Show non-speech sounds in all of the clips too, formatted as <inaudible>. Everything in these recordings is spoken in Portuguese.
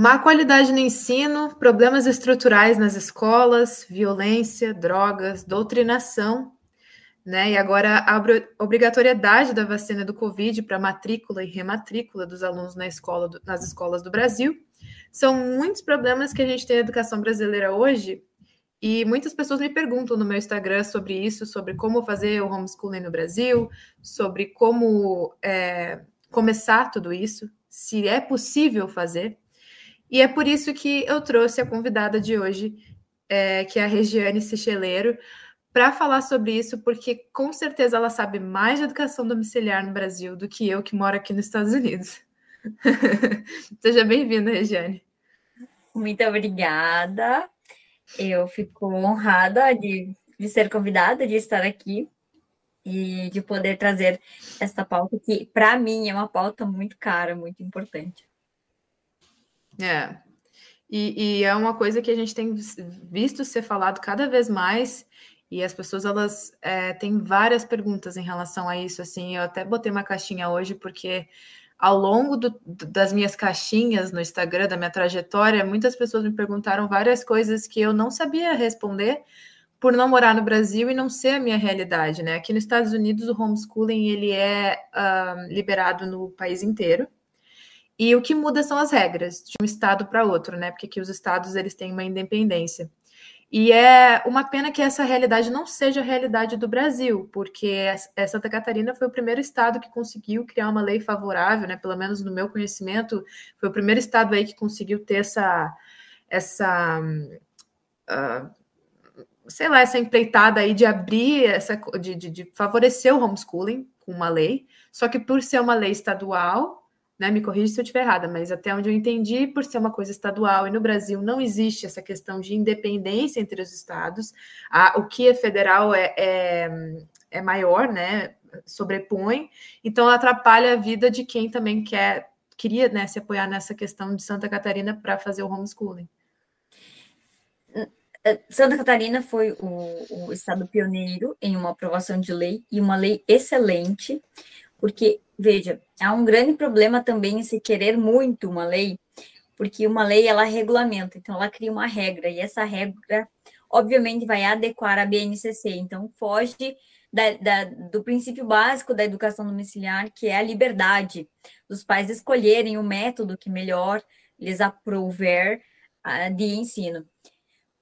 Má qualidade no ensino, problemas estruturais nas escolas, violência, drogas, doutrinação, né? E agora a obrigatoriedade da vacina do Covid para matrícula e rematrícula dos alunos na escola, nas escolas do Brasil. São muitos problemas que a gente tem na educação brasileira hoje, e muitas pessoas me perguntam no meu Instagram sobre isso, sobre como fazer o homeschooling no Brasil, sobre como é, começar tudo isso, se é possível fazer. E é por isso que eu trouxe a convidada de hoje, é, que é a Regiane Sicheleiro, para falar sobre isso, porque com certeza ela sabe mais de educação domiciliar no Brasil do que eu, que moro aqui nos Estados Unidos. <laughs> Seja bem-vinda, Regiane. Muito obrigada. Eu fico honrada de, de ser convidada, de estar aqui e de poder trazer esta pauta que, para mim, é uma pauta muito cara, muito importante. É. E, e, é uma coisa que a gente tem visto ser falado cada vez mais, e as pessoas elas é, têm várias perguntas em relação a isso. Assim, eu até botei uma caixinha hoje, porque ao longo do, das minhas caixinhas no Instagram, da minha trajetória, muitas pessoas me perguntaram várias coisas que eu não sabia responder por não morar no Brasil e não ser a minha realidade, né? Aqui nos Estados Unidos, o homeschooling ele é uh, liberado no país inteiro. E o que muda são as regras de um estado para outro, né? Porque aqui os estados eles têm uma independência. E é uma pena que essa realidade não seja a realidade do Brasil, porque Santa Catarina foi o primeiro estado que conseguiu criar uma lei favorável, né? Pelo menos no meu conhecimento, foi o primeiro estado aí que conseguiu ter essa, essa uh, sei lá, essa empreitada aí de abrir essa, de, de, de favorecer o homeschooling com uma lei. Só que por ser uma lei estadual, né? Me corrija se eu estiver errada, mas até onde eu entendi, por ser uma coisa estadual e no Brasil não existe essa questão de independência entre os estados, a, o que é federal é, é, é maior, né? Sobrepõe, então atrapalha a vida de quem também quer queria né, se apoiar nessa questão de Santa Catarina para fazer o homeschooling. Santa Catarina foi o, o, estado pioneiro em uma aprovação de lei e uma lei excelente, porque, veja, há um grande problema também em se querer muito uma lei, porque uma lei ela regulamenta, então ela cria uma regra, e essa regra, obviamente, vai adequar a BNCC, então foge da, da, do princípio básico da educação domiciliar, que é a liberdade dos pais escolherem o método que melhor lhes aprover uh, de ensino.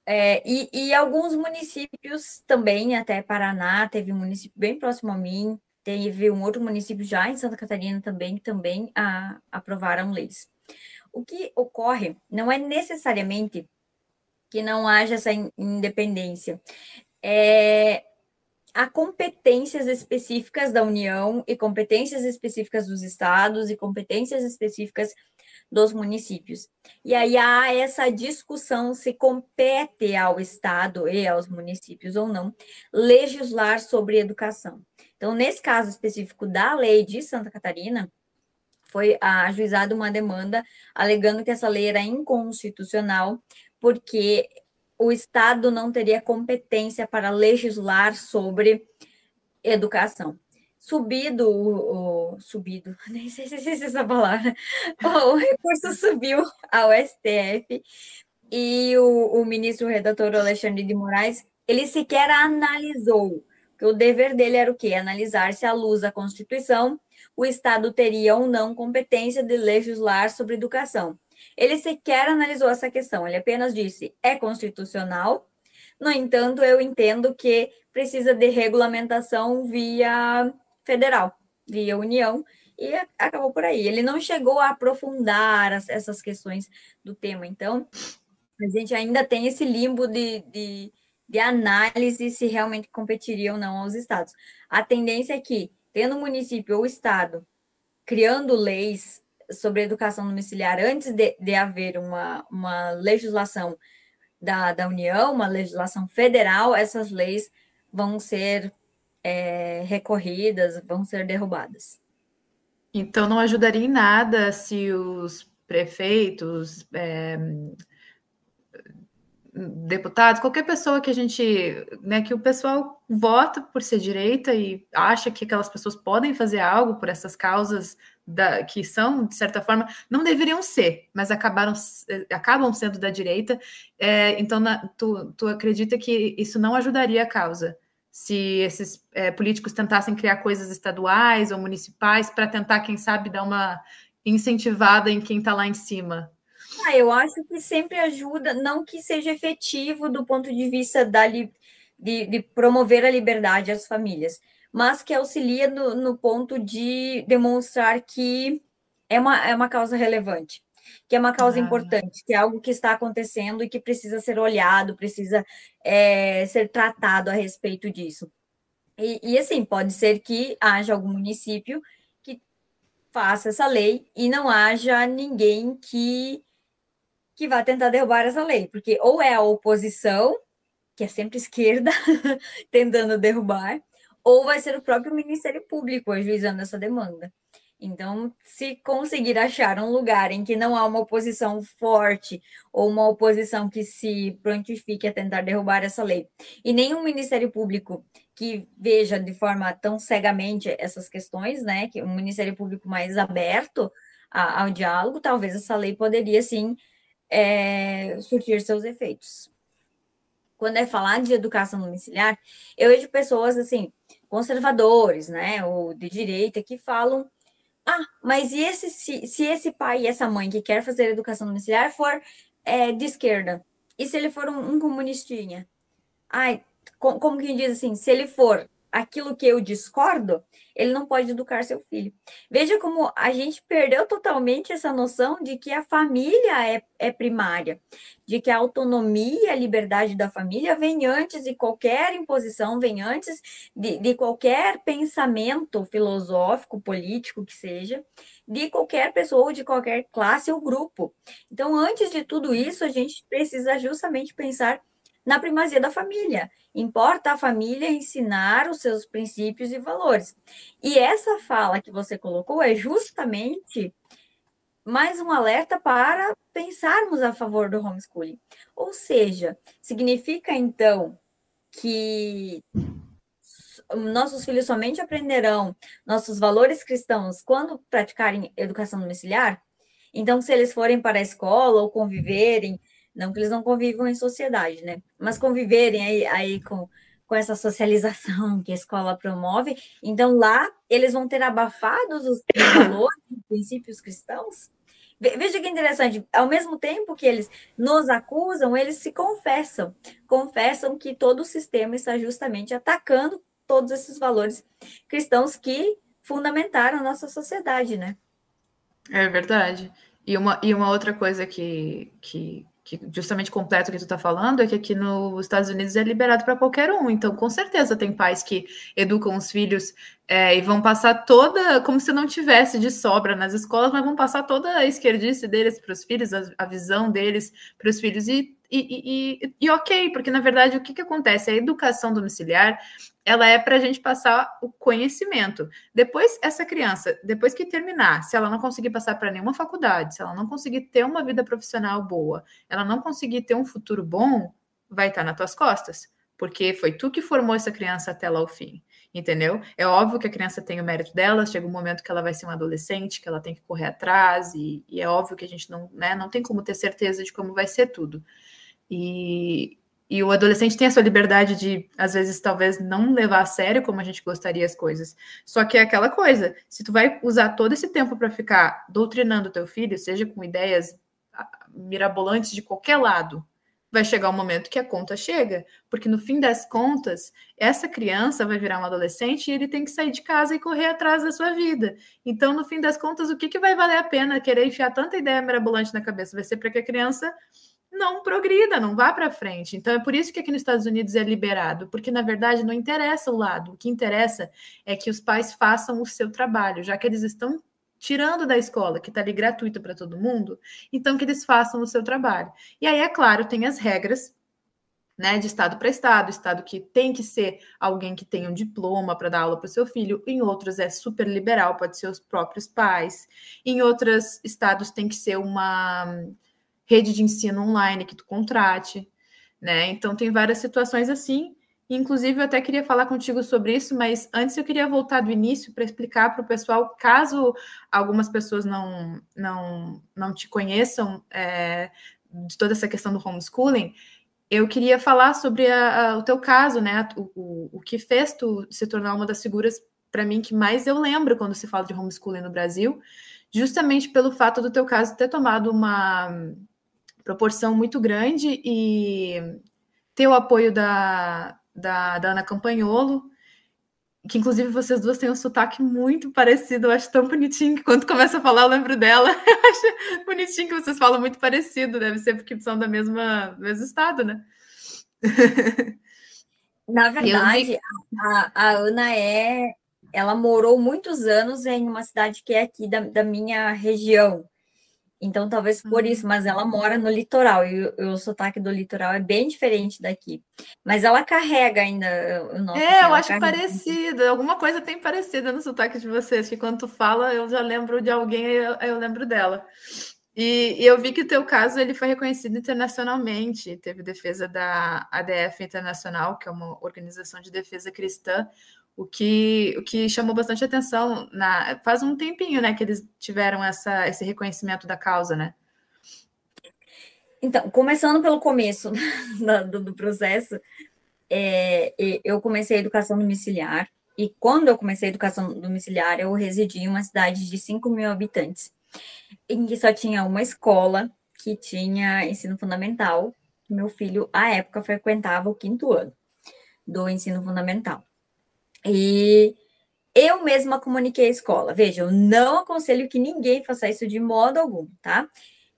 É, e, e, alguns municípios também, até Paraná, teve um município bem próximo a mim, Teve um outro município já em Santa Catarina também, também a, aprovaram leis. O que ocorre não é necessariamente que não haja essa independência. É, há competências específicas da União e competências específicas dos estados e competências específicas dos municípios. E aí há essa discussão se compete ao estado e aos municípios ou não legislar sobre educação. Então, nesse caso específico da lei de Santa Catarina, foi ajuizada uma demanda alegando que essa lei era inconstitucional, porque o Estado não teria competência para legislar sobre educação. Subido o, o subido, <laughs> nem sei se existe essa palavra, <laughs> o recurso subiu ao STF e o, o ministro redator Alexandre de Moraes, ele sequer analisou que o dever dele era o quê? Analisar se, à luz da Constituição, o Estado teria ou não competência de legislar sobre educação. Ele sequer analisou essa questão, ele apenas disse: é constitucional. No entanto, eu entendo que precisa de regulamentação via federal, via União, e acabou por aí. Ele não chegou a aprofundar as, essas questões do tema. Então, a gente ainda tem esse limbo de, de de análise se realmente competiria ou não aos estados. A tendência é que, tendo o município ou estado criando leis sobre educação domiciliar antes de, de haver uma, uma legislação da, da União, uma legislação federal, essas leis vão ser é, recorridas, vão ser derrubadas. Então, não ajudaria em nada se os prefeitos, é, deputados, qualquer pessoa que a gente, né, que o pessoal vota por ser direita e acha que aquelas pessoas podem fazer algo por essas causas da, que são, de certa forma, não deveriam ser, mas acabaram, acabam sendo da direita. É, então, na, tu, tu acredita que isso não ajudaria a causa? Se esses é, políticos tentassem criar coisas estaduais ou municipais para tentar, quem sabe, dar uma incentivada em quem está lá em cima? Ah, eu acho que sempre ajuda, não que seja efetivo do ponto de vista da, de, de promover a liberdade às famílias, mas que auxilia no, no ponto de demonstrar que é uma, é uma causa relevante, que é uma causa ah. importante, que é algo que está acontecendo e que precisa ser olhado, precisa é, ser tratado a respeito disso. E, e, assim, pode ser que haja algum município que faça essa lei e não haja ninguém que, que vá tentar derrubar essa lei, porque ou é a oposição, que é sempre esquerda, <laughs> tentando derrubar, ou vai ser o próprio Ministério Público ajuizando essa demanda. Então, se conseguir achar um lugar em que não há uma oposição forte ou uma oposição que se prontifique a tentar derrubar essa lei, e nenhum Ministério Público que veja de forma tão cegamente essas questões, né, que um Ministério Público mais aberto a, ao diálogo, talvez essa lei poderia sim é, surtir seus efeitos. Quando é falar de educação domiciliar, eu vejo pessoas assim conservadores, né, ou de direita, que falam: ah, mas e esse, se, se esse pai e essa mãe que quer fazer educação domiciliar for é, de esquerda? E se ele for um, um comunistinha? Ai, com, como quem diz assim, se ele for aquilo que eu discordo, ele não pode educar seu filho. Veja como a gente perdeu totalmente essa noção de que a família é, é primária, de que a autonomia, a liberdade da família vem antes de qualquer imposição, vem antes de, de qualquer pensamento filosófico, político que seja, de qualquer pessoa ou de qualquer classe ou grupo. Então, antes de tudo isso, a gente precisa justamente pensar na primazia da família. Importa a família ensinar os seus princípios e valores. E essa fala que você colocou é justamente mais um alerta para pensarmos a favor do homeschooling. Ou seja, significa então que nossos filhos somente aprenderão nossos valores cristãos quando praticarem educação domiciliar? Então, se eles forem para a escola ou conviverem não que eles não convivam em sociedade, né? Mas conviverem aí, aí com, com essa socialização que a escola promove. Então, lá, eles vão ter abafados os valores, os princípios cristãos. Veja que interessante, ao mesmo tempo que eles nos acusam, eles se confessam, confessam que todo o sistema está justamente atacando todos esses valores cristãos que fundamentaram a nossa sociedade, né? É verdade. E uma, e uma outra coisa que, que que justamente completa o que tu está falando, é que aqui nos Estados Unidos é liberado para qualquer um. Então, com certeza, tem pais que educam os filhos é, e vão passar toda, como se não tivesse de sobra nas escolas, mas vão passar toda a esquerdice deles para os filhos, a, a visão deles para os filhos. E e, e, e, ok, porque na verdade o que, que acontece? A educação domiciliar ela é para a gente passar o conhecimento. Depois, essa criança, depois que terminar, se ela não conseguir passar para nenhuma faculdade, se ela não conseguir ter uma vida profissional boa, ela não conseguir ter um futuro bom, vai estar nas tuas costas, porque foi tu que formou essa criança até lá o fim entendeu? É óbvio que a criança tem o mérito dela, chega um momento que ela vai ser uma adolescente, que ela tem que correr atrás, e, e, é óbvio que a gente não, né, não tem como ter certeza de como vai ser tudo. E, e o adolescente tem a sua liberdade de, às vezes, talvez não levar a sério como a gente gostaria as coisas. Só que é aquela coisa, se tu vai usar todo esse tempo para ficar doutrinando teu filho, seja com ideias ah, mirabolantes de qualquer lado, vai chegar um momento que a conta chega, porque no fim das contas, essa criança vai virar um adolescente e ele tem que sair de casa e correr atrás da sua vida. Então, no fim das contas, o que, que vai valer a pena querer enfiar tanta ideia mirabolante na cabeça? Vai ser para que a criança não progrida, não vá para frente. Então é por isso que aqui nos Estados Unidos é liberado, porque na verdade não interessa o lado, o que interessa é que os pais façam o seu trabalho, já que eles estão tirando da escola, que está ali gratuito para todo mundo, então que eles façam o seu trabalho. E aí, é claro, tem as regras né, de estado para estado, estado que tem que ser alguém que tenha um diploma para dar aula para o seu filho, em outros é super liberal, pode ser os próprios pais, em outros estados tem que ser uma rede de ensino online que tu contrate, né? Então tem várias situações assim Inclusive, eu até queria falar contigo sobre isso, mas antes eu queria voltar do início para explicar para o pessoal, caso algumas pessoas não, não, não te conheçam, é, de toda essa questão do homeschooling, eu queria falar sobre a, a, o teu caso, né? O, o, o, que fez tu se tornar uma das figuras, para mim, que mais eu lembro quando se fala de homeschooling no Brasil, justamente pelo fato do teu caso ter tomado uma proporção muito grande e ter o apoio da, da, da Ana Campanholo, que inclusive vocês duas têm um sotaque muito parecido, eu acho tão bonitinho que quando começa a falar eu lembro dela. <laughs> Eu acho bonitinho que vocês falam muito parecido, deve ser porque são da mesma do mesmo estado, né? <laughs> Na verdade, a, a, Ana é. Ela morou muitos anos em uma cidade que é aqui da, da minha região. Então, talvez por isso, mas ela uhum. mora no litoral e o, o sotaque do litoral é bem diferente daqui. Mas ela carrega ainda. Eu é, eu acho carrega. parecido. Alguma coisa tem parecida no sotaque de vocês, que quando tu fala, eu já lembro de alguém, eu, eu lembro dela. E, e, eu vi que o teu caso ele foi reconhecido internacionalmente. Teve defesa da ADF Internacional, que é uma organização de defesa cristã, o que, o que chamou bastante atenção na, faz um tempinho, né, que eles tiveram essa, esse reconhecimento da causa, né? Então, começando pelo começo <laughs> do, do processo, é, eu comecei a educação domiciliar, e quando eu comecei a educação domiciliar, eu residi em uma cidade de 5 mil habitantes, em que só tinha uma escola que tinha ensino fundamental. Meu filho, à época, frequentava o quinto ano do ensino fundamental. E eu mesma comuniquei à escola. Veja, eu não aconselho que ninguém faça isso de modo algum, tá?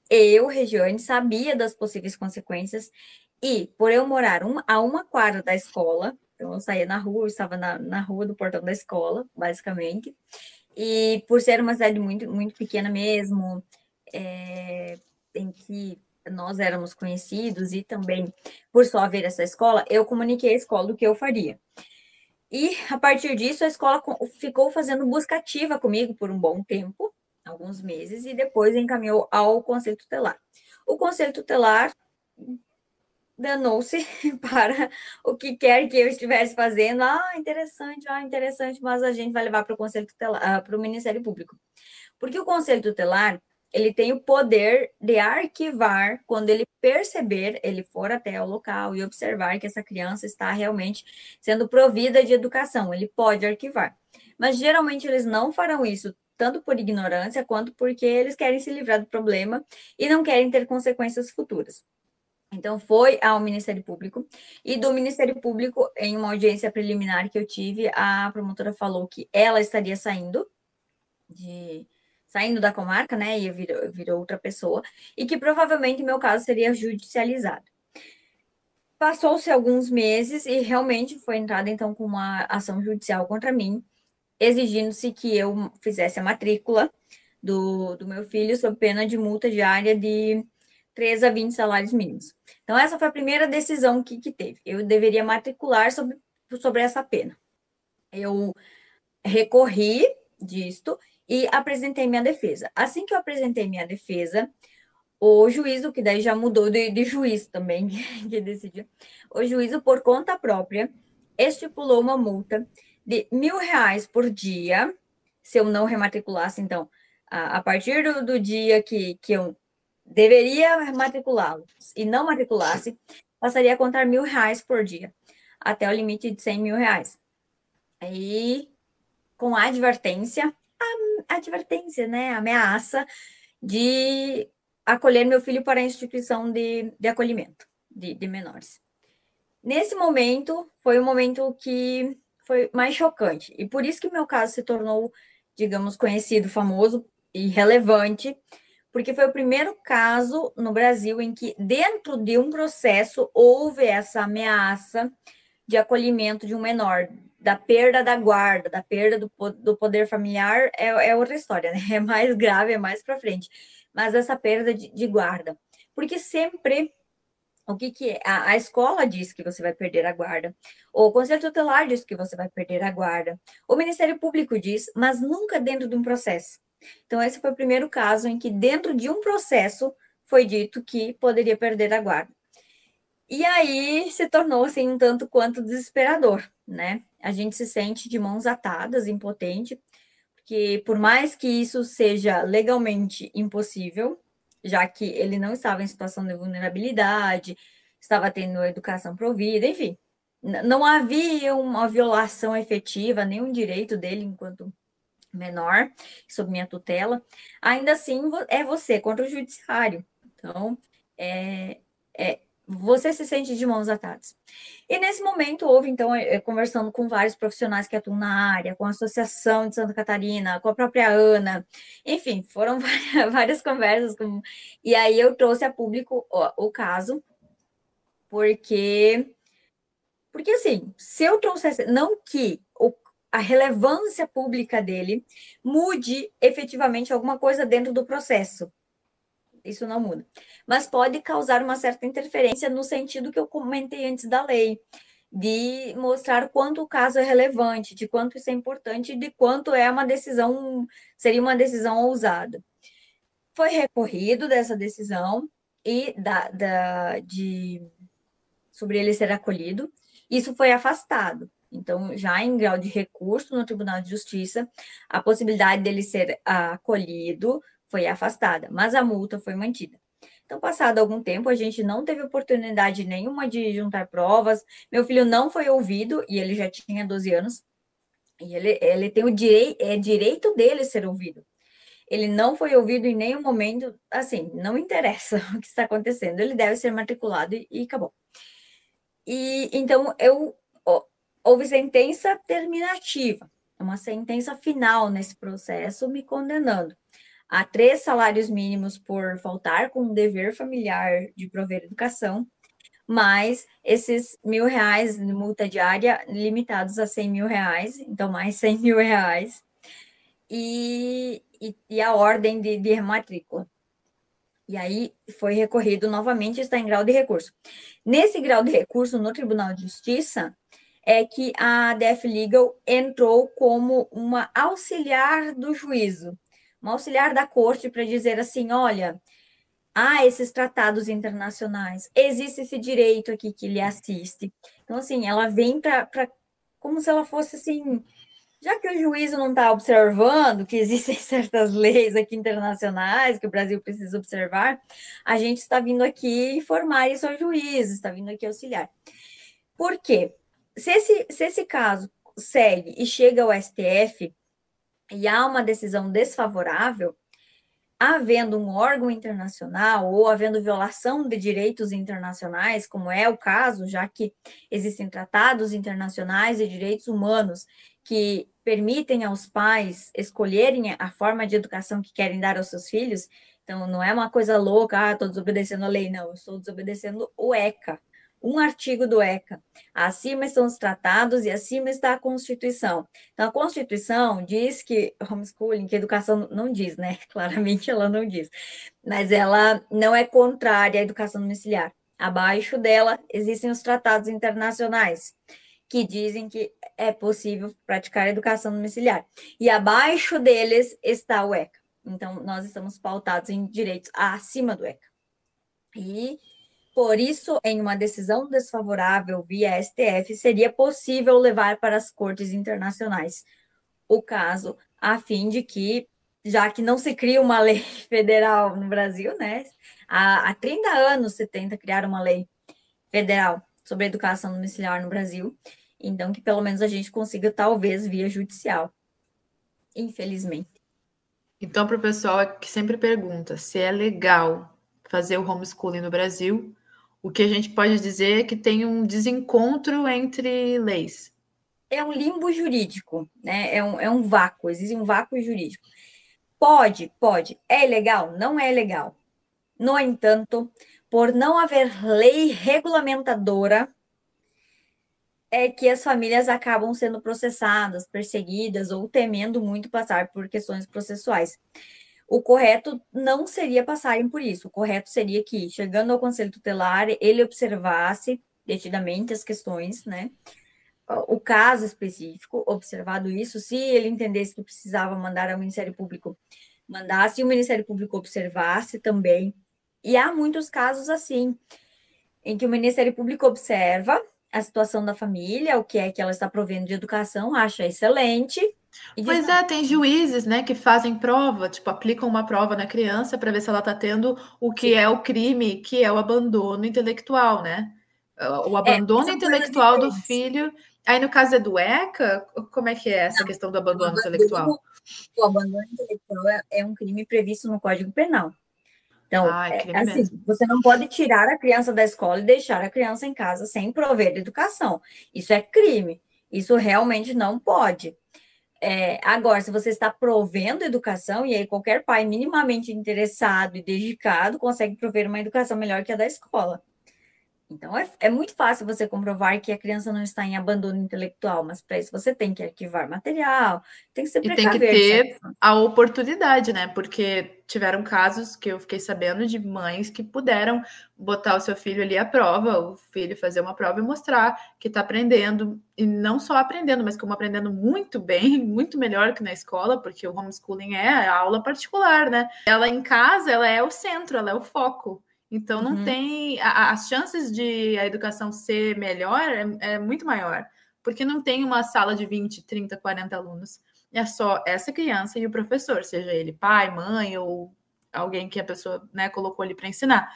Eu, Regiane, sabia das possíveis consequências e, por eu morar um, a uma quadra da escola, então eu saía na rua, eu estava na, na rua do portão da escola, basicamente, e por ser uma cidade muito, muito pequena mesmo, é, em que nós éramos conhecidos e também por só haver essa escola, eu comuniquei à escola do que eu faria. E a partir disso, a escola ficou fazendo busca ativa comigo por um bom tempo, alguns meses, e depois encaminhou ao Conselho Tutelar. O Conselho Tutelar danou-se <laughs> para o que quer que eu estivesse fazendo. Ah, interessante, ah, interessante, mas a gente vai levar para o Conselho Tutelar, ah, para o Ministério Público. Porque o Conselho Tutelar ele tem o poder de arquivar quando ele perceber, ele for até o local e observar que essa criança está realmente sendo provida de educação, ele pode arquivar. Mas geralmente eles não farão isso tanto por ignorância quanto porque eles querem se livrar do problema e não querem ter consequências futuras. Então, foi ao Ministério Público, e do Ministério Público, em uma audiência preliminar que eu tive, a promotora falou que ela estaria saindo de, saindo da comarca, né, e virou, virou outra pessoa, e que provavelmente meu caso seria judicializado. Passou-se alguns meses e realmente foi entrada então com uma ação judicial contra mim, exigindo-se que eu fizesse a matrícula do, do meu filho sob pena de multa diária de 3 a 20 salários mínimos. Então, essa foi a primeira decisão que, que teve. Eu deveria matricular sobre, sobre essa pena. Eu recorri disto e apresentei minha defesa. Assim que eu apresentei minha defesa, o juízo, que daí já mudou de, de juiz também, <laughs> que decidiu, o juízo, por conta própria, estipulou uma multa de mil reais por dia, se eu não rematriculasse, então, a, a partir do, do, dia que, que eu deveria matriculá-lo e não matriculasse, passaria a contar mil reais por dia, até o limite de cem mil reais. Aí, com a advertência, a advertência, né, ameaça de acolher meu filho para a instituição de, de acolhimento de, de menores. Nesse momento, foi o momento que foi mais chocante. E por isso que meu caso se tornou, digamos, conhecido, famoso e relevante, porque foi o primeiro caso no Brasil em que, dentro de um processo, houve essa ameaça de acolhimento de um menor, da perda da guarda, da perda do, do poder familiar, é, é, outra história, né? <laughs> É mais grave, é mais para frente. Mas essa perda de, de, guarda. Porque sempre. O que, que é? A, a, escola diz que você vai perder a guarda. O Conselho Tutelar diz que você vai perder a guarda. O Ministério Público diz, mas nunca dentro de um processo. Então, esse foi o primeiro caso em que, dentro de um processo, foi dito que poderia perder a guarda. E aí se tornou assim um tanto quanto desesperador, né? A gente se sente de mãos atadas, impotente, porque por mais que isso seja legalmente impossível, já que ele não estava em situação de vulnerabilidade, estava tendo educação provida, enfim, não havia uma violação efetiva, nenhum direito dele enquanto menor, sob minha tutela, ainda assim é você contra o judiciário. Então, é, é, você se sente de mãos atadas. E nesse momento houve, então, é, conversando com vários profissionais que atuam na área, com a Associação de Santa Catarina, com a própria Ana, enfim, foram <laughs> várias, várias conversas. Com... E aí eu trouxe a público o, o caso, porque porque assim, se eu trouxesse, não que o, a relevância pública dele mude efetivamente alguma coisa dentro do processo. Isso não muda. Mas pode causar uma certa interferência no sentido que eu comentei antes da lei, de mostrar quanto o caso é relevante, de quanto isso é importante, de quanto é uma decisão, seria uma decisão ousada. Foi recorrido dessa decisão e da, da de sobre ele ser acolhido. Isso foi afastado. Então, já em grau de recurso no Tribunal de Justiça, a possibilidade dele ser acolhido foi afastada, mas a multa foi mantida. Então, passado algum tempo, a gente não teve oportunidade nenhuma de juntar provas. Meu filho não foi ouvido e ele já tinha 12 anos. E ele, ele tem o é direito dele ser ouvido. Ele não foi ouvido em nenhum momento, assim, não interessa <laughs> o que está acontecendo. Ele deve ser matriculado e, e acabou. E então eu houve sentença terminativa, uma sentença final nesse processo me condenando a três salários mínimos por faltar com o dever familiar de prover educação, mais esses mil reais de multa diária limitados a cem mil reais, então mais cem mil reais, e, e, e a ordem de, de. E aí foi recorrido novamente, está em grau de recurso. Nesse grau de recurso, no Tribunal de Justiça, é que a DF Legal entrou como uma auxiliar do juízo, uma auxiliar da corte para dizer assim: olha, há esses tratados internacionais, existe esse direito aqui que lhe assiste. Então, assim, ela vem para como se ela fosse assim já que o juízo não está observando que existem <laughs> certas leis aqui internacionais que o Brasil precisa observar, a gente está vindo aqui informar isso ao juiz, está vindo aqui auxiliar. Por quê? Se esse, se esse caso segue e chega ao STF e há uma decisão desfavorável, havendo um órgão internacional ou havendo violação de direitos internacionais, como é o caso, já que existem tratados internacionais de direitos humanos que permitem aos pais escolherem a forma de educação que querem dar aos seus filhos. Então, não é uma coisa louca, ah, estou desobedecendo a lei, não, estou desobedecendo o ECA, um artigo do ECA. Acima estão os tratados e acima está a Constituição. Então, a Constituição diz que homeschooling, que educação não diz, né? <laughs> Claramente ela não diz, mas ela não é contrária à educação domiciliar. Abaixo dela existem os tratados internacionais que dizem que é possível praticar educação domiciliar. E abaixo deles está o ECA. Então, nós estamos pautados em direitos acima do ECA. E, por isso, em uma decisão desfavorável via STF, seria possível levar para as cortes internacionais o caso, a fim de que, já que não se cria uma lei <laughs> federal no Brasil, né? Há, há 30 anos se tenta criar uma lei federal sobre educação domiciliar no Brasil, então, que pelo menos a gente consiga, talvez, via judicial. Infelizmente. Então, para o pessoal que sempre pergunta se é legal fazer o homeschooling no Brasil, o que a gente pode dizer é que tem um desencontro entre leis. É um limbo jurídico, né? É um, é um vácuo, existe um vácuo jurídico. Pode, pode. É legal? Não é legal. No entanto, por não haver lei regulamentadora é que as famílias acabam sendo processadas, perseguidas ou temendo muito passar por questões processuais. O correto não seria passarem por isso. O correto seria que, chegando ao conselho tutelar, ele observasse detidamente as questões, né? O caso específico, observado isso, se ele entendesse que precisava mandar ao Ministério Público, mandasse e o Ministério Público observasse também. E há muitos casos assim em que o Ministério Público observa a situação da família, o que é que ela está provendo de educação, acha excelente. Pois é, tem juízes, né, que fazem prova, tipo, aplicam uma prova na criança para ver se ela está tendo o que é o crime, que é o abandono intelectual, né? O é, abandono é, intelectual do filho. Aí, no caso é do ECA, como é que é essa Não, questão do abandono, abandono intelectual? O abandono intelectual é, é um crime previsto no Código Penal. Então, Ai, é, assim, você não pode tirar a criança da escola e deixar a criança em casa sem prover educação. Isso é crime. Isso realmente não pode. É, agora, se você está provendo educação, e aí qualquer pai minimamente interessado e dedicado consegue prover uma educação melhor que a da escola. Então, é, é muito fácil você comprovar que a criança não está em abandono intelectual, mas para isso você tem que arquivar material, tem que ser E tem que ter a oportunidade, né? Porque tiveram casos que eu fiquei sabendo de mães que puderam botar o seu filho ali à prova, o filho fazer uma prova e mostrar que está aprendendo, e não só aprendendo, mas como aprendendo muito bem, <laughs> muito melhor que na escola, porque o homeschooling é a aula particular, né? Ela em casa, ela é o centro, ela é o foco. Então, não uhum. tem. A, as chances de a educação ser melhor é, é, muito maior, porque não tem uma sala de 20, 30, 40 alunos. É só essa criança e o professor, seja ele pai, mãe ou alguém que a pessoa né, colocou ali para ensinar.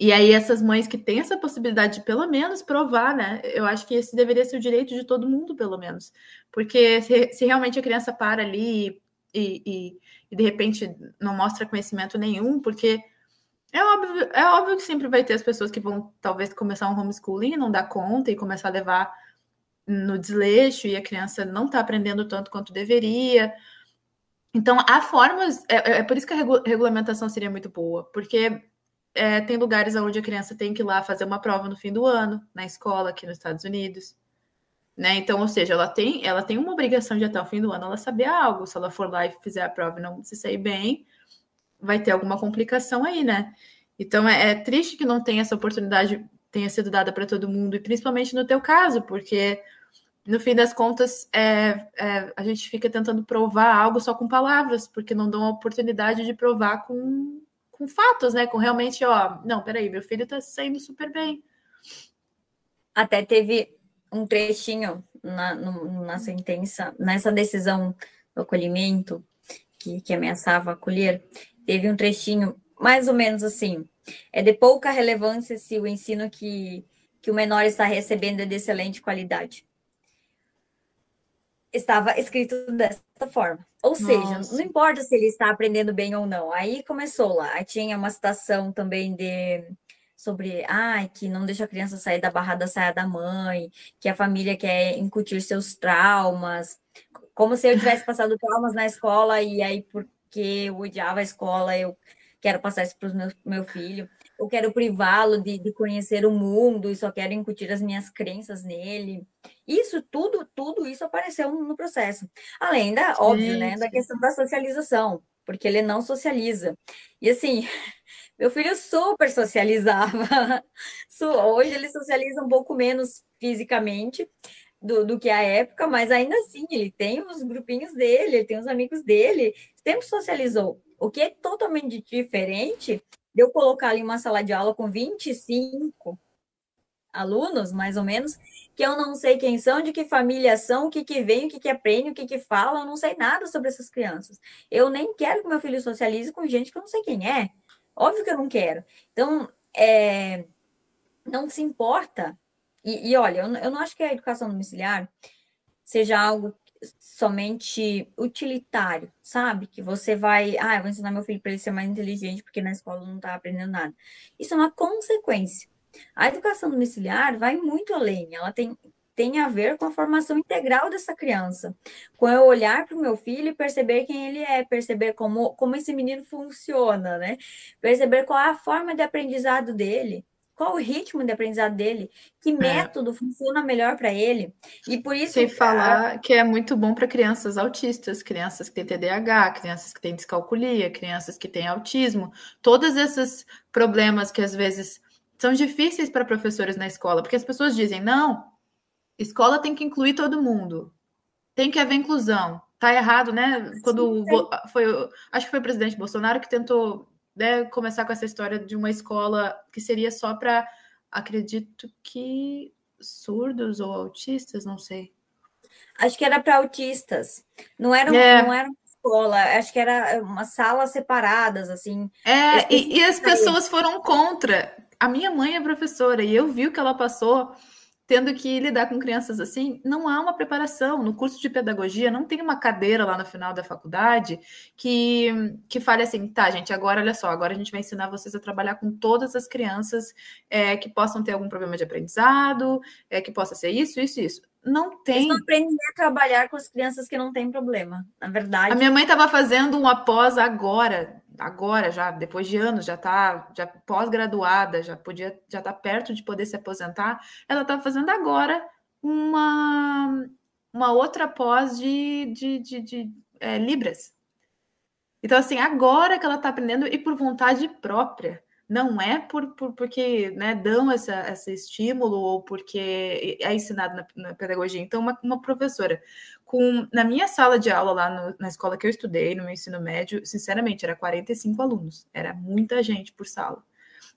E aí, essas mães que têm essa possibilidade de pelo menos provar, né? Eu acho que esse deveria ser o direito de todo mundo, pelo menos. Porque se, se realmente a criança para ali e, e, e de repente não mostra conhecimento nenhum, porque é óbvio, é óbvio que sempre vai ter as pessoas que vão talvez começar um homeschooling e não dar conta e começar a levar no desleixo e a criança não está aprendendo tanto quanto deveria. Então, há formas, é, é, é por isso que a regu regulamentação seria muito boa, porque é, tem lugares onde a criança tem que ir lá fazer uma prova no fim do ano, na escola aqui nos Estados Unidos. Né? Então, ou seja, ela tem, ela tem uma obrigação de até o fim do ano ela saber algo. Se ela for lá e fizer a prova e não se sair bem, vai ter alguma complicação aí, né? Então é, é triste que não tenha essa oportunidade tenha sido dada para todo mundo, e principalmente no teu caso, porque no fim das contas é, é, a gente fica tentando provar algo só com palavras, porque não dão a oportunidade de provar com, com fatos, né? Com realmente, ó, não, peraí, meu filho está saindo super bem. Até teve um trechinho na, no, na sentença, nessa decisão do acolhimento, que, que ameaçava acolher, teve um trechinho mais ou menos assim. É de pouca relevância se o ensino que, que o menor está recebendo é de excelente qualidade. Estava escrito dessa forma. Ou seja, não importa se ele está aprendendo bem ou não. Aí começou lá. Aí tinha uma citação também de sobre ah, que não deixa a criança sair da barra da saia da mãe, que a família quer incutir seus traumas, como se eu tivesse passado traumas na escola e aí por porque eu odiava a escola, eu quero passar isso para o meu, meu filho, eu quero privá-lo de, de conhecer o mundo e só quero incutir as minhas crenças nele. Isso tudo, tudo isso apareceu no processo. Além da, óbvio, né, da questão da socialização, porque ele não socializa. E assim, <laughs> meu filho super socializava. <laughs> Hoje ele socializa um pouco menos fisicamente, do, do que a época, mas ainda assim, ele tem os grupinhos dele, ele tem os amigos dele, sempre socializou. O que é totalmente diferente de eu colocar ali uma sala de aula com 25 alunos, mais ou menos, que eu não sei quem são, de que família são, o que que vem, o que que aprende, o que que fala, eu não sei nada sobre essas crianças. Eu nem quero que meu filho socialize com gente que eu não sei quem é. Óbvio que eu não quero. Então, é, não se importa e, e olha, eu, eu não acho que a educação domiciliar seja algo somente utilitário, sabe? Que você vai, ah, eu vou ensinar meu filho para ele ser mais inteligente porque na escola não está aprendendo nada. Isso é uma consequência. A educação domiciliar vai muito além, ela tem, tem a ver com a formação integral dessa criança, com eu olhar para o meu filho e perceber quem ele é, perceber como, como esse menino funciona, né? Perceber qual é a forma de aprendizado dele, qual o ritmo de aprendizado dele, que é. método é. funciona melhor para ele. E por isso. Sem falar que é muito bom para crianças autistas, crianças que têm TDAH, crianças que têm descalculia, crianças que têm autismo, todos esses problemas que às vezes são difíceis para professores na escola, porque as pessoas dizem: não, escola tem que incluir todo mundo, tem que haver inclusão. Tá errado, né? Quando Sim, foi, acho que foi o presidente Bolsonaro que tentou né, começar com essa história de uma escola que seria só para acredito que surdos ou autistas, não sei. Acho que era para autistas. Não era, é. não era uma escola, acho que era uma sala separadas, assim. É, e, e as pessoas foram contra. A minha mãe é professora e eu vi o que ela passou tendo que lidar com crianças assim, não há uma preparação. No curso de pedagogia, não tem uma cadeira lá no final da faculdade que, que fale assim, tá, gente, agora olha só, agora a gente vai ensinar vocês a trabalhar com todas as crianças é, que possam ter algum problema de aprendizado, é, que possa ser isso, isso, isso. Não tem. Eles não aprendem a trabalhar com as crianças que não têm problema, na verdade. A minha mãe estava fazendo um após agora, agora já, depois de anos, já está já pós-graduada, já podia, já está perto de poder se aposentar. Ela está fazendo agora uma, uma outra pós de, de, de, de é, Libras. Então, assim, agora que ela está aprendendo e por vontade própria não é por, por porque né, dão essa, esse estímulo ou porque é ensinado na, na pedagogia. Então, uma, uma, professora com na minha sala de aula lá no, na escola que eu estudei, no meu ensino médio, sinceramente, era 45 alunos, era muita gente por sala.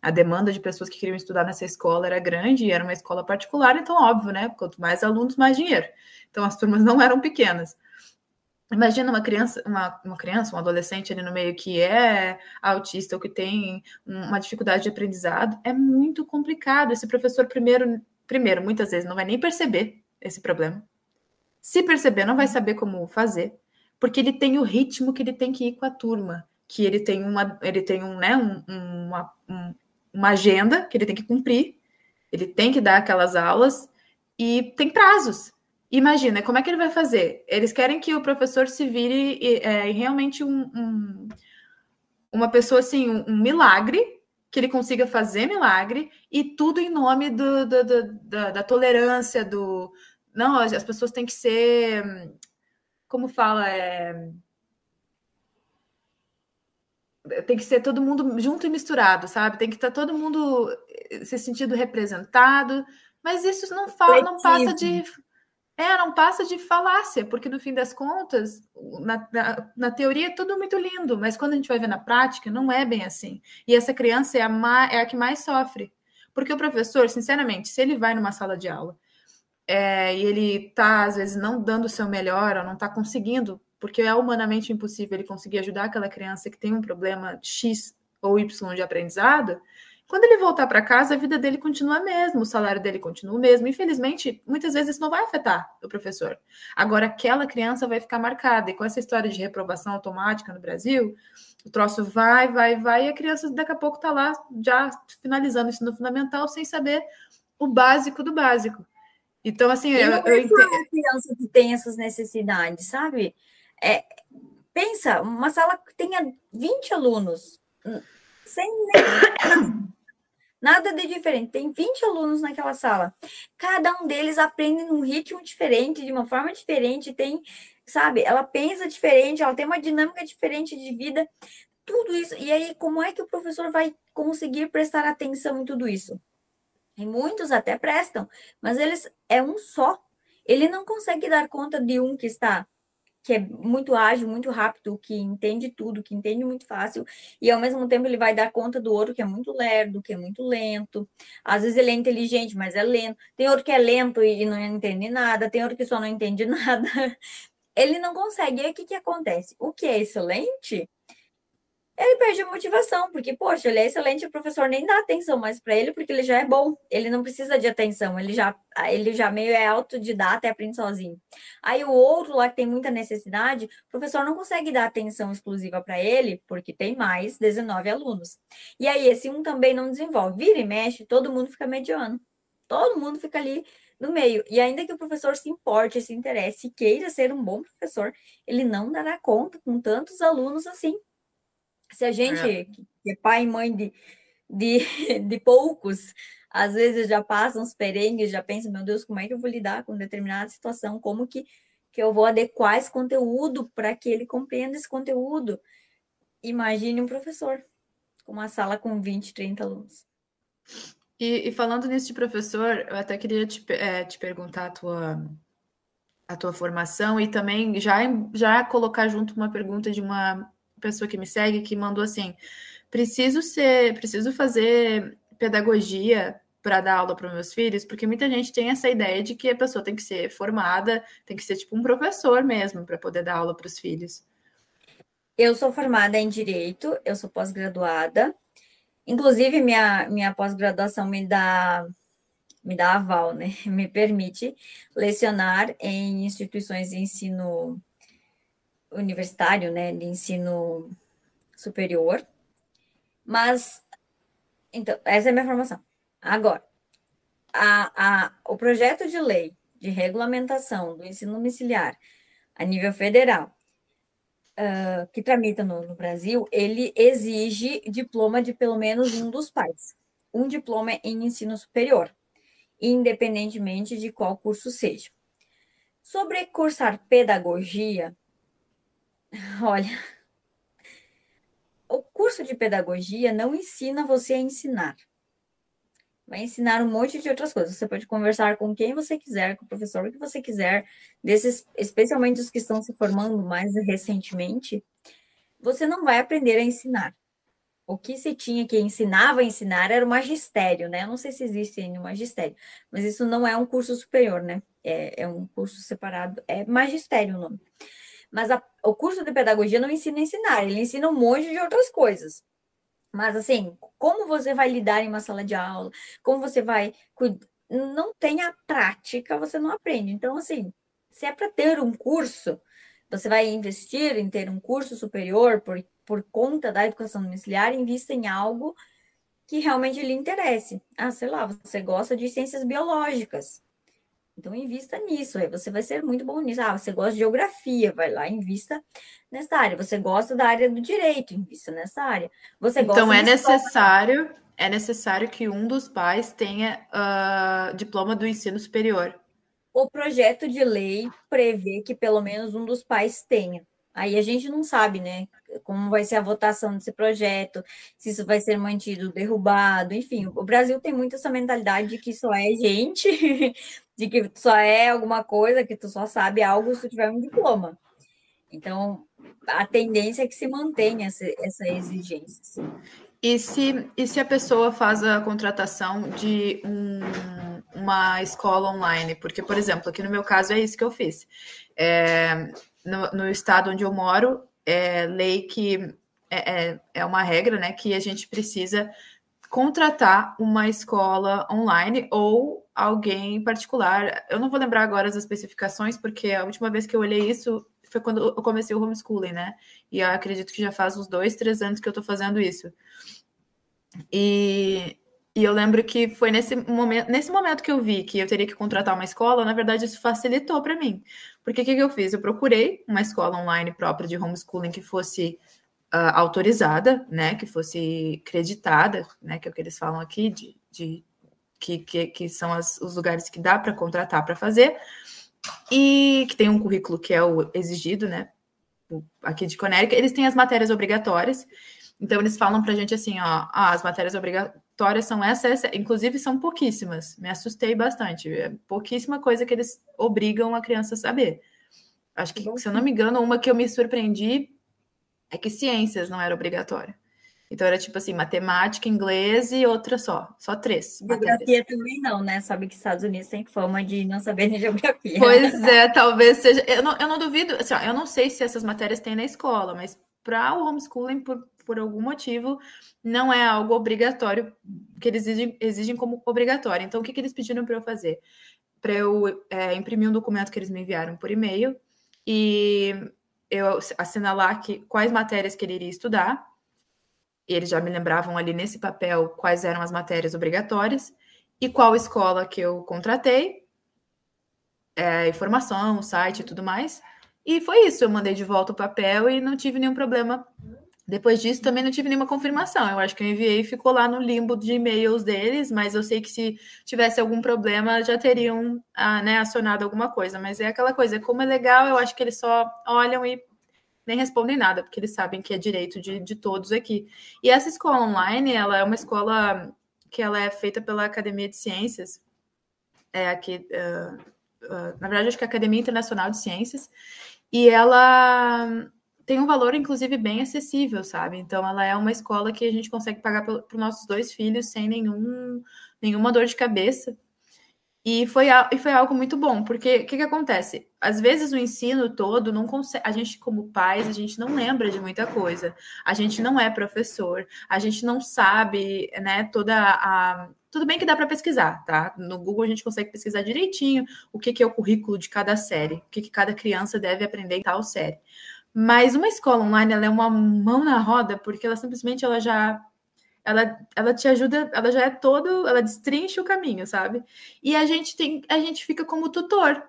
A demanda de pessoas que queriam estudar nessa escola era grande e era uma escola particular, então, óbvio, né? Quanto mais alunos, mais dinheiro. Então, as turmas não eram pequenas. Imagina uma criança, uma, uma criança, um adolescente ali no meio que é autista ou que tem uma dificuldade de aprendizado, é muito complicado. Esse professor, primeiro, primeiro, muitas vezes não vai nem perceber esse problema. Se perceber, não vai saber como fazer, porque ele tem o ritmo que ele tem que ir com a turma, que ele tem uma, ele tem um, né, um, uma, um, uma agenda que ele tem que cumprir, ele tem que dar aquelas aulas e tem prazos. Imagina, como é que ele vai fazer? Eles querem que o professor se vire é, realmente um, um, uma pessoa assim, um, um, milagre, que ele consiga fazer milagre, e tudo em nome do, do, do, da, da, tolerância, do. Não, as pessoas têm que ser. Como fala? É, tem que ser todo mundo junto e misturado, sabe? Tem que estar todo mundo se sentindo representado, mas isso não fala, não passa de é, não passa de falácia, porque no fim das contas, na, na, na, teoria é tudo muito lindo, mas quando a gente vai ver na prática, não é bem assim. E essa criança é a, é a que mais sofre. Porque o professor, sinceramente, se ele vai numa sala de aula é, e ele está, às vezes, não dando o seu melhor, ou não está conseguindo, porque é humanamente impossível ele conseguir ajudar aquela criança que tem um problema X ou Y de aprendizado, quando ele voltar para casa, a vida dele continua a mesma, o salário dele continua o mesmo. Infelizmente, muitas vezes isso não vai afetar o professor. Agora, aquela criança vai ficar marcada. E com essa história de reprovação automática no Brasil, o troço vai, vai, vai, e a criança daqui a pouco está lá já finalizando o ensino fundamental sem saber o básico do básico. Então, assim, eu, não eu entendo. uma criança que tem essas necessidades, sabe? É, pensa, uma sala que tenha 20 alunos, sem nem Nada de diferente. Tem 20 alunos naquela sala. Cada um deles aprende num ritmo diferente, de uma forma diferente, tem, sabe, ela pensa diferente, ela tem uma dinâmica diferente de vida. Tudo isso. E aí, como é que o professor vai conseguir prestar atenção em tudo isso? E muitos até prestam, mas eles é um só. Ele não consegue dar conta de um que está que é muito ágil, muito rápido, que entende tudo, que entende muito fácil, e ao mesmo tempo ele vai dar conta do outro que é muito lerdo, que é muito lento. Às vezes ele é inteligente, mas é lento. Tem outro que é lento e não entende nada, tem outro que só não entende <laughs> nada. Ele não consegue. E aí o que, que acontece? O que é excelente ele perde a motivação, porque, poxa, ele é excelente, o professor nem dá atenção mais para ele, porque ele já é bom, ele não precisa de atenção, ele já, ele já meio é autodidata e aprende sozinho. Aí o outro lá que tem muita necessidade, o professor não consegue dar atenção exclusiva para ele, porque tem mais 19 alunos. E aí esse um também não desenvolve. Vira e mexe, todo mundo fica mediano. Todo mundo fica ali no meio. E ainda que o professor se importe, se interesse queira ser um bom professor, ele não dará conta com tantos alunos assim. Se a gente, é. que é pai e mãe de, de, <laughs> de poucos, às vezes já passa uns perengues, já pensa, meu Deus, como é que eu vou lidar com determinada situação? Como que, que eu vou adequar esse conteúdo para que ele compreenda esse conteúdo? Imagine um professor com uma sala com 20, 30 alunos. E, e falando nisso de professor, eu até queria te, é, te perguntar a tua, a tua formação e também já, já colocar junto uma pergunta de uma pessoa que me segue que mandou assim: preciso ser, preciso fazer pedagogia para dar aula para meus filhos, porque muita gente tem essa ideia de que a pessoa tem que ser formada, tem que ser tipo um professor mesmo para poder dar aula para os filhos. Eu sou formada em direito, eu sou pós-graduada. Inclusive, minha, minha pós-graduação me dá me dá aval, né? <laughs> Me permite lecionar em instituições de ensino universitário, né? De ensino superior. Mas, então, essa é a minha formação. Agora, a, a, o projeto de lei de regulamentação do ensino domiciliar a nível federal, uh, que tramita no, no, Brasil, ele exige diploma de pelo menos um dos pais. Um diploma em ensino superior, independentemente de qual curso seja. Sobre cursar pedagogia, <laughs> olha, o curso de pedagogia não ensina você a ensinar vai ensinar um monte de outras coisas. Você pode conversar com quem você quiser, com o professor que você quiser, desses, especialmente os que estão se formando mais recentemente, você não vai aprender a ensinar. O que se tinha que ensinava a ensinar era o magistério, né? Eu não sei se existe ainda o magistério, mas isso não é um curso superior, né? É, é um curso separado, é magistério o nome. Mas a, o curso de pedagogia não ensina a ensinar, ele ensina um monte de outras coisas. Mas, assim, como você vai lidar em uma sala de aula, como você vai. Não tem a prática, você não aprende. Então, assim, se é para ter um curso, você vai investir em ter um curso superior por, por conta da educação domiciliar, invista em algo que realmente lhe interesse. Ah, sei lá, você gosta de ciências biológicas. Então, invista nisso, aí você vai ser muito bom nisso. Ah, você gosta de geografia, vai lá, invista nessa área. Você gosta da área do direito, invista nessa área. Você então, é necessário, é necessário que um dos pais tenha uh, diploma do ensino superior. O projeto de lei prevê que pelo menos um dos pais tenha. Aí a gente não sabe, né? Como vai ser a votação desse projeto, se isso vai ser mantido, derrubado, enfim. O Brasil tem muito essa mentalidade de que só é gente, <laughs> de que só é alguma coisa, que tu só sabe algo se tu tiver um diploma. Então, a tendência é que se mantenha essa, essa exigência. Sim. E se, e se a pessoa faz a contratação de um, uma escola online? Porque, por exemplo, aqui no meu caso é isso que eu fiz. É, no, no estado onde eu moro, é lei que é, é, é uma regra, né, que a gente precisa contratar uma escola online ou alguém particular. Eu não vou lembrar agora as especificações, porque a última vez que eu olhei isso foi quando eu comecei o homeschooling, né? E eu acredito que já faz uns dois, três anos que eu tô fazendo isso. E, e eu lembro que foi nesse momento, nesse momento que eu vi que eu teria que contratar uma escola, na verdade isso facilitou para mim. Porque o que, que eu fiz? Eu procurei uma escola online própria de homeschooling que fosse uh, autorizada, né, que fosse creditada, né, que é o que eles falam aqui, de, de que, que, que são as, os lugares que dá para contratar para fazer, e que tem um currículo que é o exigido, né, aqui de Conérica, eles têm as matérias obrigatórias, então eles falam para a gente assim, ó, ah, as matérias obrigatórias são essa, essa, inclusive são pouquíssimas. Me assustei bastante. É pouquíssima coisa que eles obrigam a criança a saber. Acho que, se eu não me engano, uma que eu me surpreendi é que ciências não era obrigatória. Então era tipo assim, matemática, inglês e outra só, só três. Geografia matérias. também não, né? Sabe que Estados Unidos tem fama de não saber de geografia. Pois <laughs> é, talvez seja. Eu não, eu não duvido, assim, ó, eu não sei se essas matérias tem na escola, mas para o homeschooling, por, por algum motivo, não é algo obrigatório, que eles exigem, exigem como obrigatório. Então, o que, que eles pediram para eu fazer? Para eu é, imprimir um documento que eles me enviaram por e-mail e eu assinalar que, quais matérias que ele iria estudar. E eles já me lembravam ali nesse papel quais eram as matérias obrigatórias e qual escola que eu contratei, é, informação, site e tudo mais. E foi isso, eu mandei de volta o papel e não tive nenhum problema. Depois disso, também não tive nenhuma confirmação. Eu acho que eu enviei e ficou lá no limbo de e-mails deles, mas eu sei que se tivesse algum problema, já teriam ah, né, acionado alguma coisa. Mas é aquela coisa, como é legal, eu acho que eles só olham e nem respondem nada, porque eles sabem que é direito de, de todos aqui. E essa escola online, ela é uma escola que ela é feita pela Academia de Ciências, é aqui, uh, uh, na verdade, acho que é a Academia Internacional de Ciências, e ela tem um valor, inclusive, bem acessível, sabe? Então, ela é uma escola que a gente consegue pagar para os nossos dois filhos sem nenhum, nenhuma dor de cabeça. E foi, e foi algo muito bom, porque o que, que acontece? Às vezes o ensino todo não consegue. A gente, como pais, a gente não lembra de muita coisa. A gente não é professor, a gente não sabe, né, toda a. Tudo bem que dá para pesquisar, tá? No Google a gente consegue pesquisar direitinho o que, que é o currículo de cada série, o que, que cada criança deve aprender em tal série. Mas uma escola online ela é uma mão na roda, porque ela simplesmente ela já ela, ela te ajuda, ela já é todo, ela destrincha o caminho, sabe? E a gente tem, a gente fica como tutor.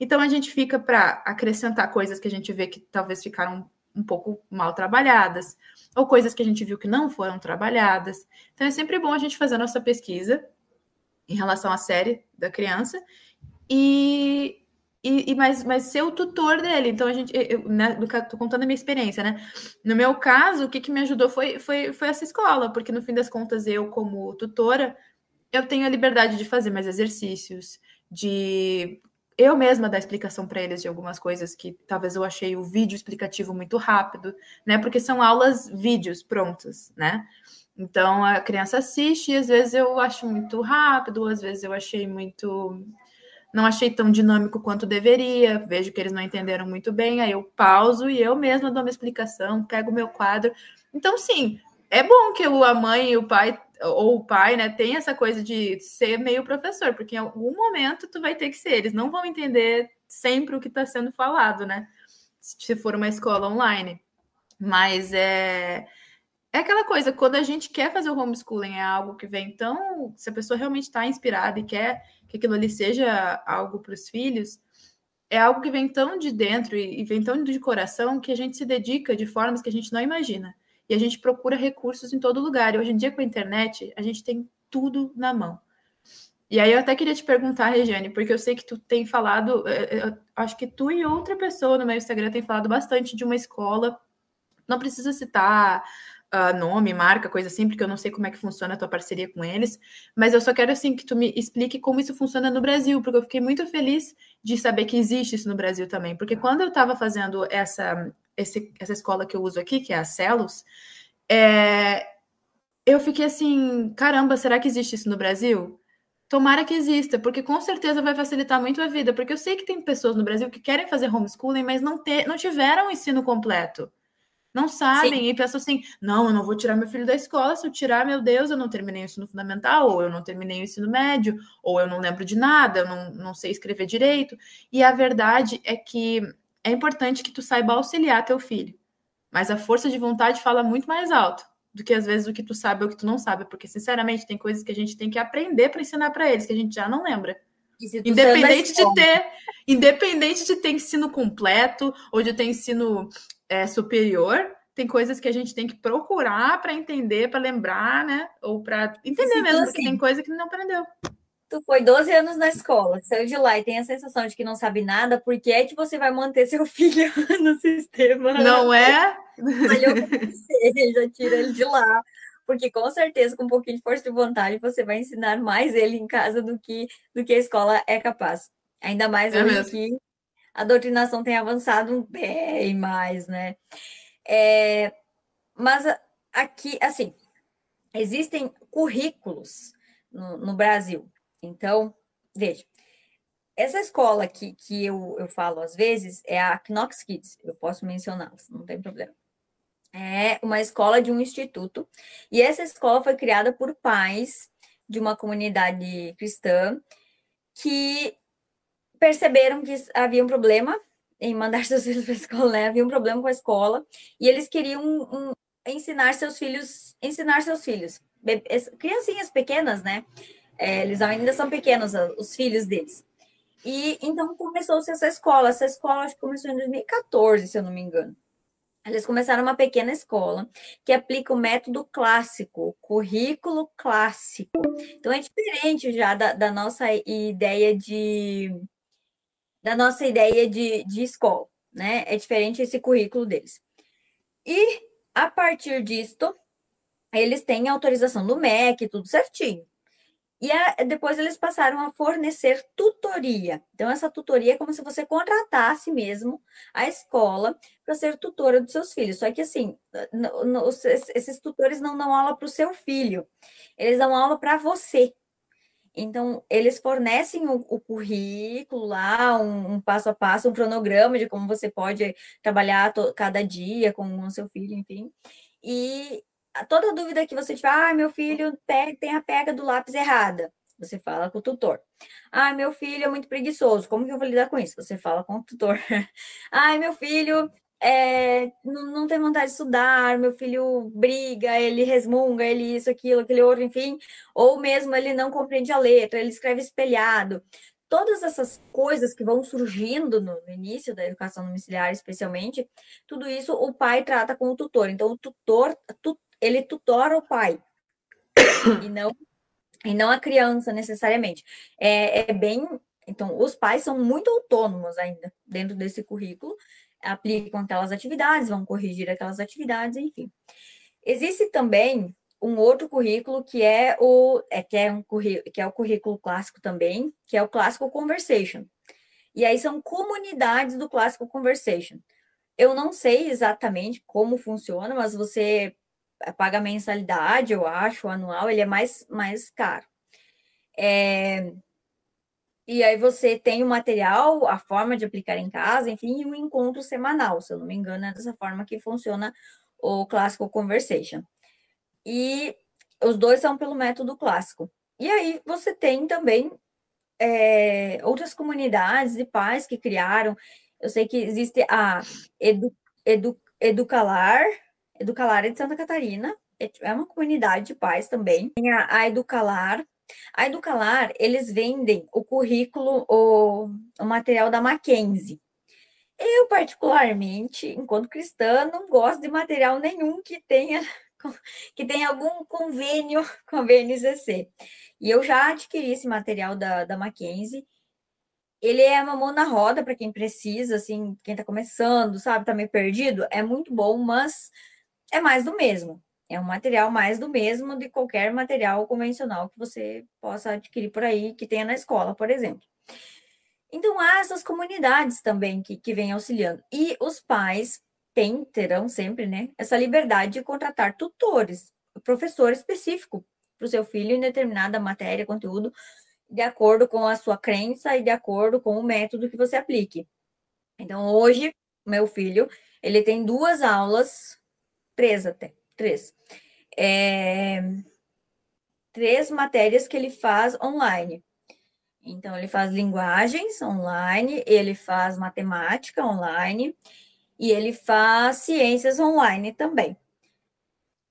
Então a gente fica para acrescentar coisas que a gente vê que talvez ficaram um pouco mal trabalhadas, ou coisas que a gente viu que não foram trabalhadas. Então é sempre bom a gente fazer a nossa pesquisa em relação à série da criança e, e, e mas, mas ser o tutor dele. Então, a gente, eu, né, tô contando a minha experiência, né? No meu caso, o que, que me ajudou foi, foi, foi essa escola, porque no fim das contas, eu, como tutora, eu tenho a liberdade de fazer mais exercícios, de eu mesma dar explicação para eles de algumas coisas que talvez eu achei o vídeo explicativo muito rápido, né? Porque são aulas vídeos prontas, né? Então a criança assiste e às vezes eu acho muito rápido, às vezes eu achei muito não achei tão dinâmico quanto deveria, vejo que eles não entenderam muito bem, aí eu pauso e eu mesma dou uma explicação, pego o meu quadro. Então, sim, é bom que a mãe e o pai, ou o pai, né, tem essa coisa de ser meio professor, porque em algum momento tu vai ter que ser, eles não vão entender sempre o que está sendo falado, né? Se for uma escola online. Mas é é aquela coisa, quando a gente quer fazer o homeschooling, é algo que vem tão. Se a pessoa realmente está inspirada e quer que aquilo ali seja algo para os filhos, é algo que vem tão de dentro e vem tão de coração que a gente se dedica de formas que a gente não imagina. E a gente procura recursos em todo lugar. E hoje em dia, com a internet, a gente tem tudo na mão. E aí eu até queria te perguntar, Regiane, porque eu sei que tu tem falado, eh, eh, acho que tu e outra pessoa no meu Instagram tem falado bastante de uma escola. Não precisa citar uh, nome, marca, coisa assim, porque eu não sei como é que funciona a tua parceria com eles, mas eu só quero assim que tu me explique como isso funciona no Brasil, porque eu fiquei muito feliz de saber que existe isso no Brasil também, porque quando eu estava fazendo essa, esse, essa escola que eu uso aqui, que é a Celos, é, eu fiquei assim, caramba, será que existe isso no Brasil? Tomara que exista, porque com certeza vai facilitar muito a vida, porque eu sei que tem pessoas no Brasil que querem fazer homeschooling, mas não, ter, não tiveram ensino completo. Não sabem Sim. e pensam assim: não, eu não vou tirar meu filho da escola. Se eu tirar, meu Deus, eu não terminei o ensino fundamental, ou eu não terminei o ensino médio, ou eu não lembro de nada, eu não, não sei escrever direito. E a verdade é que é importante que tu saiba auxiliar teu filho. Mas a força de vontade fala muito mais alto do que às vezes o que tu sabe ou o que tu não sabe, porque sinceramente tem coisas que a gente tem que aprender para ensinar para eles que a gente já não lembra. Independente de ter, independente de ter ensino completo ou de ter ensino é, superior, tem coisas que a gente tem que procurar para entender, para lembrar, né? Ou para entender Sim, mesmo, assim, porque tem coisa que não aprendeu. Tu foi 12 anos na escola, saiu de lá e tem a sensação de que não sabe nada, por que é que você vai manter <laughs> seu filho no sistema? Não é? Você, já tira ele de lá. Porque com certeza, com um pouquinho de força de vontade, você vai ensinar mais ele em casa do que, do que a escola é capaz. Ainda mais é hoje que a doutrinação tem avançado bem mais, né? É, mas aqui, assim, existem currículos no, no, Brasil. Então, veja, essa escola que, que eu, eu falo às vezes é a Knox Kids, eu posso mencioná-las, não tem problema. É uma escola de um instituto, e essa escola foi criada por pais de uma comunidade cristã que perceberam que havia um problema em mandar <laughs> seus filhos para a escola, né? havia um problema com a escola, e eles queriam um, ensinar seus filhos, ensinar seus filhos, criancinhas pequenas, né? É, eles ainda são pequenos, os filhos deles. E então começou-se essa escola. Essa escola acho que começou em 2014, se eu não me engano. Eles começaram uma pequena escola que aplica o método clássico, o currículo clássico. Então é diferente já da, da nossa ideia de da nossa ideia de, de escola, né? É diferente esse currículo deles. E a partir disto, eles têm autorização do MEC, tudo certinho. E a, depois eles passaram a fornecer tutoria. Então, essa tutoria é como se você contratasse mesmo a escola para ser tutora dos seus filhos. Só que, assim, no, no, esses tutores não dão aula para o seu filho, eles dão aula para você. Então, eles fornecem o, o currículo lá, um, um, passo a passo, um cronograma de como você pode trabalhar cada dia com o seu filho, enfim. E toda dúvida que você tiver, ah, meu filho tem a pega do lápis errada, você fala com o tutor. Ah, meu filho é muito preguiçoso, como que eu vou lidar com isso? Você fala com o tutor. <laughs> ah, meu filho é, não, não, tem vontade de estudar, meu filho briga, ele resmunga, ele isso, aquilo, aquele outro, enfim, ou mesmo ele não compreende a letra, ele escreve espelhado. Todas essas coisas que vão surgindo no, no início da educação domiciliar, especialmente, tudo isso o pai trata com o tutor. Então, o tutor, tu, ele tutora o pai e não e não a criança necessariamente. É, é bem, então os pais são muito autônomos ainda dentro desse currículo, aplicam aquelas atividades, vão corrigir aquelas atividades, enfim. Existe também um outro currículo que é o é, que é um que é o currículo clássico também, que é o clássico conversation. E aí são comunidades do clássico conversation. Eu não sei exatamente como funciona, mas você paga mensalidade, eu acho, anual, ele é mais, mais caro. É, e aí você tem o material, a forma de aplicar em casa, enfim, e um encontro semanal, se eu não me engano, é dessa forma que funciona o clássico conversation. E os dois são pelo método clássico. E aí você tem também é, outras comunidades de pais que criaram. Eu sei que existe a Edu, Edu, Educalar, Educalar é de Santa Catarina, é, é uma comunidade de pais também. Tem a, a Educalar. A Educalar, eles vendem o currículo, o, o material da Mackenzie. Eu, particularmente, enquanto cristã, não gosto de material nenhum que tenha <laughs> que tenha algum convênio <laughs> com a BNCC. E eu já adquiri esse material da, da Mackenzie. Ele é uma mão na roda para quem precisa, assim, quem está começando, sabe, está meio perdido. É muito bom, mas é mais do mesmo. É um material mais do mesmo de qualquer material convencional que você possa adquirir por aí, que tenha na escola, por exemplo. Então, há essas comunidades também que, que vêm auxiliando. E os pais têm, terão sempre, né, essa liberdade de contratar tutores, professor específico para o seu filho em determinada matéria, conteúdo, de acordo com a sua crença e de acordo com o método que você aplique. Então, hoje, meu filho, ele tem duas aulas três até, três. É, três matérias que ele faz online. Então, ele faz linguagens online, ele faz matemática online e ele faz ciências online também.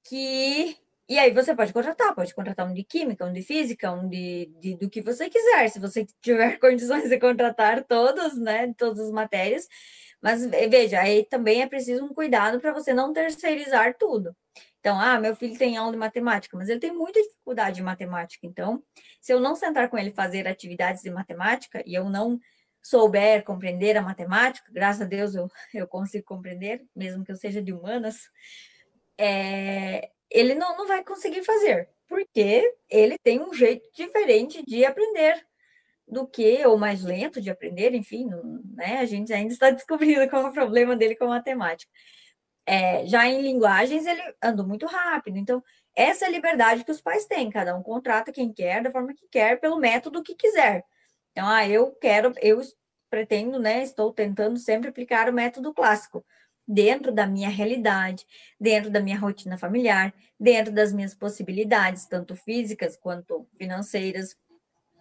Que e aí você pode contratar, pode contratar um de química, um de física, um de, de do que você quiser. Se você tiver <laughs> condições de contratar todos, né, todas as matérias, mas veja, aí também é preciso um cuidado para você não terceirizar tudo. Então, ah, meu filho tem aula de matemática, mas ele tem muita dificuldade de matemática. Então, se eu não sentar com ele fazer atividades de matemática e eu não souber compreender a matemática, graças a Deus eu, <laughs> eu consigo compreender, mesmo que eu seja de humanas, é, ele não, não vai conseguir fazer, porque ele tem um jeito diferente de aprender do que, ou mais lento de aprender, enfim, né? A gente ainda está <laughs> descobrindo qual é o problema dele com matemática. É, já em linguagens, ele andou muito rápido. Então, essa é a liberdade que os pais têm. Cada um contrata quem quer, da forma que quer, pelo método que quiser. Então, ah, eu quero, eu pretendo, né? Estou tentando sempre aplicar o método clássico dentro da minha realidade, dentro da minha rotina familiar, dentro das minhas possibilidades, tanto físicas quanto financeiras,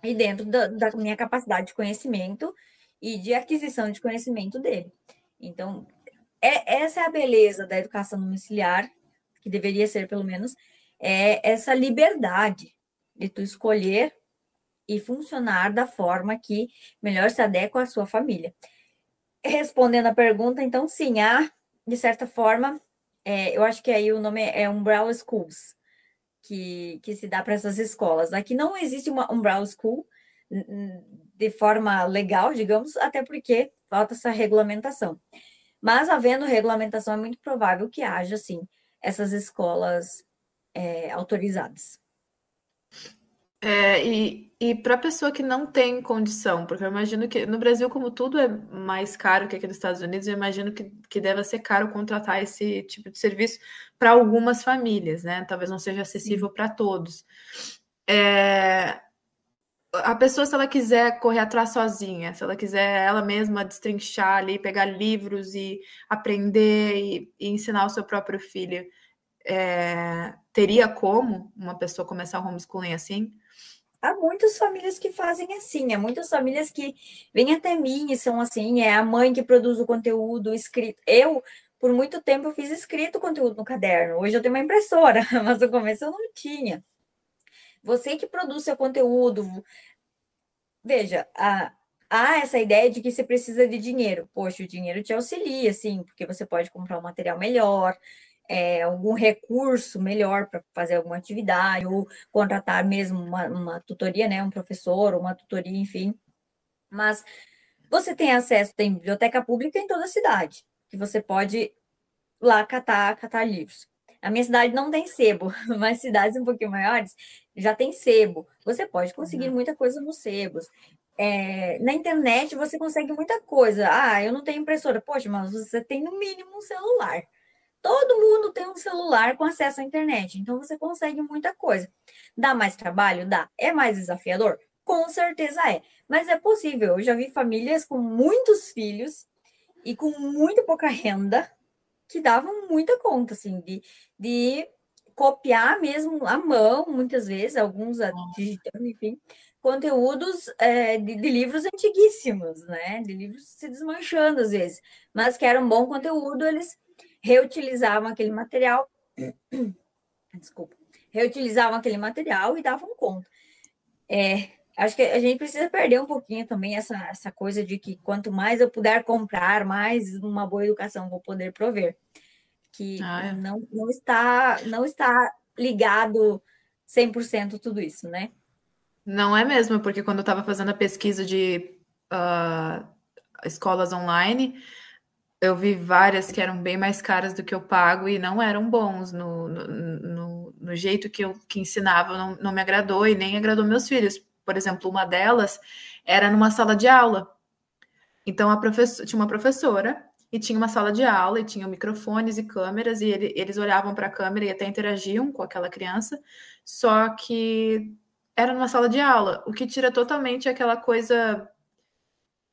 e dentro da, da minha capacidade de conhecimento e de aquisição de conhecimento dele. Então, é, essa é a beleza da educação domiciliar, que deveria ser pelo menos, é essa liberdade de tu escolher e funcionar da forma que melhor se adequa à sua família. Respondendo a pergunta, então, sim, há, de certa forma, é, eu acho que aí o nome é Umbrella Schools, que, que se dá para essas escolas. Aqui não existe uma Umbrella School de forma legal, digamos, até porque falta essa regulamentação. Mas havendo regulamentação, é muito provável que haja, sim, essas escolas é, autorizadas. É, e e para a pessoa que não tem condição, porque eu imagino que no Brasil, como tudo é mais caro que aqui nos Estados Unidos, eu imagino que, que deve ser caro contratar esse tipo de serviço para algumas famílias, né? Talvez não seja acessível para todos. É, a pessoa, se ela quiser correr atrás sozinha, se ela quiser ela mesma destrinchar ali, pegar livros e aprender e, e ensinar o seu próprio filho, é, teria como uma pessoa começar o homeschooling assim? Há muitas famílias que fazem assim, há muitas famílias que vêm até mim e são assim, é a mãe que produz o conteúdo escrito. Eu, por muito tempo, eu fiz escrito conteúdo no caderno. Hoje eu tenho uma impressora, <laughs> mas no começo eu não tinha. Você que produz seu conteúdo, veja, há, há essa ideia de que você precisa de dinheiro. Poxa, o dinheiro te auxilia, sim, porque você pode comprar um material melhor, é, algum recurso melhor para fazer alguma atividade, ou contratar mesmo uma, uma tutoria, né? Um professor, uma tutoria, enfim. Mas você tem acesso, tem biblioteca pública em toda a cidade, que você pode lá catar, catar livros. A minha cidade não tem sebo, <laughs> mas cidades um pouquinho maiores já tem sebo. Você pode conseguir uhum. muita coisa nos sebos. É, na internet você consegue muita coisa. Ah, eu não tenho impressora. Poxa, mas você tem no mínimo um celular. Todo mundo tem um celular com acesso à internet, então você consegue muita coisa. Dá mais trabalho? Dá. É mais desafiador? Com certeza é. Mas é possível. Eu já vi famílias com muitos filhos e com muito pouca renda que davam muita conta, assim, de, de copiar mesmo à mão, muitas vezes, alguns digitando, enfim, conteúdos é, de, de, livros antiguíssimos, né? De livros se desmanchando às vezes, mas que era um bom conteúdo, eles reutilizavam aquele material, <clears throat> desculpa, reutilizavam aquele material e davam conta. É, acho que a gente precisa perder um pouquinho também essa, essa coisa de que quanto mais eu puder comprar, mais uma boa educação vou poder prover. Que ah, é. não, não, está, não está ligado 100% tudo isso, né? Não é mesmo, porque quando eu estava fazendo a pesquisa de uh, escolas online, eu vi várias que eram bem mais caras do que eu pago e não eram bons no, no, no, no jeito que eu que ensinava, não, não me agradou e nem agradou meus filhos. Por exemplo, uma delas era numa sala de aula. Então, a professora, tinha uma professora e tinha uma sala de aula e tinha microfones e câmeras e ele, eles olhavam para a câmera e até interagiam com aquela criança, só que era numa sala de aula, o que tira totalmente aquela coisa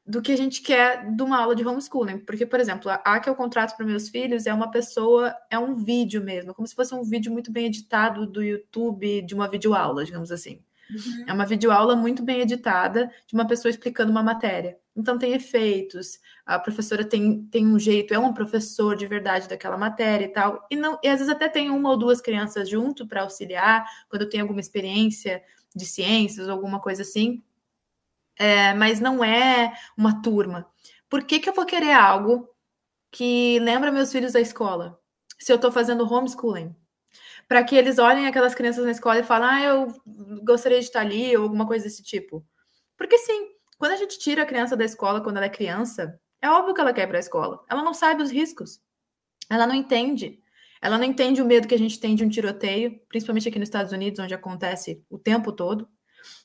do que a gente quer de uma aula de homeschooling. Porque, por exemplo, a que eu contrato para meus filhos é uma pessoa, é um vídeo mesmo, como se fosse um vídeo muito bem editado do YouTube de uma videoaula, digamos assim. Uhum. É uma videoaula muito bem editada de uma pessoa explicando uma matéria. Então tem efeitos, a professora tem, tem um jeito, é um professor de verdade daquela matéria e tal. E, não, e às vezes até tem uma ou duas crianças junto para auxiliar, quando tem alguma experiência de ciências, alguma coisa assim é, mas não é uma turma. Por que, que eu vou querer algo que lembra meus filhos da escola? Se eu estou fazendo homeschooling. Para que eles olhem aquelas crianças na escola e falem, ah, eu gostaria de estar ali, ou alguma coisa desse tipo. Porque sim, quando a gente tira a criança da escola quando ela é criança, é óbvio que ela quer ir para a escola. Ela não sabe os riscos. Ela não entende. Ela não entende o medo que a gente tem de um tiroteio, principalmente aqui nos Estados Unidos, onde acontece o tempo todo.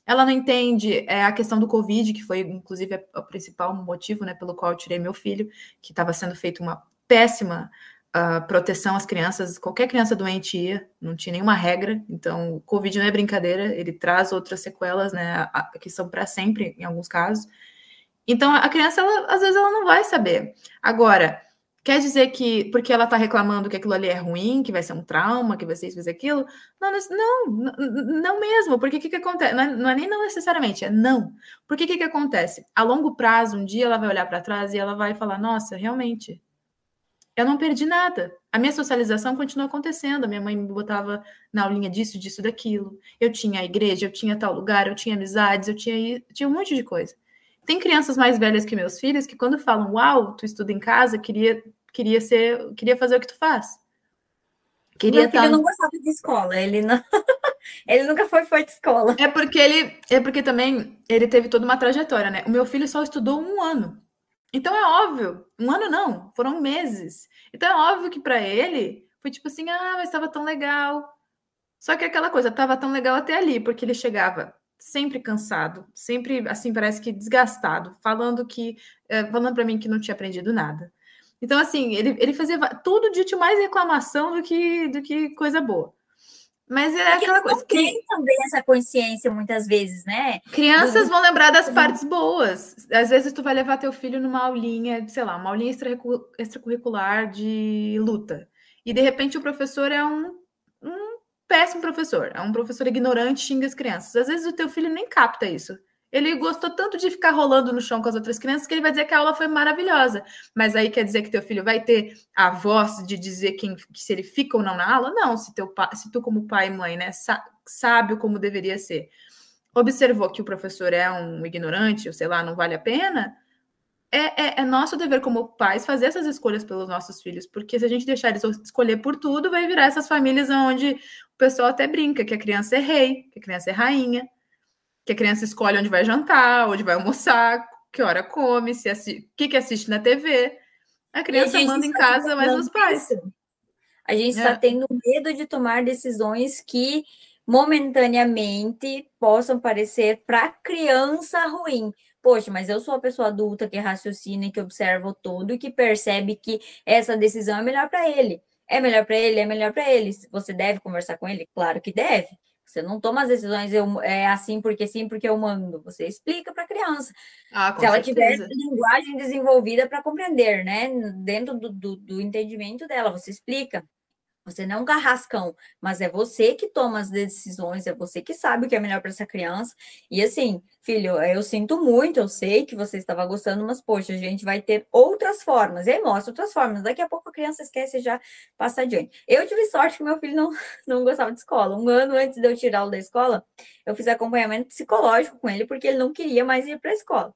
Ela não entende é, a questão do Covid, que foi, inclusive, o principal motivo né, pelo qual eu tirei meu filho, que estava sendo feita uma péssima uh, proteção às crianças. Qualquer criança doente ia, não tinha nenhuma regra. Então, o Covid não é brincadeira, ele traz outras sequelas, né, a, que são para sempre, em alguns casos. Então, a criança, ela, às vezes, ela não vai saber. Agora, Quer dizer que porque ela está reclamando que aquilo ali é ruim, que vai ser um trauma, que vai ser aquilo? Não, não, não mesmo. Porque o que, que acontece? Não é, não é, nem não necessariamente, é não. Porque o que, que acontece? A longo prazo, um dia ela vai olhar para trás e ela vai falar: Nossa, realmente, eu não perdi nada. A minha socialização continua acontecendo. A minha mãe me botava na aulinha disso, disso, daquilo. Eu tinha a igreja, eu tinha tal lugar, eu tinha amizades, eu tinha, tinha um monte de coisa. Tem crianças mais velhas que meus filhos que quando falam, uau, tu estuda em casa, queria, queria ser, queria fazer o que tu faz. Queria Meu filho tá... não gostava de escola, ele não, <laughs> ele nunca foi foi de escola. É porque ele, é porque também ele teve toda uma trajetória, né? O meu filho só estudou um ano. Então é óbvio, um ano não, foram meses. Então é óbvio que para ele foi tipo assim, ah, mas estava tão legal. Só que aquela coisa estava tão legal até ali, porque ele chegava sempre cansado, sempre assim parece que desgastado, falando que é, falando para mim que não tinha aprendido nada. Então assim ele, ele fazia tudo de mais reclamação do que do que coisa boa. Mas é Porque aquela coisa. Tem também essa consciência muitas vezes, né? Crianças vão lembrar das partes boas. Às vezes tu vai levar teu filho numa aulinha, sei lá, uma aulinha extracurricular de luta. E de repente o professor é um péssimo professor, é um professor ignorante, xinga as crianças. Às vezes o teu filho nem capta isso. Ele gostou tanto de ficar rolando no chão com as outras crianças que ele vai dizer que a aula foi maravilhosa. Mas aí quer dizer que teu filho vai ter a voz de dizer quem, se ele fica ou não na aula? Não, se, teu, se tu, como pai e mãe, né, sabe como deveria ser, observou que o professor é um ignorante, ou sei lá, não vale a pena, é, é, é, nosso dever como pais fazer essas escolhas pelos nossos filhos, porque se a gente deixar eles escolher por tudo, vai virar essas famílias onde o pessoal até brinca que a criança é rei, que a criança é rainha, que a criança escolhe onde vai jantar, onde vai almoçar, que hora come, se o que, que assiste na TV. A criança a manda em casa, mas os pais. A gente está é. tendo medo de tomar decisões que momentaneamente possam parecer para a criança ruim. Poxa, mas eu sou a pessoa adulta que raciocina e que observa todo e que percebe que essa decisão é melhor para ele. É melhor para ele, é melhor para ele. Você deve conversar com ele? Claro que deve. Você não toma as decisões eu, é assim porque sim, porque eu mando. Você explica para a criança. Ah, Se ela tiver linguagem desenvolvida para compreender, né? Dentro do, do, do entendimento dela, você explica. Você não é um carrascão, mas é você que toma as decisões, é você que sabe o que é melhor para essa criança. E assim, filho, eu sinto muito, eu sei que você estava gostando, mas poxa, a gente vai ter outras formas. E aí mostra outras formas. Daqui a pouco a criança esquece e já passa adiante. Eu tive sorte que meu filho não, <laughs> não gostava de escola. Um ano antes de eu tirá-lo da escola, eu fiz acompanhamento psicológico com ele, porque ele não queria mais ir para a escola.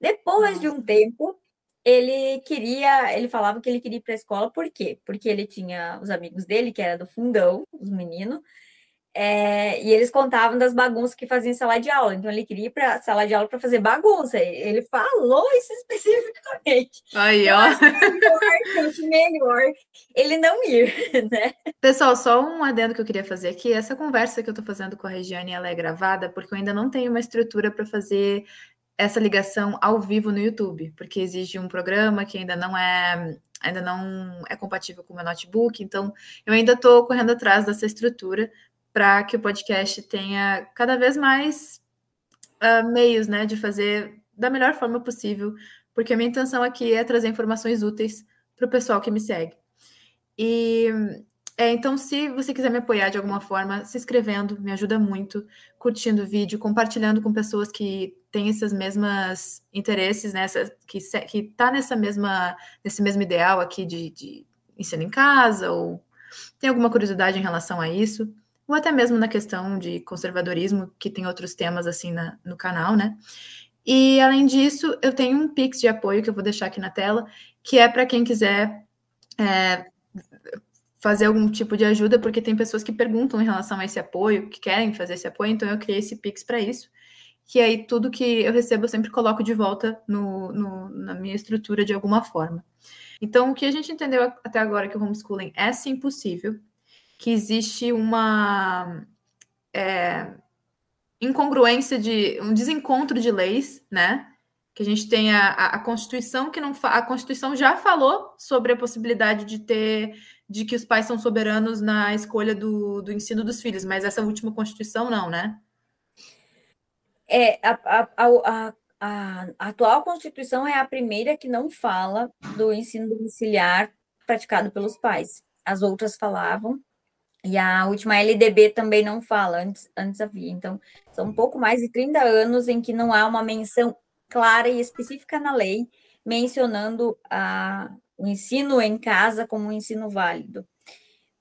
Depois de um tempo, ele queria, ele falava que ele queria ir para a escola, por quê? Porque ele tinha os amigos dele, que era do fundão, os meninos, é, e eles contavam das bagunças que faziam em sala de aula. Então ele queria ir para a sala de aula para fazer bagunça. Ele falou isso especificamente. Aí, ó. Melhor, gente, melhor ele não ir, <laughs> né? Pessoal, só um adendo que eu queria fazer aqui. Essa conversa que eu estou fazendo com a Regiane, ela é gravada porque eu ainda não tenho uma estrutura para fazer essa ligação ao vivo no YouTube, porque exige um programa que ainda não é ainda não é compatível com o meu notebook, então eu ainda estou correndo atrás dessa estrutura para que o podcast tenha cada vez mais uh, meios né, de fazer da melhor forma possível, porque a minha intenção aqui é trazer informações úteis para o pessoal que me segue. E é, então, se você quiser me apoiar de alguma forma, se inscrevendo me ajuda muito, curtindo o vídeo, compartilhando com pessoas que têm esses mesmos interesses, né? que que está nessa mesma nesse mesmo ideal aqui de, de ensino em casa ou tem alguma curiosidade em relação a isso, ou até mesmo na questão de conservadorismo, que tem outros temas assim na, no canal, né? E além disso, eu tenho um Pix de apoio que eu vou deixar aqui na tela, que é para quem quiser é, fazer algum tipo de ajuda, porque tem pessoas que perguntam em relação a esse apoio, que querem fazer esse apoio, então eu criei esse Pix para isso. Que aí tudo que eu recebo eu sempre coloco de volta no, no, na minha estrutura de alguma forma. Então, o que a gente entendeu até agora que o homeschooling é sim possível, que existe uma é, incongruência de um desencontro de leis, né? Que a gente tem a, a, a Constituição que não a Constituição já falou sobre a possibilidade de ter de que os pais são soberanos na escolha do, do ensino dos filhos, mas essa última Constituição não, né? É, a, a, a, a, atual Constituição é a primeira que não fala do ensino domiciliar praticado pelos pais. As outras falavam, e a última LDB também não fala, antes, antes havia. Então, são um pouco mais de 30 anos em que não há uma menção clara e específica na lei mencionando a, o ensino em casa como um ensino válido.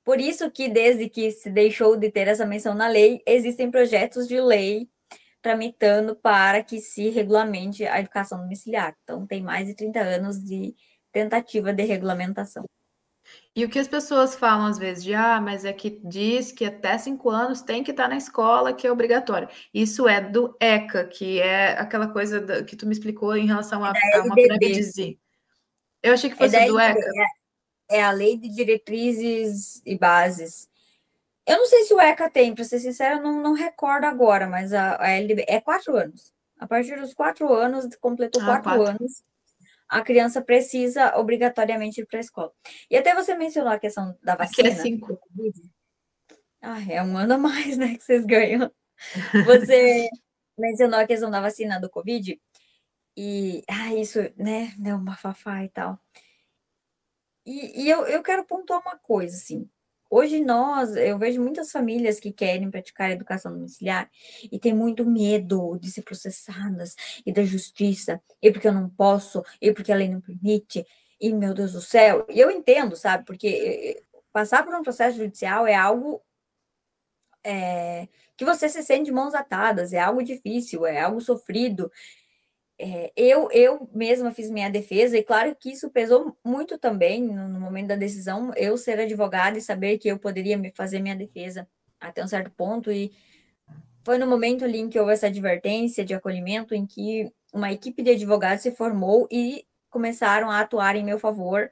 Por isso que, desde que se deixou de ter essa menção na lei, existem projetos de lei tramitando para que se regulamente a educação domiciliar. Então, tem mais de 30 anos de tentativa de regulamentação. E o que as pessoas falam às vezes de ah, mas é que diz que até cinco anos tem que estar na escola, que é obrigatório. Isso é do ECA, que é aquela coisa que tu me explicou em relação a, a uma pirâmide. Eu achei que fosse é do ECA. É, é a Lei de Diretrizes e Bases. Eu não sei se o ECA tem, para ser sincera, eu não, não recordo agora, mas a, a LDB é quatro anos. A partir dos quatro anos, completou ah, quatro, quatro, anos, a criança precisa obrigatoriamente ir para a escola. E até você mencionou a questão da vacina. Aqui é cinco. Ah, é um ano a mais, né, que vocês ganham. Você <laughs> mencionou a questão da vacina do Covid. E, ah, isso, né, deu uma fafá e tal. E, e eu, eu quero pontuar uma coisa, assim. Hoje nós, eu vejo muitas famílias que querem praticar educação domiciliar e tem muito medo de ser processadas e da justiça, e porque eu não posso, e porque a lei não permite, e meu Deus do céu. E eu entendo, sabe? Porque eh, passar por um processo judicial é algo é, que você se sente de mãos atadas, é algo difícil, é algo sofrido. É, eu, eu mesma fiz minha defesa, e claro que isso pesou muito também no, no, momento da decisão, eu ser advogada e saber que eu poderia fazer minha defesa até um certo ponto, e foi no momento ali em que houve essa advertência de acolhimento, em que uma equipe de advogados se formou e começaram a atuar em meu favor,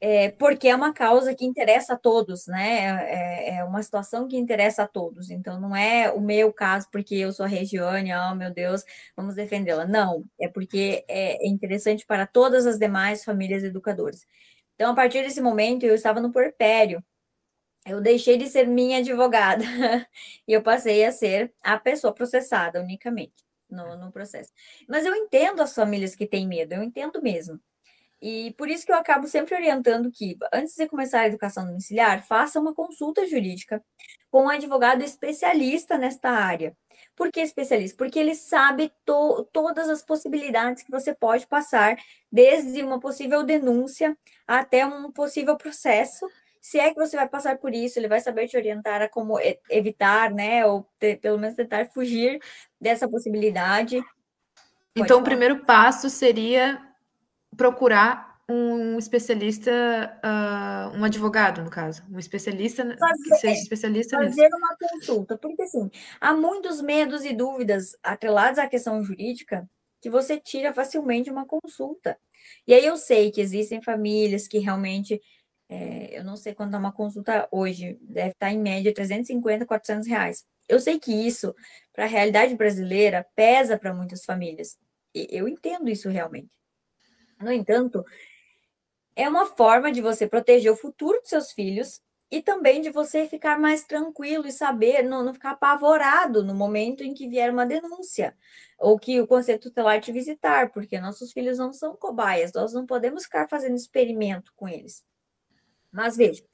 é, porque é uma causa que interessa a todos, né? É, é, uma situação que interessa a todos. Então, não é o meu caso porque eu sou a Regiane, oh meu Deus, vamos defendê-la. Não, é porque é interessante para todas as demais famílias educadoras. Então, a partir desse momento, eu estava no porpério. Eu deixei de ser minha advogada <laughs> e eu passei a ser a pessoa processada unicamente no, no processo. Mas eu entendo as famílias que têm medo, eu entendo mesmo. E por isso que eu acabo sempre orientando que, antes de começar a educação domiciliar, faça uma consulta jurídica com um advogado especialista nesta área. Por que especialista? Porque ele sabe to todas as possibilidades que você pode passar, desde uma possível denúncia até um possível processo. Se é que você vai passar por isso, ele vai saber te orientar a como evitar, né, ou pelo menos tentar fugir dessa possibilidade. Pode então, falar. o primeiro passo seria procurar um especialista, uh, um advogado, no caso, um especialista fazer, que seja especialista fazer nisso. uma consulta, porque assim, há muitos medos e dúvidas atrelados à questão jurídica que você tira facilmente uma consulta. E aí eu sei que existem famílias que realmente, é, eu não sei quanto é uma consulta hoje, deve estar em média 350, 400 reais. Eu sei que isso, para a realidade brasileira, pesa para muitas famílias. E eu entendo isso realmente. No entanto, é uma forma de você proteger o futuro dos seus filhos e também de você ficar mais tranquilo e saber, não, não ficar apavorado no momento em que vier uma denúncia ou que o conselho tutelar te visitar, porque nossos filhos não são cobaias, nós não podemos ficar fazendo experimento com eles. Mas veja,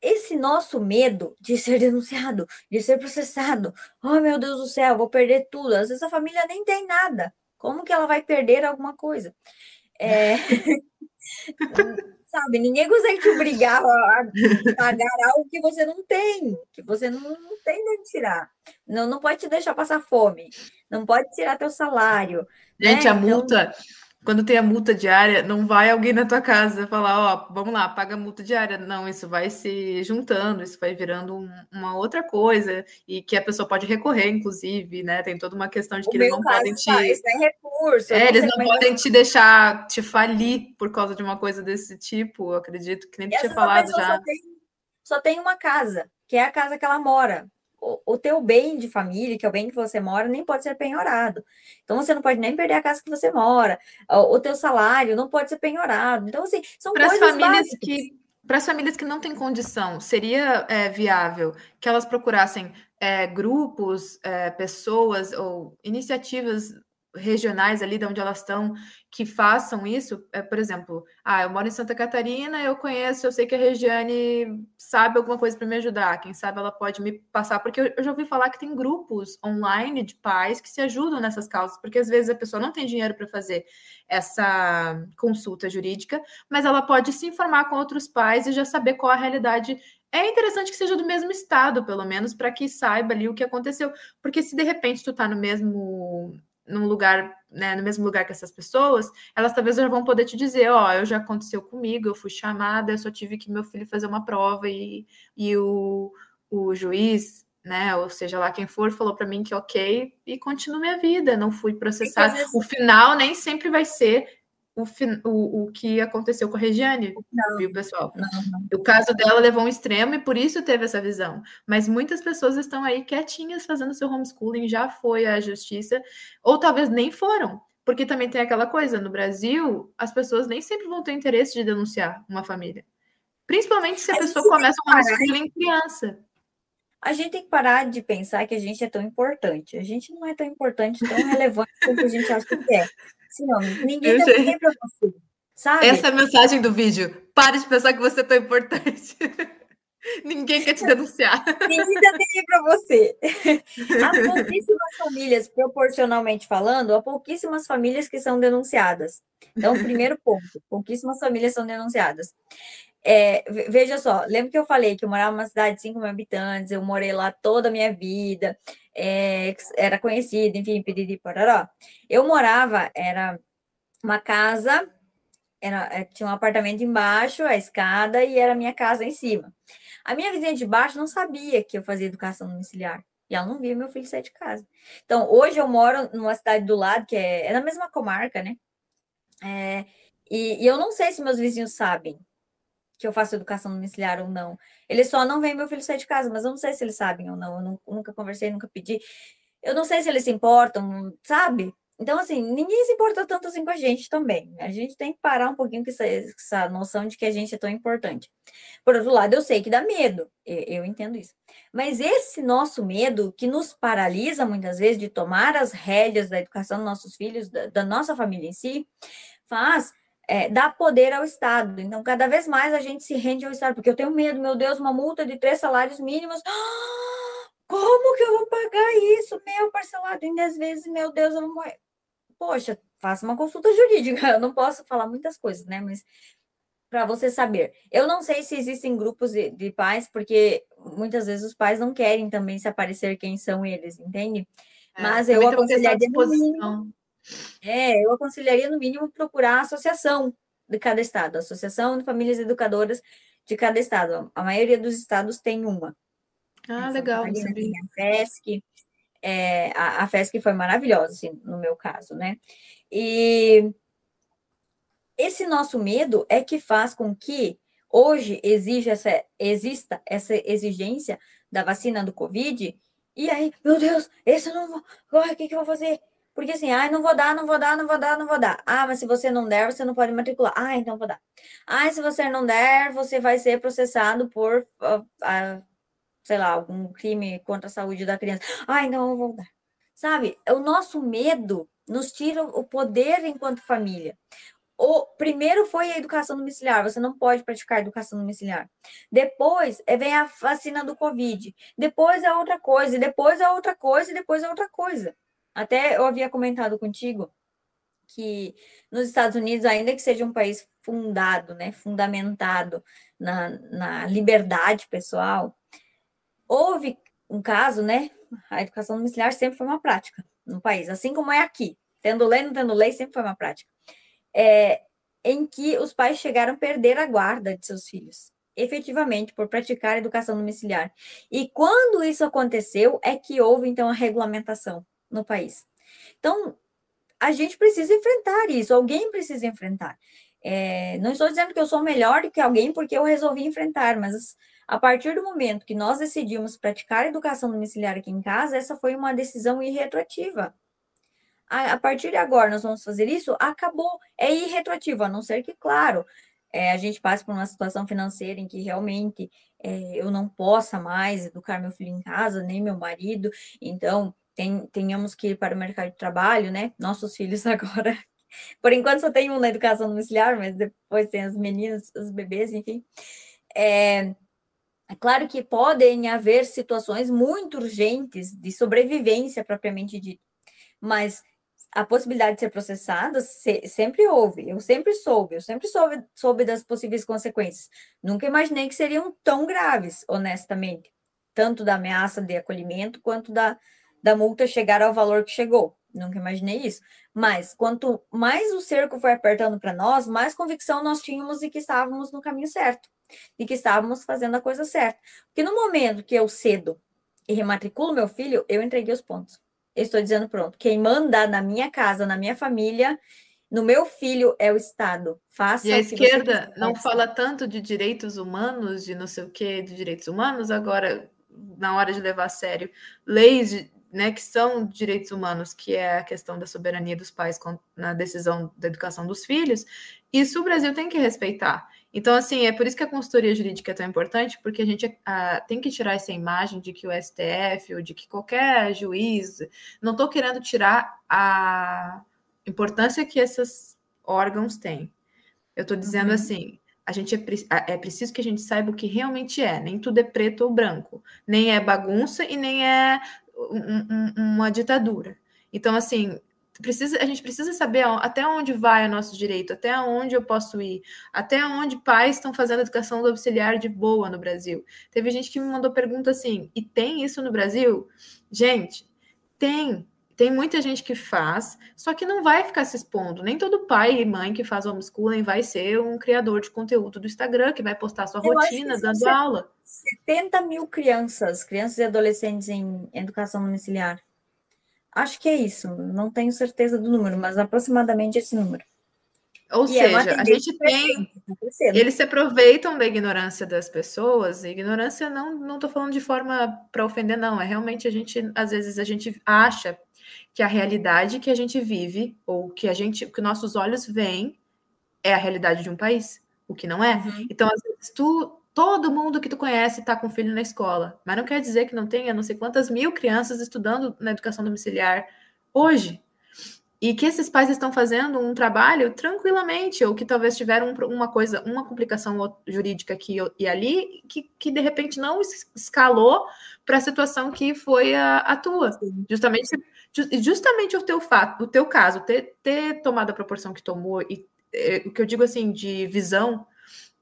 esse nosso medo de ser denunciado, de ser processado, oh meu Deus do céu, vou perder tudo. Às vezes a família nem tem nada. Como que ela vai perder alguma coisa? É... <laughs> Sabe, ninguém consegue te obrigar a pagar algo que você não tem, que você não, não tem de tirar. Não, não pode te deixar passar fome, não pode tirar teu salário. Gente, né? a multa, então quando tem a multa diária, não vai alguém na tua casa falar, ó, oh, vamos lá, paga a multa diária. Não, isso vai se juntando, isso vai virando um, uma outra coisa, e que a pessoa pode recorrer, inclusive, né? Tem toda uma questão de que o eles não podem te. Faz, né? recurso, é, eles não podem te deixar te falir por causa de uma coisa desse tipo. Acredito que nem tinha falado já. Só tem, só tem uma casa, que é a casa que ela mora o, teu bem de família, que é o bem que você mora, nem pode ser penhorado. Então, você não pode nem perder a casa que você mora. O, o teu salário não pode ser penhorado. Então, assim, são para coisas famílias básicas. que para as famílias que não têm condição, seria é, viável que elas procurassem é, grupos, é, pessoas ou iniciativas regionais ali de onde elas estão que façam isso, é, por exemplo, ah, eu moro em Santa Catarina, eu conheço, eu sei que a Regiane sabe alguma coisa para me ajudar, quem sabe ela pode me passar, porque eu, eu, já ouvi falar que tem grupos online de pais que se ajudam nessas causas, porque às vezes a pessoa não tem dinheiro para fazer essa consulta jurídica, mas ela pode se informar com outros pais e já saber qual a realidade é interessante que seja do mesmo estado, pelo menos, para que saiba ali o que aconteceu. Porque se de repente tu tá no mesmo num lugar, né, no mesmo lugar que essas pessoas, elas talvez já vão poder te dizer, ó, oh, eu já aconteceu comigo, eu fui chamada, eu só tive que meu filho fazer uma prova e, e o, o juiz, né, ou seja lá quem for, falou para mim que ok e continuo minha vida, não fui processada. O final nem sempre vai ser o, o, o que aconteceu com a Regiane, não, viu, pessoal? Não, não. O caso dela levou um extremo e por isso teve essa visão. Mas muitas pessoas estão aí quietinhas fazendo seu homeschooling, já foi à justiça, ou talvez nem foram. Porque também tem aquela coisa, no Brasil, as pessoas nem sempre vão ter interesse de denunciar uma família. Principalmente se a, a pessoa começa um homeschooling criança. A gente tem que parar de pensar que a gente é tão importante. A gente não é tão importante, tão relevante quanto a gente acha que é. Senão, ninguém tá ninguém para você. Sabe? Essa é a mensagem do vídeo. Pare de pensar que você é tão importante. <laughs> Ninguém quer te denunciar. <laughs> Ninguém tá nem para você. <laughs> Há pouquíssimas famílias, proporcionalmente falando, há pouquíssimas famílias que são denunciadas. Então, primeiro ponto, pouquíssimas famílias são denunciadas. É, veja só, lembra que eu falei que eu morava numa cidade de 5 mil habitantes, eu morei lá toda a minha vida, é, era conhecida, enfim, piriri, pororó. Eu morava, era uma casa, era, é, tinha um apartamento embaixo, a escada, e era a minha casa em cima. A minha vizinha de baixo não sabia que eu fazia educação domiciliar. E ela não via meu filho sair de casa. Então, hoje eu moro numa cidade do lado, que é, é na mesma comarca, né? É, e, e eu não sei se meus vizinhos sabem que eu faço educação domiciliar ou não. Eles só não veem meu filho sair de casa, mas eu não sei se eles sabem ou não. Eu não, nunca conversei, nunca pedi. Eu não sei se eles se importam, sabe? Então, assim, ninguém se importa tanto assim com a gente também. A gente tem que parar um pouquinho com essa, essa noção de que a gente é tão importante. Por outro lado, eu sei que dá medo, eu, eu entendo isso. Mas esse nosso medo, que nos paralisa muitas vezes de tomar as rédeas da educação dos nossos filhos, da, da nossa família em si, faz é, dá poder ao Estado. Então, cada vez mais a gente se rende ao Estado, porque eu tenho medo, meu Deus, uma multa de três salários mínimos. <gasps> como que eu vou pagar isso? Meu, parcelado em dez vezes, meu Deus, eu vou morrer. Poxa, faça uma consulta jurídica. <laughs> Eu não posso falar muitas coisas, né? Mas para você saber. Eu não sei se existem grupos de, de, pais, porque muitas vezes os pais não querem também se aparecer quem são eles, entende? É, Mas eu aconselharia no mínimo, é, eu aconselharia, no mínimo, procurar a associação de cada estado, a Associação de Famílias Educadoras de cada estado. A maioria dos estados tem uma. Ah, legal. Catarina, tem a FESC, é, a, a FESC foi maravilhosa, assim, no meu caso, né? E esse nosso medo é que faz com que hoje exija essa, exista essa exigência da vacina do Covid, e aí, meu Deus, esse eu não vou, o que, que eu vou fazer? Porque assim, ah, não vou dar, não vou dar, não vou dar, não vou dar. Ah, mas se você não der, você não pode matricular. Ah, então vou dar. Ah, se você não der, você vai ser processado por, uh, uh, sei lá, algum crime contra a saúde da criança. Ah, então eu vou dar. Sabe? O nosso medo nos tira o poder enquanto família. O primeiro foi a educação domiciliar, você não pode praticar educação domiciliar. Depois é, vem a vacina do Covid. Depois é outra coisa, depois é outra coisa, depois é outra coisa. Até eu havia comentado contigo que nos Estados Unidos, ainda que seja um país fundado, né, fundamentado na, na liberdade pessoal, houve um caso, né, a educação domiciliar sempre foi uma prática no país, assim como é aqui, tendo lei, não tendo lei, sempre foi uma prática, é, em que os pais chegaram a perder a guarda de seus filhos, efetivamente, por praticar educação domiciliar. E quando isso aconteceu, é que houve, então, a regulamentação no país. Então, a gente precisa enfrentar isso, alguém precisa enfrentar. É, não estou dizendo que eu sou melhor do que alguém porque eu resolvi enfrentar, mas a partir do momento que nós decidimos praticar educação domiciliar aqui em casa, essa foi uma decisão irretroativa. A, a partir de agora nós vamos fazer isso, acabou, é irretroativo, a não ser que, claro, é, a gente passe por uma situação financeira em que realmente é, eu não possa mais educar meu filho em casa, nem meu marido, então tem, tenhamos que ir para o mercado de trabalho, né? Nossos filhos <laughs> agora. Por enquanto só tem um na educação domiciliar, mas depois tem as meninas, os bebês, enfim. É, é claro que podem haver situações muito urgentes de sobrevivência propriamente dita, mas a possibilidade de ser processada se, sempre houve, eu sempre soube, eu sempre soube, soube das possíveis consequências. Nunca imaginei que seriam tão graves, honestamente, tanto da ameaça de acolhimento quanto da, da multa chegar ao valor que chegou. Nunca imaginei isso. Mas quanto mais o cerco foi apertando para nós, mais convicção nós tínhamos de que estávamos no caminho certo, de que estávamos fazendo a coisa certa. Porque no momento que eu cedo e rematriculo meu filho, eu entreguei os pontos. Eu estou dizendo, pronto, quem manda na minha casa, na minha família, No meu filho é o Estado. Faça e a esquerda não fala tanto de direitos humanos, de não sei o quê, de direitos humanos, agora, na hora de levar a sério leis né, que são direitos humanos, que é a questão da soberania dos pais na decisão da educação dos filhos, isso o Brasil tem que respeitar. Então, assim, é por isso que a consultoria jurídica é tão importante, porque a gente tem que tirar essa imagem de que o STF ou de que qualquer juiz. Não estou querendo tirar a importância que esses órgãos têm. Eu estou dizendo uhum. assim: a gente é, é, preciso que a gente saiba o que realmente é. Nem tudo é preto ou branco, nem é bagunça e nem é um, um, uma ditadura. Então, assim, precisa, a gente precisa saber até onde vai o nosso direito, até onde eu posso ir, até onde pais estão fazendo educação auxiliar de boa no Brasil. Teve gente que me mandou pergunta assim: e tem isso no Brasil? Gente, tem. Tem muita gente que faz, só que não vai ficar se expondo. Nem todo pai e mãe que faz homeschooling vai ser um criador de conteúdo do Instagram, que vai postar sua eu rotina dando aula. 70 mil crianças, crianças e adolescentes em educação domiciliar. Acho que é isso, não tenho certeza do número, mas aproximadamente esse número. Ou e é seja, é a gente tem. Tá eles se aproveitam da ignorância das pessoas. ignorância não não estou falando de forma para ofender, não. É realmente a gente, às vezes, a gente acha que a realidade que a gente vive, ou que a gente, que nossos olhos veem, é a realidade de um país, o que não é. Uhum. Então, às vezes, tu todo mundo que tu conhece está com filho na escola, mas não quer dizer que não tenha não sei quantas mil crianças estudando na educação domiciliar hoje. E que esses pais estão fazendo um trabalho tranquilamente, ou que talvez tiveram uma coisa, uma complicação jurídica aqui e ali, que, que de repente não escalou para a situação que foi a, a tua. Justamente, justamente o teu fato, o teu caso, ter, ter tomado a proporção que tomou, e é, o que eu digo assim, de visão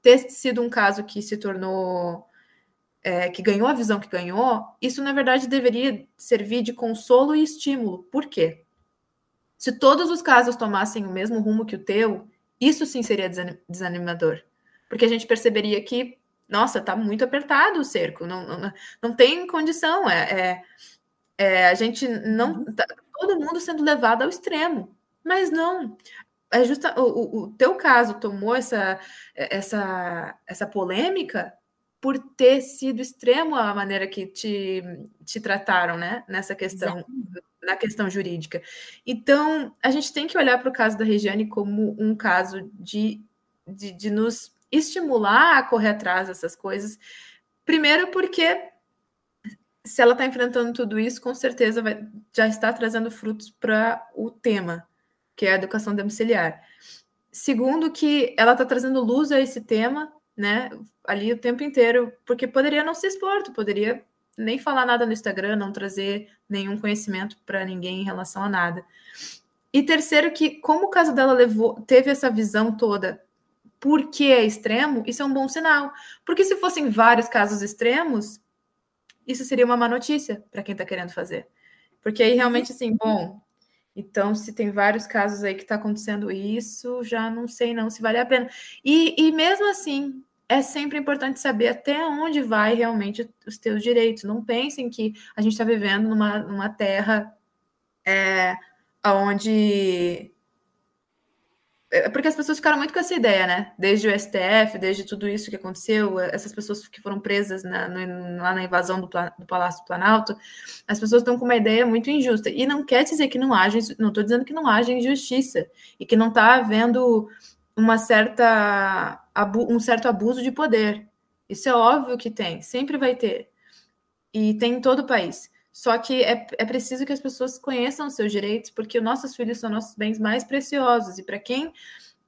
ter sido um caso que se tornou. É, que ganhou a visão que ganhou, isso na verdade deveria servir de consolo e estímulo. Por quê? Se todos os casos tomassem o mesmo rumo que o teu, isso sim seria desanimador. Porque a gente perceberia que, nossa, tá muito apertado o cerco, não, não, não tem condição. É, é, é a gente não. Uhum. Tá, todo mundo sendo levado ao extremo. Mas não é justa, o, o teu caso tomou essa, essa, essa polêmica por ter sido extremo a maneira que te, te trataram, né? Nessa questão, Exatamente. na questão jurídica. Então, a gente tem que olhar para o caso da Regiane como um caso de, de, de nos estimular a correr atrás dessas coisas. Primeiro, porque se ela está enfrentando tudo isso, com certeza vai, já está trazendo frutos para o tema, que é a educação domiciliar. Segundo, que ela está trazendo luz a esse tema, né, ali o tempo inteiro, porque poderia não se expor, tu poderia nem falar nada no Instagram, não trazer nenhum conhecimento para ninguém em relação a nada. E terceiro, que como o caso dela levou, teve essa visão toda, porque é extremo, isso é um bom sinal. Porque se fossem vários casos extremos, isso seria uma má notícia para quem está querendo fazer. Porque aí realmente, assim, bom, então, se tem vários casos aí que está acontecendo isso, já não sei não se vale a pena. E, e mesmo assim, é sempre importante saber até onde vai realmente os teus direitos. Não pensem que a gente está vivendo numa, numa terra é, onde é, porque as pessoas ficaram muito com essa ideia, né? Desde o STF, desde tudo isso que aconteceu, essas pessoas que foram presas na, no, lá na invasão do, do, Palácio do Planalto, as pessoas estão com uma ideia muito injusta. E não quer dizer que não haja, não estou dizendo que não haja injustiça e que não está havendo uma certa, um certo abuso de poder. Isso é óbvio que tem, sempre vai ter. E tem em todo o país. Só que é, é preciso que as pessoas conheçam os seus direitos, porque os nossos filhos são nossos bens mais preciosos. E para quem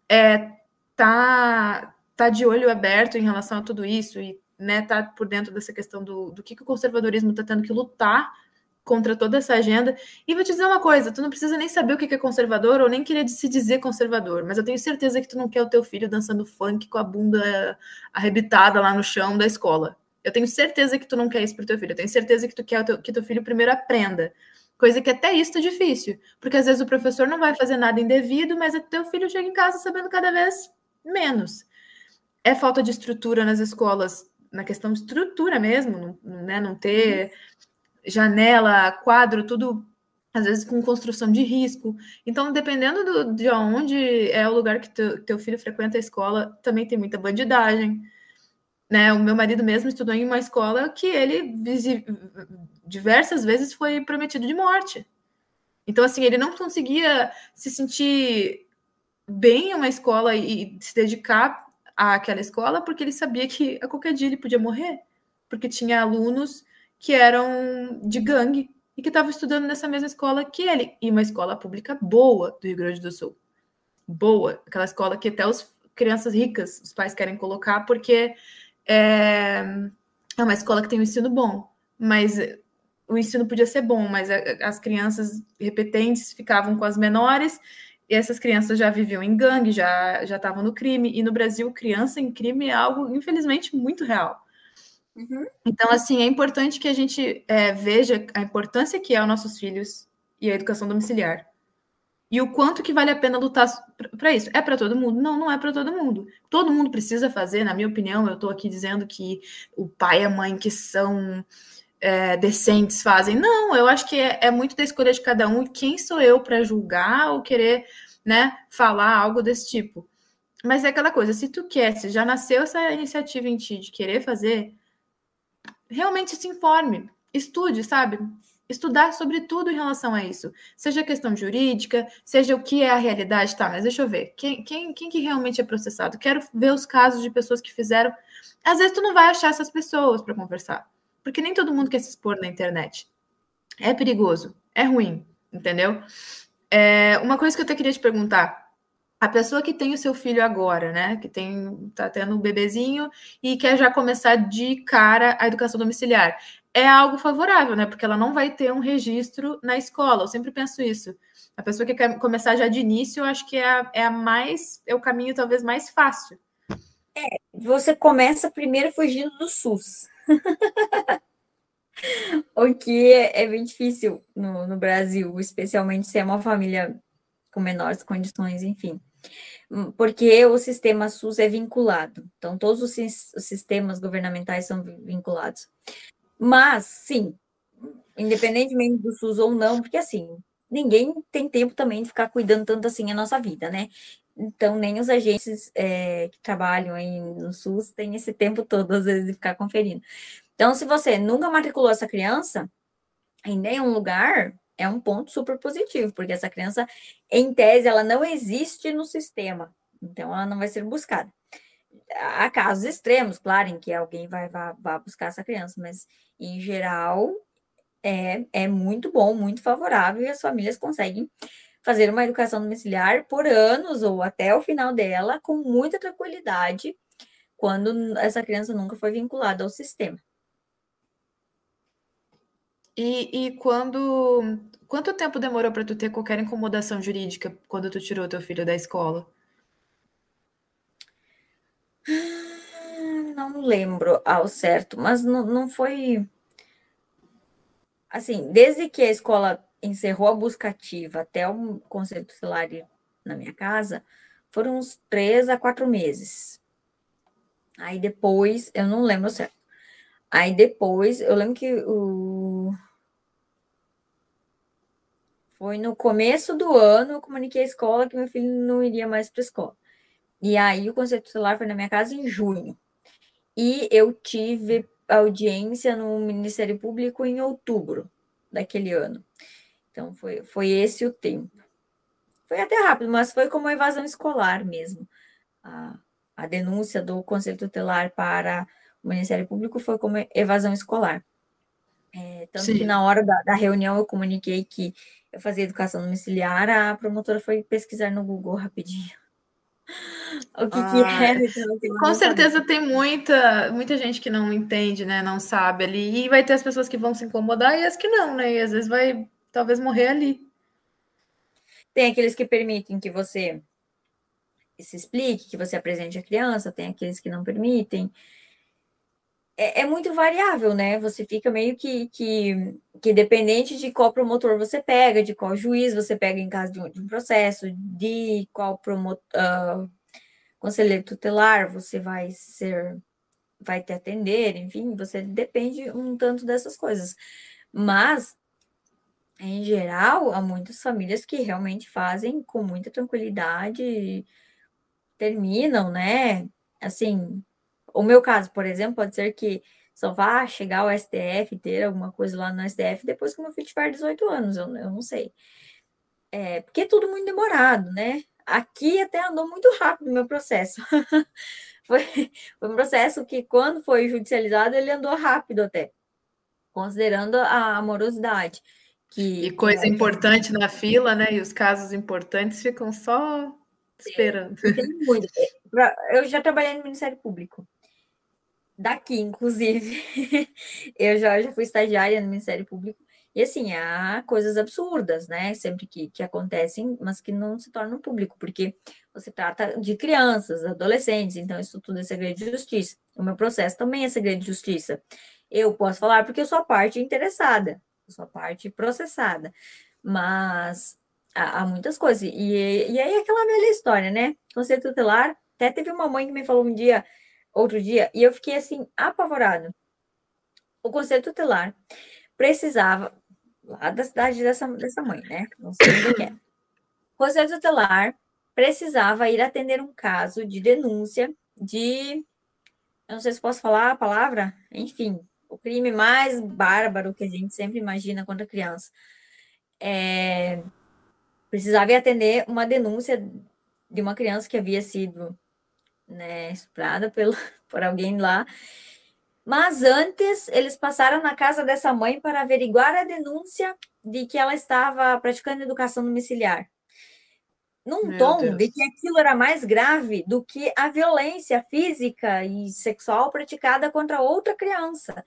é, tá, tá de olho aberto em relação a tudo isso e né, tá por dentro dessa questão do, do que, que o conservadorismo está tendo que lutar contra toda essa agenda. E vou te dizer uma coisa: tu não precisa nem saber o que é conservador ou nem querer se dizer conservador, mas eu tenho certeza que tu não quer o teu filho dançando funk com a bunda arrebitada lá no chão da escola. Eu tenho certeza que tu não quer isso pro teu filho. Eu tenho certeza que tu quer teu, que teu filho primeiro aprenda. Coisa que até isso é difícil. Porque às vezes o professor não vai fazer nada indevido, mas o teu filho chega em casa sabendo cada vez menos. É falta de estrutura nas escolas, na questão de estrutura mesmo, né? Não ter janela, quadro, tudo às vezes com construção de risco. Então, dependendo do, de onde é o lugar que teu, filho frequenta a escola, também tem muita bandidagem. Né? O meu marido mesmo estudou em uma escola que ele diversas vezes foi prometido de morte. Então, assim, ele não conseguia se sentir bem em uma escola e se dedicar àquela escola porque ele sabia que a qualquer dia ele podia morrer, porque tinha alunos que eram de gangue e que estavam estudando nessa mesma escola que ele, e uma escola pública boa do Rio Grande do Sul. Boa, aquela escola que até as crianças ricas os pais querem colocar porque é, é uma escola que tem um ensino bom, mas o ensino podia ser bom, mas as crianças repetentes ficavam com as menores e essas crianças já viviam em gangue, já já estavam no crime e no Brasil criança em crime é algo infelizmente muito real. Uhum. Então, assim, é importante que a gente é, veja a importância que é aos nossos filhos e a educação domiciliar. E o quanto que vale a pena lutar para isso. É para todo mundo? Não, não é para todo mundo. Todo mundo precisa fazer, na minha opinião, eu estou aqui dizendo que o pai e a mãe que são é, decentes fazem. Não, eu acho que é, é muito da escolha de cada um. Quem sou eu para julgar ou querer né, falar algo desse tipo? Mas é aquela coisa, se tu quer, se já nasceu essa iniciativa em ti de querer fazer, realmente se informe, estude, sabe? Estudar sobre tudo em relação a isso. Seja questão jurídica, seja o que é a realidade, tá? Mas deixa eu ver. Quem, quem, quem que realmente é processado? Quero ver os casos de pessoas que fizeram. Às vezes tu não vai achar essas pessoas para conversar. Porque nem todo mundo quer se expor na internet. É perigoso, é ruim, entendeu? É, uma coisa que eu até queria te perguntar a pessoa que tem o seu filho agora, né, que tem tá tendo um bebezinho e quer já começar de cara a educação domiciliar, é algo favorável, né? Porque ela não vai ter um registro na escola. Eu sempre penso isso. A pessoa que quer começar já de início, eu acho que é a, é a mais é o caminho talvez mais fácil. É, você começa primeiro fugindo do SUS. <laughs> o que é, é bem difícil no, no Brasil, especialmente se é uma família com menores condições, enfim. Hum, porque o sistema SUS é vinculado. Então, todos os, sistemas governamentais são vinculados. Mas, sim, independentemente do SUS ou não, porque assim, ninguém tem tempo também de ficar cuidando tanto assim a nossa vida, né? Então, nem os agentes é, que trabalham aí no SUS têm esse tempo todo, às vezes, de ficar conferindo. Então, se você nunca matriculou essa criança em nenhum lugar, é um ponto super positivo, porque essa criança, em tese, ela não existe no sistema, então ela não vai ser buscada. Há casos extremos, claro, em que alguém vai, vai, vai buscar essa criança, mas em geral é, é muito bom, muito favorável, e as famílias conseguem fazer uma educação domiciliar por anos ou até o final dela com muita tranquilidade, quando essa criança nunca foi vinculada ao sistema. E, e quando. Quanto tempo demorou para tu ter qualquer incomodação jurídica quando tu tirou teu filho da escola? Ah, não lembro ao certo, mas não, não foi. Assim, desde que a escola encerrou a busca ativa até o conselho tutelar na minha casa, foram uns três a quatro meses. Aí depois, eu não lembro certo. Aí depois, eu lembro que o foi no começo do ano, eu comuniquei à escola que meu filho não iria mais para a escola. E aí o conselho tutelar foi na minha casa em junho. E eu tive audiência no Ministério Público em outubro daquele ano. Então foi, foi esse o tempo. Foi até rápido, mas foi como evasão escolar mesmo. A, a denúncia do Conselho Tutelar para o Ministério Público foi como evasão escolar. É, tanto Sim. que na hora da, da, reunião eu comuniquei que eu fazia educação domiciliar, a promotora foi pesquisar no Google rapidinho. <laughs> O que, ah, que era? Então, com certeza saber. tem muita, muita gente que não entende, né? Não sabe ali. E vai ter as pessoas que vão se incomodar e as que não, né? E às vezes vai talvez morrer ali. Tem aqueles que permitem que você se explique, que você apresente a criança, tem aqueles que não permitem é, é, muito variável, né? Você fica meio que, que, que dependente de qual promotor você pega, de qual juiz você pega em caso de um, de um processo, de qual promotor, uh, conselheiro tutelar você vai ser, vai te atender, enfim, você depende um tanto dessas coisas. Mas em geral, há muitas famílias que realmente fazem com muita tranquilidade, terminam, né? Assim, o meu caso, por exemplo, pode ser que só vá chegar ao STF, ter alguma coisa lá no STF depois que meu filho tiver 18 anos, eu, eu não sei. É, porque é tudo muito demorado, né? Aqui até andou muito rápido o meu processo. <laughs> foi, foi um processo que, quando foi judicializado, ele andou rápido até, considerando a amorosidade. Que, e coisa que, importante na fila, né? E os casos importantes ficam só esperando. Tem muito. <laughs> Eu já trabalhei no Ministério Público. Daqui, inclusive. <laughs> Eu já, já fui estagiária no Ministério Público. E assim, há coisas absurdas, né? Sempre que, que acontecem, mas que não se tornam público, porque você trata de crianças, adolescentes, então isso tudo é segredo de justiça. O meu processo também é segredo de justiça. Eu posso falar porque eu sou a parte interessada sua parte processada. Mas há, há muitas coisas. E, e aí aquela velha história, né? Conselho tutelar. Até teve uma mãe que me falou um dia, outro dia, e eu fiquei assim, apavorado. O conselho tutelar precisava, lá da cidade dessa, dessa mãe, né? Não sei onde é. O conselho tutelar precisava ir atender um caso de denúncia de. Eu não sei se posso falar a palavra, enfim, o crime mais bárbaro que a gente sempre imagina contra criança. É, precisava atender uma denúncia de uma criança que havia sido né, estuprada pelo, <laughs> por alguém lá. Mas antes, eles passaram na casa dessa mãe para averiguar a denúncia de que ela estava praticando educação domiciliar. Num Meu tom Deus. de que aquilo era mais grave do que a violência física e sexual praticada contra outra criança.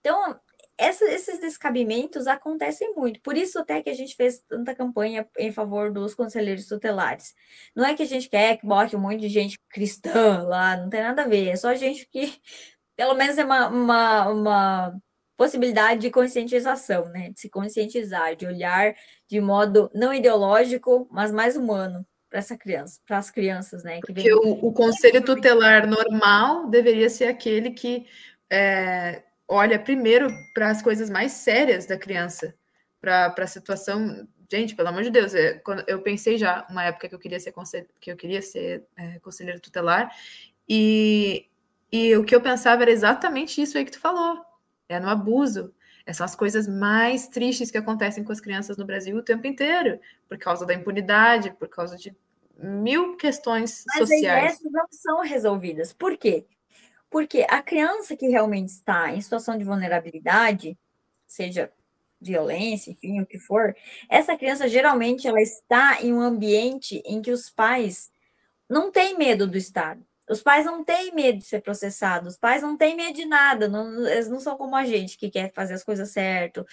Então, essa, esses descabimentos acontecem muito. Por isso até que a gente fez tanta campanha em favor dos conselheiros tutelares. Não é que a gente quer que bote um monte de gente cristã lá, não tem nada a ver. É só gente que, <laughs> pelo menos, é uma, uma, uma possibilidade de conscientização, né? De se conscientizar, de olhar de modo não ideológico, mas mais humano para essa criança, para as crianças, né? Que Porque o, o, conselho tutelar normal deveria ser aquele que é, olha primeiro para as coisas mais sérias da criança, para a situação. Gente, pelo amor de Deus, é, quando, eu pensei já uma época que eu queria ser que eu queria ser é, conselheiro tutelar e, e o que eu pensava era exatamente isso aí que tu falou é no abuso. Essas são as coisas mais tristes que acontecem com as crianças no Brasil o tempo inteiro, por causa da impunidade, por causa de mil questões Mas sociais. Mas essas não são resolvidas. Por quê? Porque a criança que realmente está em situação de vulnerabilidade, seja violência, enfim, o que for, essa criança geralmente ela está em um ambiente em que os pais não têm medo do Estado. Os pais não têm medo de ser processados, os pais não têm medo de nada, não, eles não são como a gente que quer fazer as coisas certo,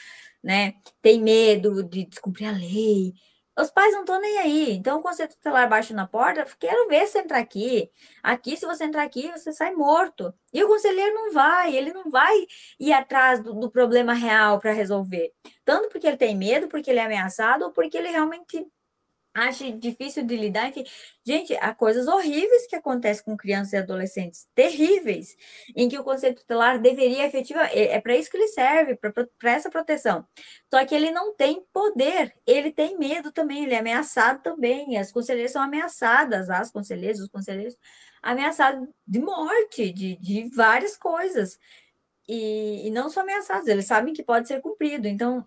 né? Tem medo de descumprir a lei. Os pais não estão nem aí. Então, o conselho tutelar bate na porta, quero ver você entrar aqui. Aqui, se você entrar aqui, você sai morto. E o conselheiro não vai, ele não vai ir atrás do, do problema real para resolver. Tanto porque ele tem medo, porque ele é ameaçado, ou porque ele realmente acho difícil de lidar. Enfim, gente, há coisas horríveis que acontecem com crianças e adolescentes, terríveis, em que o conselho tutelar deveria efetivar, é, é para isso que ele serve, para essa proteção. Só que ele não tem poder, ele tem medo também, ele é ameaçado também. As conselheiras são ameaçadas, as conselheiras, os conselheiros, ameaçados de morte, de, de várias coisas. E, e não são ameaçados, eles sabem que pode ser cumprido. Então,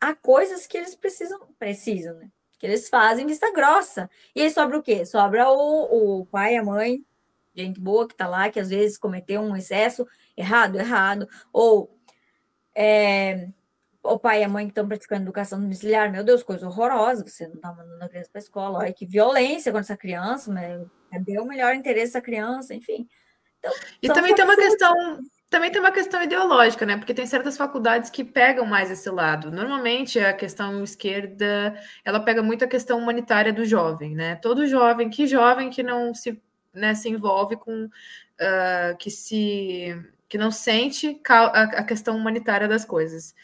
há coisas que eles precisam, precisam, né? Que eles fazem vista grossa. E aí sobra o quê? Sobra o, o pai, a mãe, gente boa que tá lá, que às vezes cometeu um excesso, errado, errado, ou é, o pai e a mãe que estão praticando educação domiciliar, meu Deus, coisa horrorosa, você não tá mandando a criança para a escola, olha que violência contra essa criança, mas cadê o melhor interesse dessa criança, enfim. Então, e também tem uma questão também tem uma questão ideológica, né? Porque tem certas faculdades que pegam mais esse lado. Normalmente a questão esquerda, ela pega muito a questão humanitária do jovem, né? Todo jovem, que jovem que não se, né, se envolve com, uh, que se, que não sente a, questão humanitária das coisas.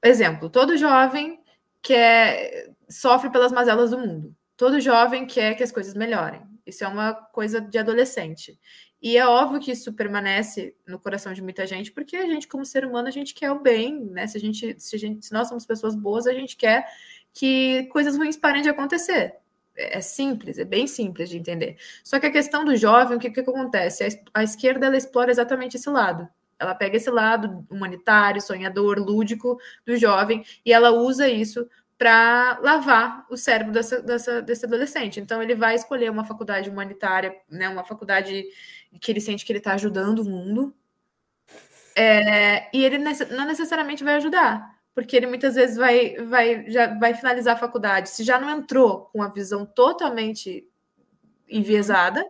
Exemplo, todo jovem quer sofre pelas mazelas do mundo. Todo jovem quer que as coisas melhorem. Isso é uma coisa de adolescente. E é óbvio que isso permanece no coração de muita gente, porque a gente, como ser humano, a gente quer o bem, né? Se a gente, se, a gente, se nós somos pessoas boas, a gente quer que coisas ruins parem de acontecer. É, é simples, é bem simples de entender. Só que a questão do jovem, o que, que acontece? A, a esquerda ela explora exatamente esse lado. Ela pega esse lado humanitário, sonhador, lúdico do jovem e ela usa isso para lavar o cérebro dessa, dessa, desse adolescente. Então, ele vai escolher uma faculdade humanitária, né, uma faculdade que ele sente que ele está ajudando o mundo, é, e ele não necessariamente vai ajudar, porque ele muitas vezes vai, vai, já vai finalizar a faculdade, se já não entrou com a visão totalmente enviesada,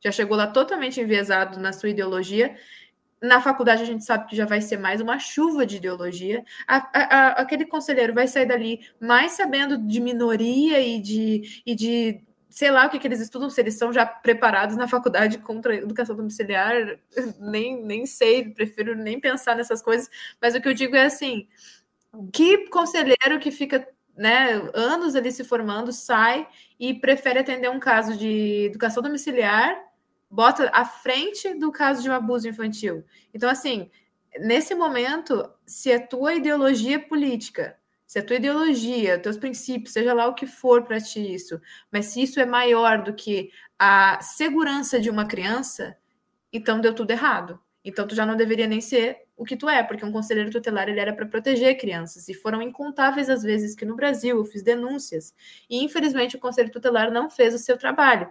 já chegou lá totalmente enviesado na sua ideologia, na faculdade a gente sabe que já vai ser mais uma chuva de ideologia. A, a, a, aquele conselheiro vai sair dali mais sabendo de minoria e de, e de sei lá o que, que eles estudam, se eles são já preparados na faculdade contra a educação domiciliar, <laughs> nem, nem sei, prefiro nem pensar nessas coisas, mas o que eu digo é assim, que conselheiro que fica né, anos ali se formando, sai e prefere atender um caso de educação domiciliar, bota à frente do caso de um abuso infantil. Então, assim, nesse momento, se a tua ideologia política se a tua ideologia, teus princípios, seja lá o que for para ti isso, mas se isso é maior do que a segurança de uma criança, então deu tudo errado. Então tu já não deveria nem ser o que tu é, porque um conselheiro tutelar ele era para proteger crianças e foram incontáveis as vezes que no Brasil eu fiz denúncias e infelizmente o conselho tutelar não fez o seu trabalho.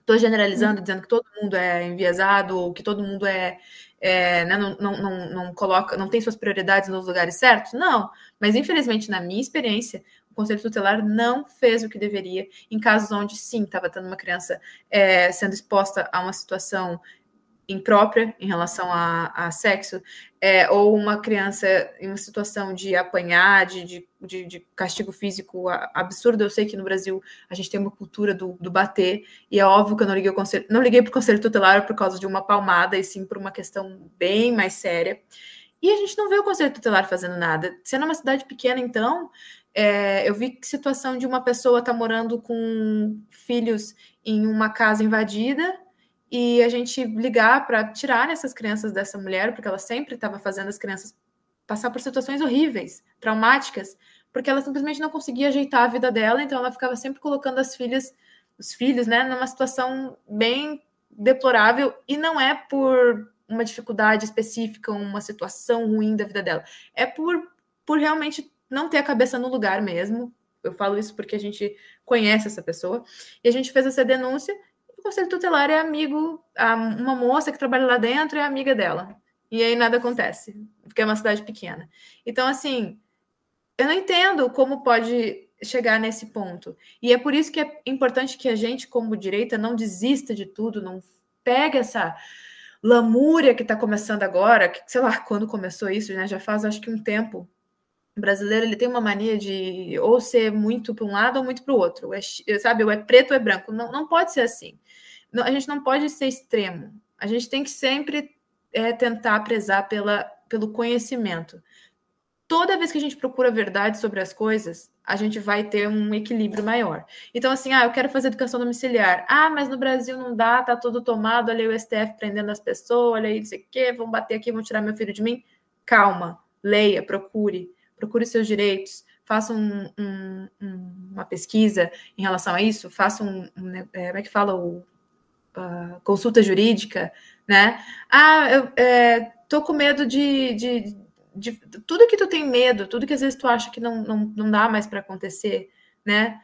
Estou generalizando, dizendo que todo mundo é enviesado ou que todo mundo é é, né, não, não, não, não, coloca, não tem suas prioridades nos lugares certos? Não, mas infelizmente, na minha experiência, o Conselho Tutelar não fez o que deveria em casos onde sim estava tendo uma criança é, sendo exposta a uma situação imprópria em relação a, a sexo, é, ou uma criança em uma situação de apanhar, de, de, de, castigo físico absurdo. Eu sei que no Brasil a gente tem uma cultura do, do bater, e é óbvio que eu não liguei, conselho, não liguei para o conselho tutelar por causa de uma palmada, e sim por uma questão bem mais séria. E a gente não vê o conselho tutelar fazendo nada. Sendo uma cidade pequena, então, é, eu vi situação de uma pessoa estar tá morando com filhos em uma casa invadida e a gente ligar para tirar essas crianças dessa mulher, porque ela sempre estava fazendo as crianças passar por situações horríveis, traumáticas, porque ela simplesmente não conseguia ajeitar a vida dela, então ela ficava sempre colocando as filhas, os filhos, né, numa situação bem deplorável e não é por uma dificuldade específica, uma situação ruim da vida dela, é por por realmente não ter a cabeça no lugar mesmo. Eu falo isso porque a gente conhece essa pessoa e a gente fez essa denúncia conselho tutelar é amigo, uma moça que trabalha lá dentro é amiga dela. E aí nada acontece, porque é uma cidade pequena. Então, assim, eu não entendo como pode chegar nesse ponto. E é por isso que é importante que a gente, como direita, não desista de tudo, não pegue essa lamúria que está começando agora, que, sei lá quando começou isso, né? Já faz acho que um tempo. O brasileiro ele tem uma mania de ou ser muito para um lado ou muito para o outro. É, sabe, ou é preto ou é branco. Não, não pode ser assim a gente não pode ser extremo. A gente tem que sempre é, tentar prezar pela, pelo conhecimento. Toda vez que a gente procura verdade sobre as coisas, a gente vai ter um equilíbrio maior. Então, assim, ah, eu quero fazer educação domiciliar. Ah, mas no Brasil não dá, tá tudo tomado, olha aí o STF prendendo as pessoas, olha aí, não sei o quê, vão bater aqui, vão tirar meu filho de mim. Calma, leia, procure, procure seus direitos, faça um, um, uma pesquisa em relação a isso, faça um, um é, como é que fala o consulta jurídica, né? Ah, eu é, tô com medo de, de, de, tudo que tu tem medo, tudo que às vezes tu acha que não, não, não dá mais para acontecer, né?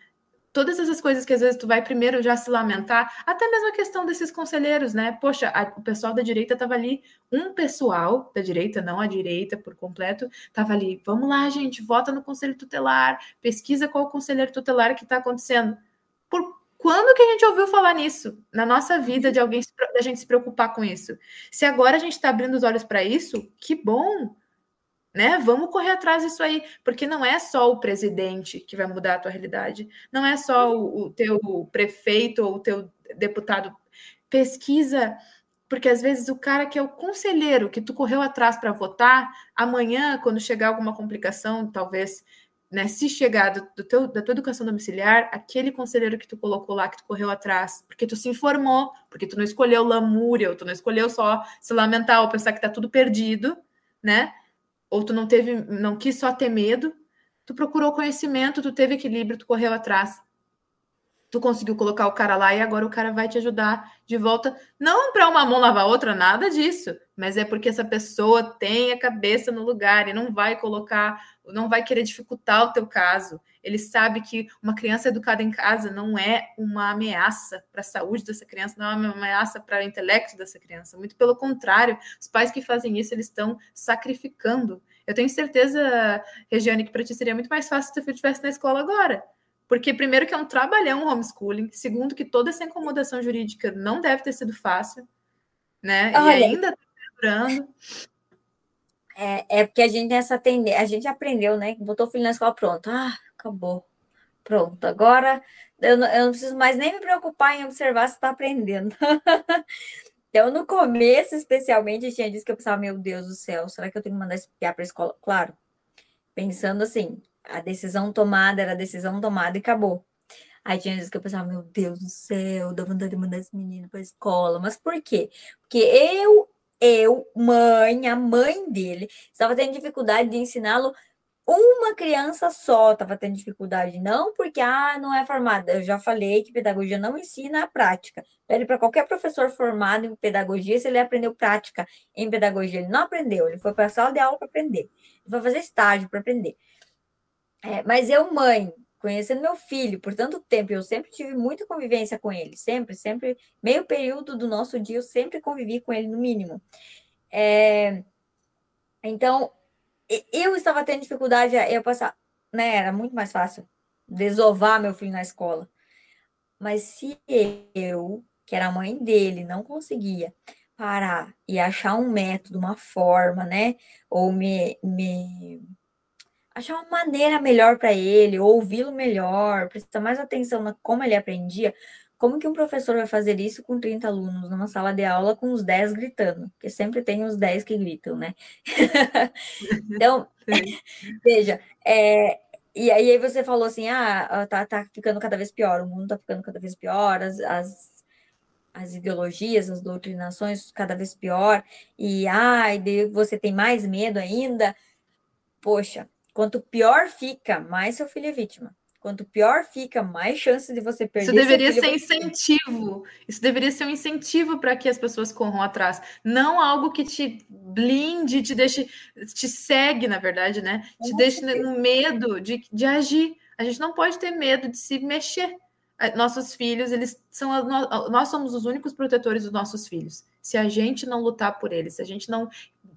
Todas essas coisas que às vezes tu vai primeiro já se lamentar, até mesmo a questão desses conselheiros, né? Poxa, a, o pessoal da direita estava ali, um pessoal da direita, não a direita por completo, estava ali, vamos lá, gente, vota no conselho tutelar, pesquisa qual conselheiro tutelar que está acontecendo. Por quando que a gente ouviu falar nisso na nossa vida de alguém da gente se preocupar com isso? Se agora a gente está abrindo os olhos para isso, que bom, né? Vamos correr atrás disso aí, porque não é só o presidente que vai mudar a tua realidade, não é só o, o teu prefeito ou o teu deputado. Pesquisa, porque às vezes o cara que é o conselheiro que tu correu atrás para votar, amanhã, quando chegar alguma complicação, talvez né, se chegar do, teu, da tua educação domiciliar, aquele conselheiro que tu colocou lá, que tu correu atrás, porque tu se informou, porque tu não escolheu lamúria, ou tu não escolheu só se lamentar ou pensar que tá tudo perdido, né? Ou tu não teve, não quis só ter medo, tu procurou conhecimento, tu teve equilíbrio, tu correu atrás tu conseguiu colocar o cara lá e agora o cara vai te ajudar de volta. Não para uma mão lavar a outra, nada disso, mas é porque essa pessoa tem a cabeça no lugar e não vai colocar, não vai querer dificultar o teu caso. Ele sabe que uma criança educada em casa não é uma ameaça para a saúde dessa criança, não é uma ameaça para o intelecto dessa criança. Muito pelo contrário, os pais que fazem isso, eles estão sacrificando. Eu tenho certeza, Regiane, que para ti seria muito mais fácil se teu filho estivesse na escola agora porque, primeiro, que é um trabalhão homeschooling. Segundo, que toda essa incomodação jurídica não deve ter sido fácil, né? Olha, e ainda está durando. É, é porque a gente tem essa tendência, a gente aprendeu, né? Botou o filho na escola, pronto. Ah, acabou. Pronto. Agora eu não, eu não preciso mais nem me preocupar em observar se está aprendendo. <laughs> então, no começo, especialmente, eu tinha dito que eu pensava, meu Deus do céu, será que eu tenho que mandar esse piar para a escola? Claro, pensando assim, a decisão tomada era a decisão tomada e acabou. Aí tinha vezes que eu pensava, meu Deus do céu, dá vontade de mandar esse menino para a escola. Mas por quê? Porque eu, eu, mãe, a mãe dele, estava tendo dificuldade de ensiná-lo uma criança só estava tendo dificuldade, não porque ah, não é formada. Eu já falei que pedagogia não ensina a prática. Pede para qualquer professor formado em pedagogia se ele aprendeu prática em pedagogia. Ele não aprendeu, ele foi para a sala de aula para aprender, ele foi fazer estágio para aprender. É, mas eu, mãe, conhecendo meu filho por tanto tempo, eu sempre tive muita convivência com ele, sempre, sempre, meio período do nosso dia, eu sempre convivi com ele no mínimo. É, então, eu estava tendo dificuldade, eu passar, né, era muito mais fácil desovar meu filho na escola. Mas se eu, que era a mãe dele, não conseguia parar e achar um método, uma forma, né, ou me, me achar uma maneira melhor para ele, ouvi-lo melhor, prestar mais atenção na como ele aprendia, como que um professor vai fazer isso com 30 alunos numa sala de aula com os 10 gritando? Porque sempre tem os 10 que gritam, né? <laughs> então, <laughs> veja, é, e aí você falou assim, ah, tá, tá ficando cada vez pior, o mundo tá ficando cada vez pior, as, as, as ideologias, as doutrinações cada vez pior, e ai, você tem mais medo ainda. Poxa, Quanto pior fica, mais seu filho é vítima. Quanto pior fica, mais chance de você perder. Isso deveria ser incentivo. Isso deveria ser um incentivo para que as pessoas corram atrás. Não algo que te blinde, te deixe, te segue, na verdade, né? Te deixe no medo de, de agir. A gente não pode ter medo de se mexer. Nossos filhos, eles são. Nós somos os únicos protetores dos nossos filhos. Se a gente não lutar por eles, se a gente não,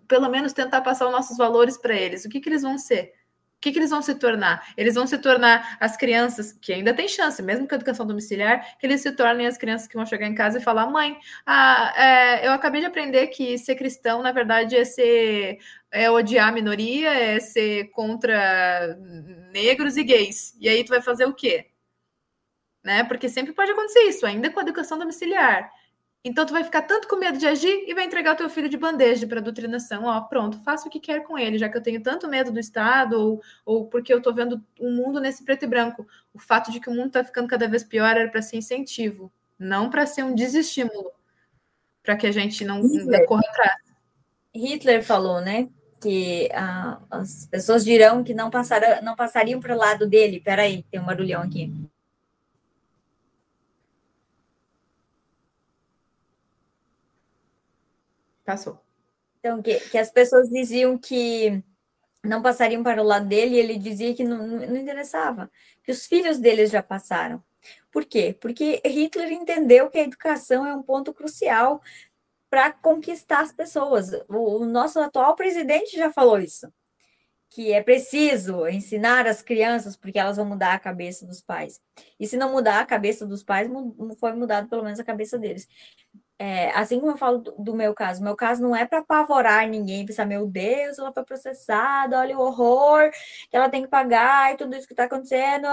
pelo menos, tentar passar os nossos valores para eles, o que, que eles vão ser? Que, que eles vão se tornar? Eles vão se tornar as crianças que ainda têm chance, mesmo com a educação domiciliar, que eles se tornem as crianças que vão chegar em casa e falar: mãe, ah, é, eu acabei de aprender que ser cristão, na verdade, é ser é odiar a minoria, é ser contra negros e gays. E aí tu vai fazer o quê? Né? Porque sempre pode acontecer isso, ainda com a educação domiciliar. Então, tu vai ficar tanto com medo de agir e vai entregar o teu filho de bandeja para doutrinação. Ó, pronto, faça o que quer com ele, já que eu tenho tanto medo do Estado, ou, ou porque eu estou vendo o um mundo nesse preto e branco. O fato de que o mundo está ficando cada vez pior era para ser incentivo, não para ser um desestímulo, para que a gente não, não corra atrás. Hitler falou, né? Que ah, as pessoas dirão que não, passarão, não passariam para o lado dele. Peraí, tem um barulhão aqui. Passou. Então, que, que as pessoas diziam que não passariam para o lado dele, e ele dizia que não, não interessava, que os filhos deles já passaram. Por quê? Porque Hitler entendeu que a educação é um ponto crucial para conquistar as pessoas. O, o, nosso atual presidente já falou isso, que é preciso ensinar as crianças porque elas vão mudar a cabeça dos pais. E se não mudar a cabeça dos pais, foi mudado pelo menos a cabeça deles é, assim como eu falo do, do, meu caso, meu caso não é para apavorar ninguém, pensar, meu Deus, ela foi processada, olha o horror que ela tem que pagar e tudo isso que está acontecendo.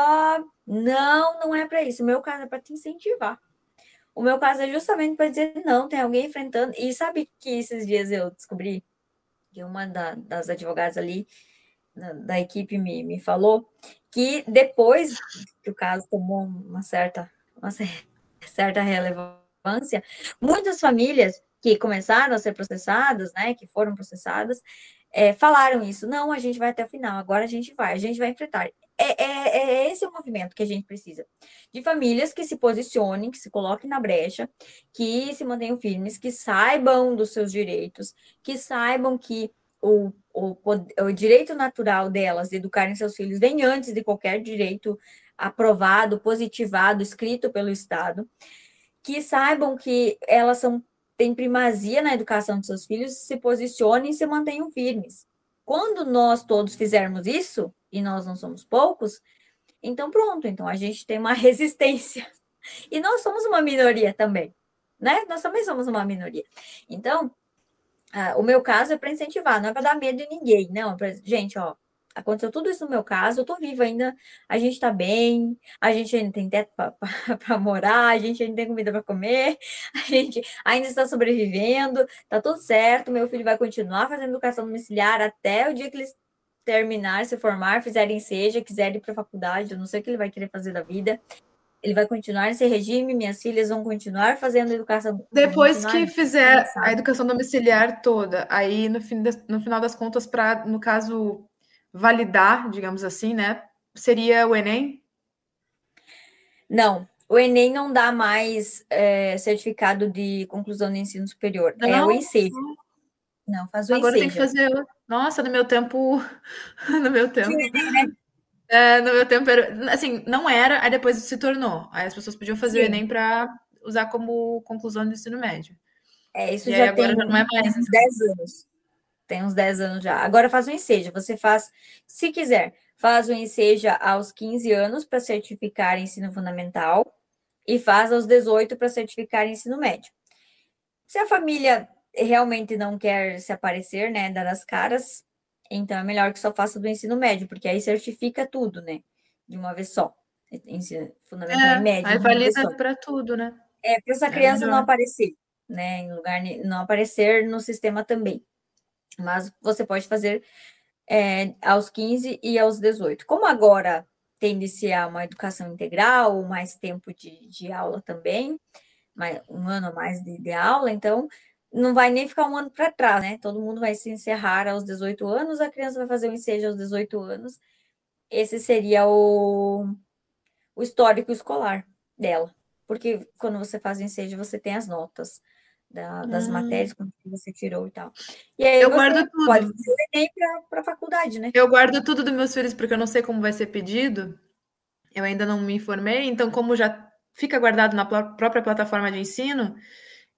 não, não é para isso. O meu caso é para te incentivar. O meu caso é justamente para dizer, não, tem alguém enfrentando. E sabe que esses dias eu descobri que uma da, das advogadas ali da equipe me, me falou que depois que o caso tomou uma certa, uma <laughs> certa relevância, muitas famílias que começaram a ser processadas, né, que foram processadas, é, falaram isso. Não, a gente vai até o final, agora a gente vai, a gente vai enfrentar. É, é, é, esse o movimento que a gente precisa. De famílias que se posicionem, que se coloquem na brecha, que se mantenham firmes, que saibam dos seus direitos, que saibam que o, o, o direito natural delas de educarem seus filhos vem antes de qualquer direito aprovado, positivado, escrito pelo Estado, que saibam que elas são têm primazia na educação de seus filhos, se posicionem e se mantenham firmes. Quando nós todos fizermos isso, e nós não somos poucos, então pronto, então a gente tem uma <laughs> resistência. E nós somos uma minoria também, né? Nós também somos uma minoria. Então, ah, o meu caso é para incentivar, não é para dar medo de ninguém, não. É pra, gente, ó, aconteceu tudo isso no meu caso, eu tô viva ainda, a gente tá bem, a gente ainda tem teto para <laughs> morar, a gente ainda tem comida para comer, <laughs> a gente ainda está sobrevivendo, tá tudo certo, meu filho vai continuar fazendo educação domiciliar até o dia que ele terminar, se formar, fizerem seja, quiser ir para faculdade, eu não sei o que ele vai querer fazer da vida ele vai continuar nesse regime, minhas filhas vão continuar fazendo educação. Depois que fizer a educação domiciliar toda, aí no, fim de, no final das contas, para, no caso, validar, digamos assim, né? Seria o Enem? Não, o Enem não dá mais é, certificado de conclusão do ensino superior. Não, é o Ensejo. Não, faz o Agora tem que fazer. Nossa, no meu tempo. <laughs> no meu tempo. Né? É, no meu tempo, era, assim, não era, aí depois se tornou. Aí as pessoas podiam fazer Sim. o Enem para usar como conclusão do ensino médio. É, isso e já tem, já não é mais, uns 10 anos. Tem uns 10 anos já. Agora faz o ensejo. Você faz, se quiser, faz o ensejo aos 15 anos para certificar ensino fundamental e faz aos 18 para certificar ensino médio. Se a família realmente não quer se aparecer, né, dar as caras, então é melhor que só faça do ensino médio, porque aí certifica tudo, né? De uma vez só. Ensino fundamental é, e médio. Aí valida para tudo, né? É, para essa é criança é não aparecer, né? Em lugar não aparecer no sistema também. Mas você pode fazer é, aos 15 e aos 18. Como agora tende-se a uma educação integral, mais tempo de, de aula também, mais, um ano a mais de, de aula, então não vai nem ficar um ano para trás, né? Todo mundo vai se encerrar aos 18 anos, a criança vai fazer o ensejo aos 18 anos. Esse seria o, o histórico escolar dela. Porque quando você faz o ensejo, você tem as notas da, das hum. matérias que você tirou e tal. E aí eu guardo tudo. Pode fazer para a faculdade, né? Eu guardo tudo dos meus filhos, porque eu não sei como vai ser pedido. Eu ainda não me informei, então, como já fica guardado na própria plataforma de ensino,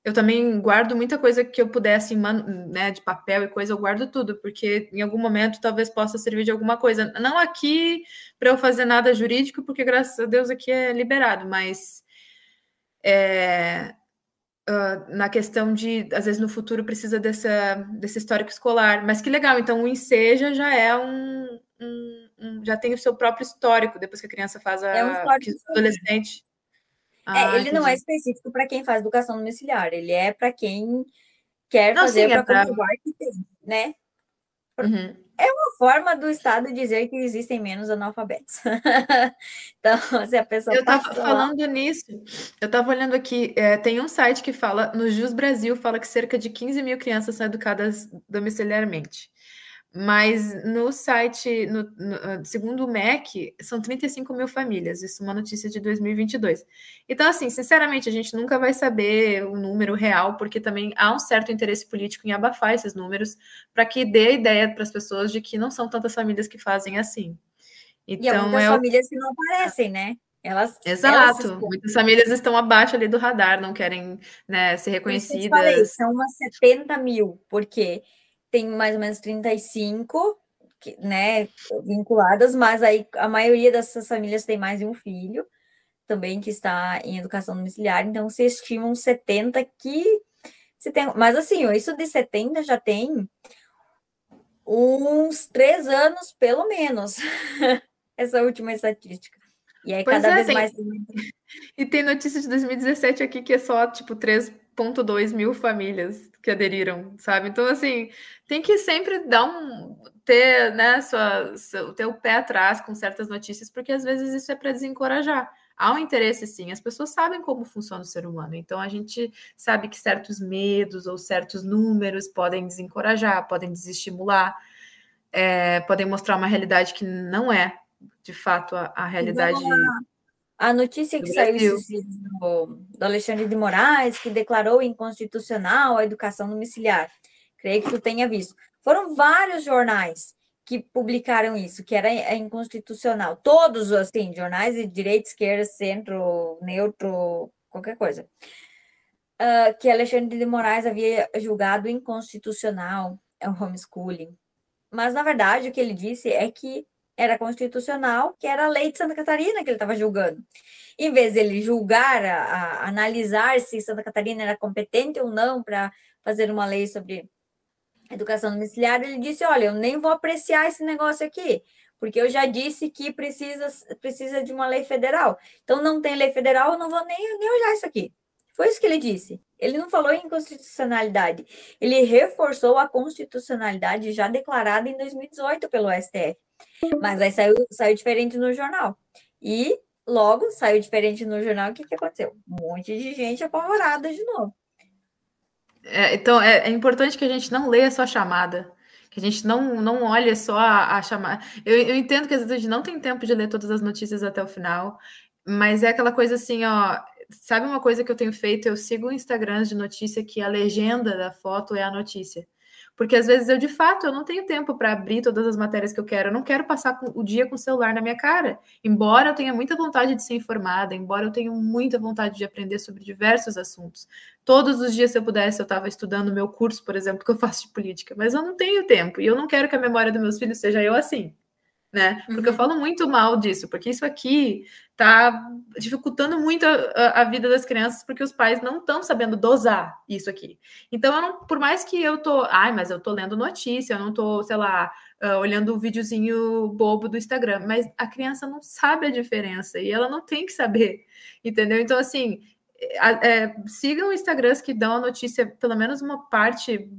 eu também guardo muita coisa que eu pudesse, né, de papel e coisa, eu guardo tudo, porque em algum momento talvez possa servir de alguma coisa. Não aqui para eu fazer nada jurídico, porque graças a Deus aqui é liberado, mas é, uh, na questão de, às vezes no futuro precisa dessa, desse histórico escolar. Mas que legal, então o Enseja já é um, um, um já tem o seu próprio histórico, depois que a criança faz a é um adolescente. Ah, é, ele entendi. não é específico para quem faz educação domiciliar, ele é para quem quer não, fazer para é comprovar que tem, né? Uhum. É uma forma do Estado dizer que existem menos analfabetos. <laughs> então, se a pessoa. Eu estava falando lá... nisso, eu estava olhando aqui, é, tem um site que fala, no Jus Brasil, fala que cerca de 15 mil crianças são educadas domiciliarmente. Mas no site, no, no, ah, segundo o MEC, são 35 mil famílias. Isso é uma notícia de 2022. Então, assim, sinceramente, a gente nunca vai saber o número real, porque também há um certo interesse político em abafar esses números, para que dê a ideia para as pessoas de que não são tantas famílias que fazem assim. Então, e há muitas é famílias que não aparecem, né? Elas, Exato. Elas Muitas famílias estão abaixo ali do radar, não querem né, ser reconhecidas. Falei, são umas 70 mil, porque tem mais ou menos 35, né, vinculadas, mas aí a maioria dessas famílias tem mais de um filho também que está em educação domiciliar, então se estimam 70 que se tem, mas assim, isso de 70 já tem uns três anos, pelo menos, <laughs> essa última estatística. E aí pois cada é, vez tem... mais. <laughs> E tem notícia de 2017 aqui que é só tipo 3, 1,2 mil famílias que aderiram, sabe? Então, assim, tem que sempre dar um. ter, né, sua, seu, ter o pé atrás com certas notícias, porque às vezes isso é para desencorajar. Há um interesse, sim, as pessoas sabem como funciona o ser humano, então a gente sabe que certos medos ou certos números podem desencorajar, podem desestimular, é, podem mostrar uma realidade que não é de fato a, a realidade. Então, a notícia que saiu do, do Alexandre de Moraes, que declarou inconstitucional a educação domiciliar. Creio que tu tenha visto. Foram vários jornais que publicaram isso, que era é inconstitucional. Todos, assim, jornais de direita, esquerda, centro, neutro, qualquer coisa. Uh, que Alexandre de Moraes havia julgado inconstitucional o homeschooling. Mas, na verdade, o que ele disse é que era constitucional, que era a lei de Santa Catarina que ele estava julgando. Em vez de ele julgar, a, a, analisar se Santa Catarina era competente ou não para fazer uma lei sobre educação domiciliar, ele disse: Olha, eu nem vou apreciar esse negócio aqui, porque eu já disse que precisa, precisa de uma lei federal. Então, não tem lei federal, eu não vou nem, nem olhar isso aqui. Foi isso que ele disse. Ele não falou em constitucionalidade, ele reforçou a constitucionalidade já declarada em 2018 pelo STF. Mas aí saiu, saiu diferente no jornal. E logo saiu diferente no jornal, o que, que aconteceu? Um monte de gente apavorada de novo. É, então, é, é, importante que a gente não leia só a chamada, que a gente não, não olhe só a, a chamada. Eu, eu, entendo que às vezes a gente não tem tempo de ler todas as notícias até o final, mas é aquela coisa assim, ó. Sabe uma coisa que eu tenho feito? Eu sigo Instagrams de notícia que a legenda da foto é a notícia. Porque às vezes eu, de fato, eu não tenho tempo para abrir todas as matérias que eu quero. Eu não quero passar o dia com o celular na minha cara. Embora eu tenha muita vontade de ser informada, embora eu tenha muita vontade de aprender sobre diversos assuntos. Todos os dias, se eu pudesse, eu estava estudando meu curso, por exemplo, que eu faço de política. Mas eu não tenho tempo. E eu não quero que a memória dos meus filhos seja eu assim né? Porque uhum. eu falo muito mal disso, porque isso aqui tá dificultando muito a, a vida das crianças, porque os pais não estão sabendo dosar isso aqui. Então, não, por mais que eu tô, ai, mas eu tô lendo notícia, eu não tô, sei lá, uh, olhando o um videozinho bobo do Instagram, mas a criança não sabe a diferença e ela não tem que saber, entendeu? Então, assim, é, sigam Instagrams que dão a notícia, pelo menos uma parte.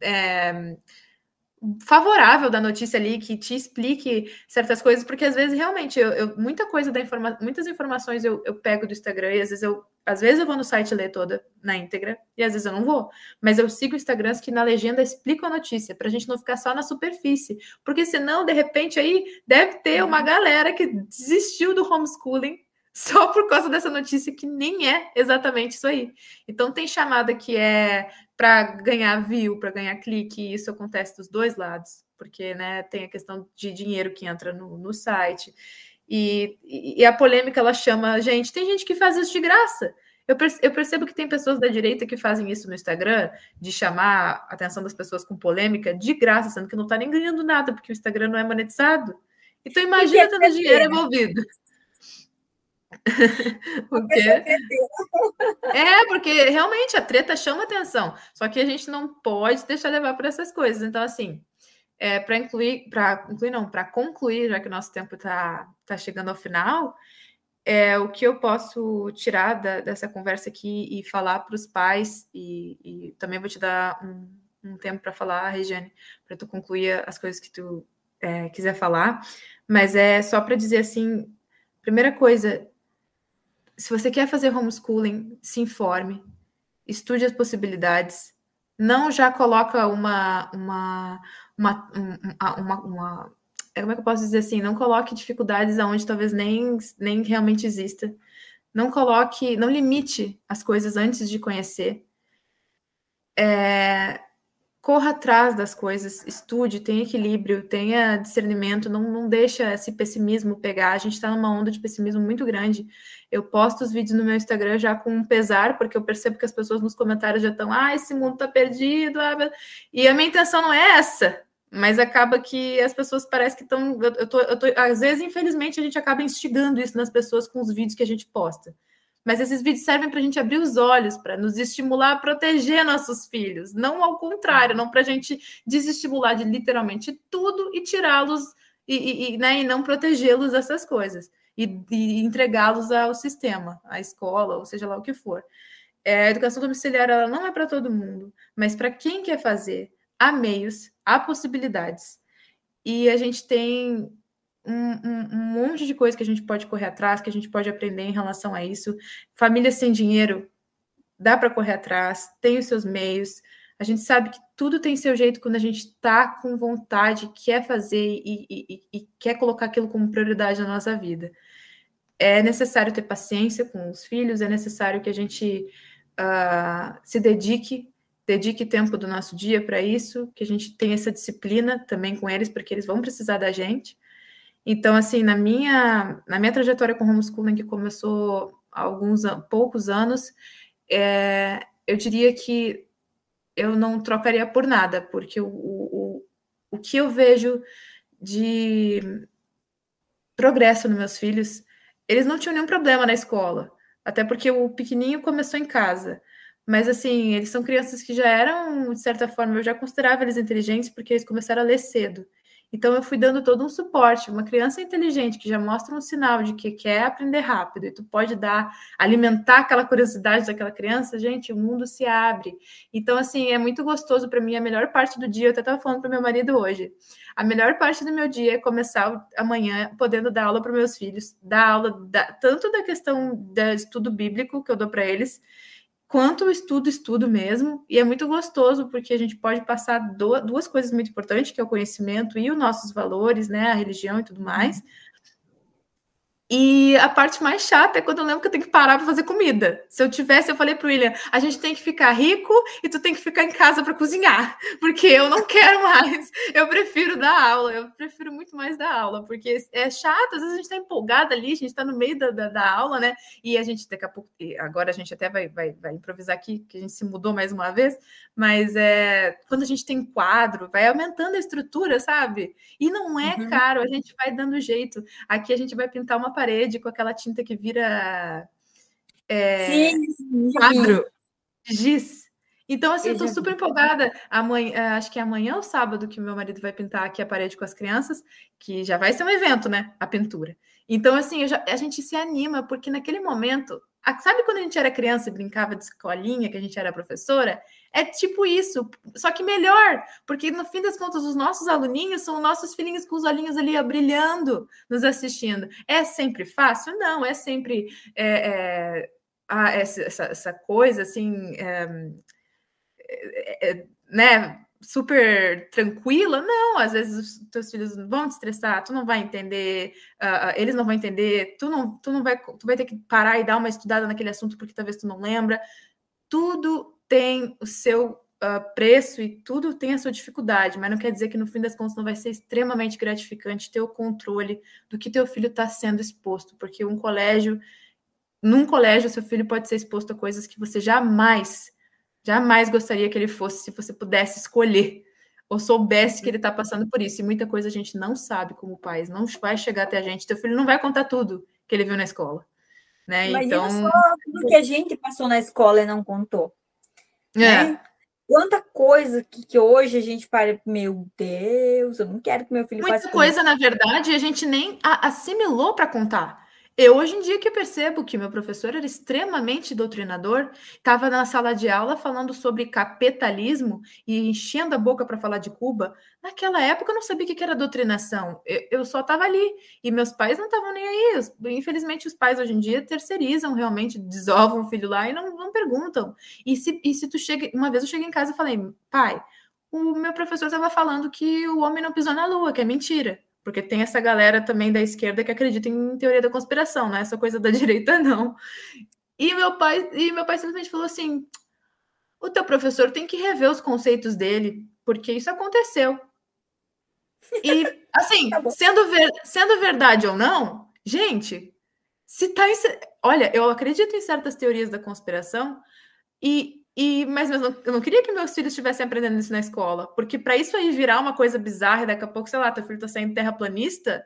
É, favorável da notícia ali, que te explique certas coisas, porque às vezes realmente eu, eu muita coisa da informa muitas informações eu, eu pego do Instagram e às vezes eu às vezes eu vou no site ler toda na íntegra e às vezes eu não vou, mas eu sigo Instagrams que na legenda explicam a notícia para a gente não ficar só na superfície, porque senão de repente aí deve ter uma galera que desistiu do homeschooling <laughs> só por causa dessa notícia que nem é exatamente isso aí. Então tem chamada que é para ganhar view, para ganhar clique, e isso acontece dos dois lados, porque né, tem a questão de dinheiro que entra no, no site. E, e, a polêmica ela chama gente, tem gente que faz isso de graça. Eu, eu percebo que tem pessoas da direita que fazem isso no Instagram, de chamar a atenção das pessoas com polêmica de graça, sendo que não está nem ganhando nada, porque o Instagram não é monetizado. Então imagina tendo dinheiro envolvido. Porque... É, porque realmente a treta chama atenção. Só que a gente não pode deixar levar por essas coisas. Então, assim, é, para incluir, para incluir, não, para concluir, já que o nosso tempo está tá chegando ao final, é, o que eu posso tirar da, dessa conversa aqui e falar para os pais, e, e, também vou te dar um, um tempo para falar, Regiane, para tu concluir as coisas que tu é, quiser falar, mas é só para dizer assim: primeira coisa, se você quer fazer homeschooling, se informe, estude as possibilidades. Não já coloca uma uma uma, uma, uma, uma como é que eu posso dizer assim? Não coloque dificuldades aonde talvez nem, nem realmente exista. Não coloque, não limite as coisas antes de conhecer. É, corra atrás das coisas, estude, tenha equilíbrio, tenha discernimento, não, não deixa esse pessimismo pegar. A gente está numa onda de pessimismo muito grande. Eu posto os vídeos no meu Instagram já com um pesar, porque eu percebo que as pessoas nos comentários já estão, ah, esse mundo está perdido. Ah, e a minha intenção não é essa, mas acaba que as pessoas parecem que estão. Eu, eu, tô, eu tô, às vezes, infelizmente, a gente acaba instigando isso nas pessoas com os vídeos que a gente posta. Mas esses vídeos servem para a gente abrir os olhos, para nos estimular a proteger nossos filhos, não ao contrário, não para a gente desestimular de literalmente tudo e tirá-los e, e, né, e não protegê-los dessas coisas e, e entregá-los ao sistema, à escola, ou seja lá o que for. É, a educação domiciliar ela não é para todo mundo, mas para quem quer fazer, há meios, há possibilidades. E a gente tem um, um, um, monte de coisa que a gente pode correr atrás, que a gente pode aprender em relação a isso. Família sem dinheiro, dá para correr atrás, tem os seus meios. A gente sabe que tudo tem seu jeito quando a gente está com vontade, quer fazer e, e, e, quer colocar aquilo como prioridade na nossa vida. É necessário ter paciência com os filhos, é necessário que a gente uh, se dedique, dedique tempo do nosso dia para isso, que a gente tenha essa disciplina também com eles, porque eles vão precisar da gente. Então, assim, na minha, na minha trajetória com homeschooling, que começou há alguns poucos anos, é, eu diria que eu não trocaria por nada, porque o, o, o que eu vejo de progresso nos meus filhos, eles não tinham nenhum problema na escola, até porque o pequenininho começou em casa. Mas, assim, eles são crianças que já eram, de certa forma, eu já considerava eles inteligentes, porque eles começaram a ler cedo. Então, eu fui dando todo um suporte. Uma criança inteligente que já mostra um sinal de que quer aprender rápido e tu pode dar, alimentar aquela curiosidade daquela criança, gente, o mundo se abre. Então, assim, é muito gostoso para mim. A melhor parte do dia, eu até estava falando para meu marido hoje, a melhor parte do meu dia é começar amanhã podendo dar aula para meus filhos, dar aula da, tanto da questão do estudo bíblico que eu dou para eles, quanto estudo, estudo mesmo, e é muito gostoso porque a gente pode passar duas coisas muito importantes, que é o conhecimento e os nossos valores, né, a religião e tudo mais, e a parte mais chata é quando eu lembro que eu tenho que parar para fazer comida. Se eu tivesse, eu falei para o William: a gente tem que ficar rico e tu tem que ficar em casa para cozinhar, <laughs> porque eu não quero mais. Eu prefiro dar aula, eu prefiro muito mais dar aula, porque é chato. Às vezes a gente está empolgada ali, a gente está no meio da, da, da, aula, né? E a gente, daqui a pouco, agora a gente até vai, vai, vai improvisar aqui, que a gente se mudou mais uma vez, mas é quando a gente tem quadro, vai aumentando a estrutura, sabe? E não é uhum. caro, a gente vai dando jeito. Aqui a gente vai pintar uma parede com aquela tinta que vira é, sim, quadro, giz. Então, assim, eu tô super empolgada. Amanhã, é, acho que é amanhã ou sábado que meu marido vai pintar aqui a parede com as crianças, que já vai ser um evento, né? A pintura. Então, assim, já, a gente se anima, porque naquele momento, sabe quando a gente era criança e brincava de escolinha, que a gente era professora? É tipo isso, só que melhor, porque no fim das contas, os nossos aluninhos são nossos filhinhos com os olhinhos ali brilhando, nos assistindo. É sempre fácil? Não, é sempre é, é, a, essa, essa, coisa assim, é, é, é, né? Super tranquila, não, às vezes os teus filhos vão te estressar, tu não vai entender, uh, eles não vão entender, tu não, tu não vai, tu vai ter que parar e dar uma estudada naquele assunto porque talvez tu não lembra. Tudo tem o seu uh, preço e tudo tem a sua dificuldade, mas não quer dizer que no fim das contas não vai ser extremamente gratificante ter o controle do que teu filho está sendo exposto, porque um colégio, num colégio, seu filho pode ser exposto a coisas que você jamais, jamais gostaria que ele fosse, se você pudesse escolher ou soubesse que ele está passando por isso. E muita coisa a gente não sabe como pais, não vai chegar até a gente. Teu filho não vai contar tudo que ele viu na escola. Né? Imagina então, só tudo que a gente passou na escola e não contou. É. Né? Quanta coisa que, que, hoje a gente para, meu Deus, eu não quero que meu filho Muita coisa, na verdade, a gente nem assimilou para contar. Eu hoje em dia que percebo que meu professor era extremamente doutrinador, estava na sala de aula falando sobre capitalismo e enchendo a boca para falar de Cuba. Naquela época eu não sabia o que era doutrinação, eu, só estava ali e meus pais não estavam nem aí. Infelizmente, os pais hoje em dia terceirizam realmente, desovam o filho lá e não, não perguntam. E se, e se tu chega, uma vez eu cheguei em casa e falei, pai, o meu professor estava falando que o homem não pisou na lua, que é mentira. Porque tem essa galera também da esquerda que acredita em teoria da conspiração, não é essa coisa da <laughs> direita, não. E meu pai, e meu pai simplesmente falou assim: o teu professor tem que rever os conceitos dele, porque isso aconteceu. E, <laughs> assim, tá sendo, ver, sendo verdade ou não, gente, se tá. Em, olha, eu acredito em certas teorias da conspiração, e e, mas eu não, eu não queria que meus filhos estivessem aprendendo isso na escola, porque para isso aí virar uma coisa bizarra e daqui a pouco, sei lá, teu filho está saindo terraplanista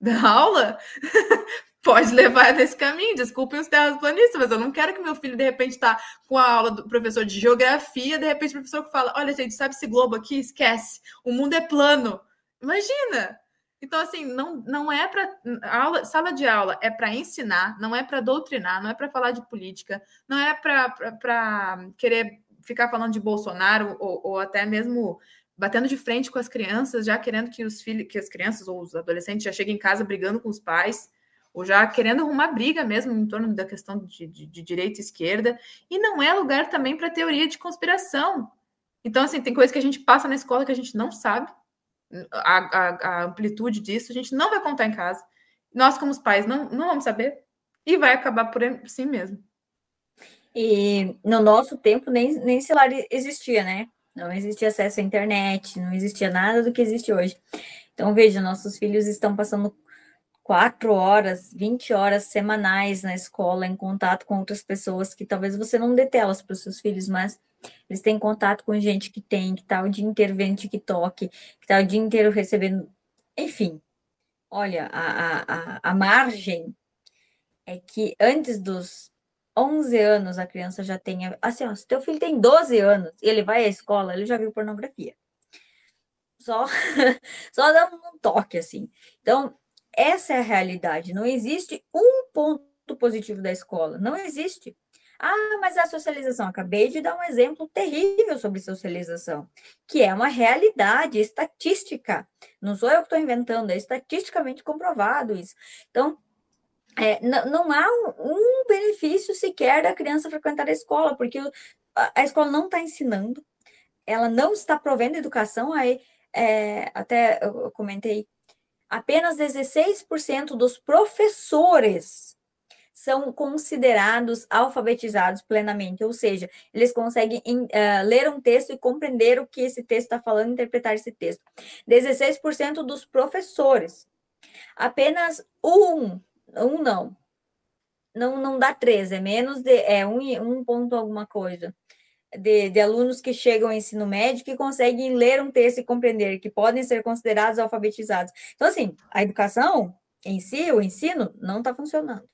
da aula, <laughs> pode levar nesse caminho. Desculpem os terraplanistas, mas eu não quero que meu filho de repente está com a aula do professor de geografia, de repente o professor fala: Olha, gente, sabe esse globo aqui? Esquece, o mundo é plano. Imagina! Então, assim, não, não é para. Sala de aula é para ensinar, não é para doutrinar, não é para falar de política, não é para querer ficar falando de Bolsonaro ou, ou até mesmo batendo de frente com as crianças, já querendo que os filhos, que as crianças ou os adolescentes já cheguem em casa brigando com os pais, ou já querendo arrumar briga mesmo em torno da questão de, de, de direita e esquerda, e não é lugar também para teoria de conspiração. Então, assim, tem coisa que a gente passa na escola que a gente não sabe, a, a, a amplitude disso, a gente não vai contar em casa. Nós, como os pais, não, não vamos saber, e vai acabar por si mesmo. E no nosso tempo, nem, nem celular existia, né? Não existia acesso à internet, não existia nada do que existe hoje. Então, veja, nossos filhos estão passando quatro horas, 20 horas semanais na escola, em contato com outras pessoas que talvez você não dê telas para os seus filhos, mas eles têm contato com gente que tem, que está o dia inteiro vendo TikTok, que está o dia inteiro recebendo. Enfim, olha, a, a, a margem é que antes dos 11 anos a criança já tenha. Assim, ó, se teu filho tem 12 anos e ele vai à escola, ele já viu pornografia. Só, <laughs> só dá um toque, assim. Então, essa é a realidade. Não existe um ponto positivo da escola. Não existe. Ah, mas a socialização. Acabei de dar um exemplo terrível sobre socialização, que é uma realidade estatística. Não sou eu que estou inventando, é estatisticamente comprovado isso. Então, é, não, há um, benefício sequer da criança frequentar a escola, porque a, a escola não está ensinando, ela não está provendo educação. Aí, é, até eu comentei, apenas 16% dos professores são considerados alfabetizados plenamente, ou seja, eles conseguem uh, ler um texto e compreender o que esse texto está falando, interpretar esse texto. 16% dos professores. Apenas um um não. Não, não dá três, é menos de é um, um ponto alguma coisa. De, de, alunos que chegam ao ensino médio que conseguem ler um texto e compreender, que podem ser considerados alfabetizados. Então, assim, a educação em si, o ensino, não está funcionando.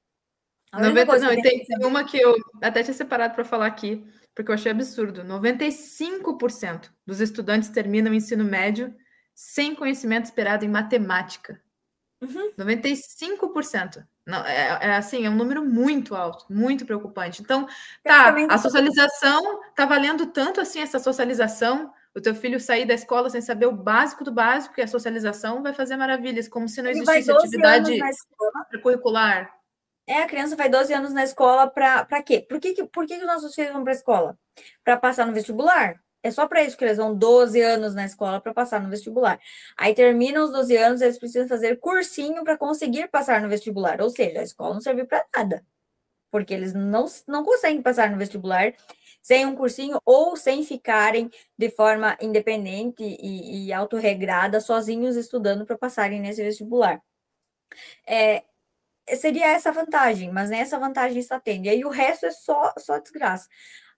90, não, tem, tem uma que eu até tinha separado para falar aqui, porque eu achei absurdo. 95% dos estudantes terminam o ensino médio sem conhecimento esperado em matemática. Uhum. 95%. Não, é, é, assim, é um número muito alto, muito preocupante. Então, tá, a socialização tá valendo tanto assim essa socialização. O teu filho sair da escola sem saber o básico do básico, que a socialização, vai fazer maravilhas, como se não existisse atividade curricular. É, a criança vai 12 anos na escola para quê? Por que, por que, que os nossos filhos vão para a escola? Para passar no vestibular? É só para isso que eles vão 12 anos na escola para passar no vestibular. Aí terminam os 12 anos, eles precisam fazer cursinho para conseguir passar no vestibular. Ou seja, a escola não serve para nada. Porque eles não, não conseguem passar no vestibular sem um cursinho ou sem ficarem de forma independente e, e autorregrada, sozinhos estudando para passarem nesse vestibular. É, seria essa vantagem, mas nessa vantagem está tendo. E aí o resto é só, só desgraça.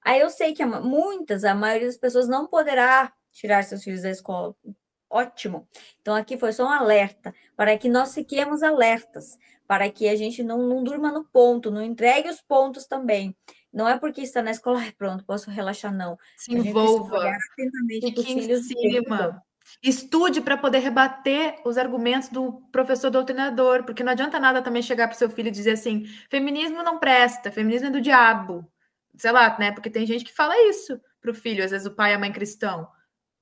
Aí eu sei que muitas, a maioria das pessoas não poderá tirar seus filhos da escola. Ótimo. Então, aqui foi só um alerta, para que nós fiquemos alertas, para que a gente não, não durma no ponto, não entregue os pontos também. Não é porque está na escola, pronto, posso relaxar, não. Se envolva. Fique em cima. Estude para poder rebater os argumentos do professor doutrinador, porque não adianta nada também chegar para o seu filho e dizer assim: feminismo não presta, feminismo é do diabo sei lá, né? Porque tem gente que fala isso para o filho, às vezes o pai a mãe cristão.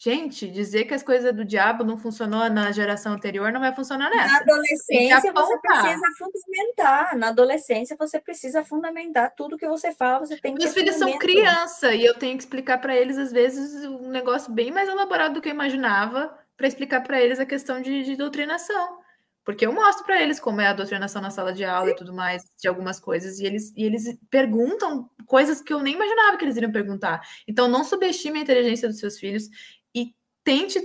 Gente, dizer que as coisas do diabo não funcionou na geração anterior não vai funcionar nessa. Na adolescência você precisa fundamentar. Na adolescência você precisa fundamentar tudo que você fala. Você tem que. Meus filhos são criança e eu tenho que explicar para eles às vezes um negócio bem mais elaborado do que eu imaginava para explicar para eles a questão de, de doutrinação. Porque eu mostro para eles como é a doutrinação na sala de aula Sim. e tudo mais, de algumas coisas, e eles, e eles perguntam coisas que eu nem imaginava que eles iriam perguntar. Então, não subestime a inteligência dos seus filhos tente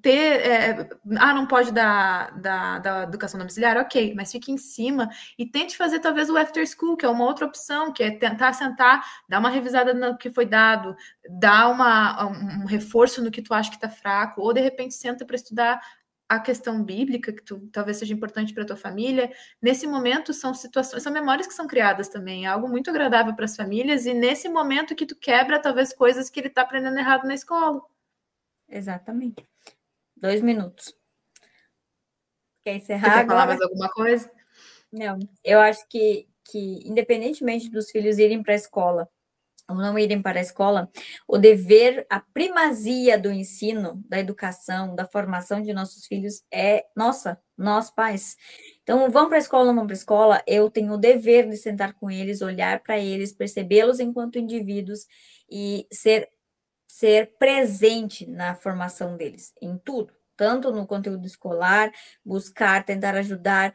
ter. É, ah, não pode dar da, da educação domiciliar? Ok, mas fique em cima e tente fazer talvez o after school, que é uma outra opção, que é tentar sentar, dar uma revisada no que foi dado, dar uma, um reforço no que tu acha que está fraco, ou de repente senta para estudar a questão bíblica, que tu, talvez seja importante para tua família, nesse momento são situações, são memórias que são criadas também, é algo muito agradável para as famílias, e nesse momento que tu quebra talvez coisas que ele está aprendendo errado na escola. Exatamente. Dois minutos. Quer encerrar Quer falar mais alguma coisa? Não, eu acho que, que independentemente dos filhos irem para a escola ou não irem para a escola, o dever, a primazia do ensino, da educação, da formação de nossos filhos é nossa, nós pais. Então, vão para a escola ou não para a escola, eu tenho o dever de sentar com eles, olhar para eles, percebê-los enquanto indivíduos e ser, ser presente na formação deles, em tudo, tanto no conteúdo escolar, buscar, tentar ajudar.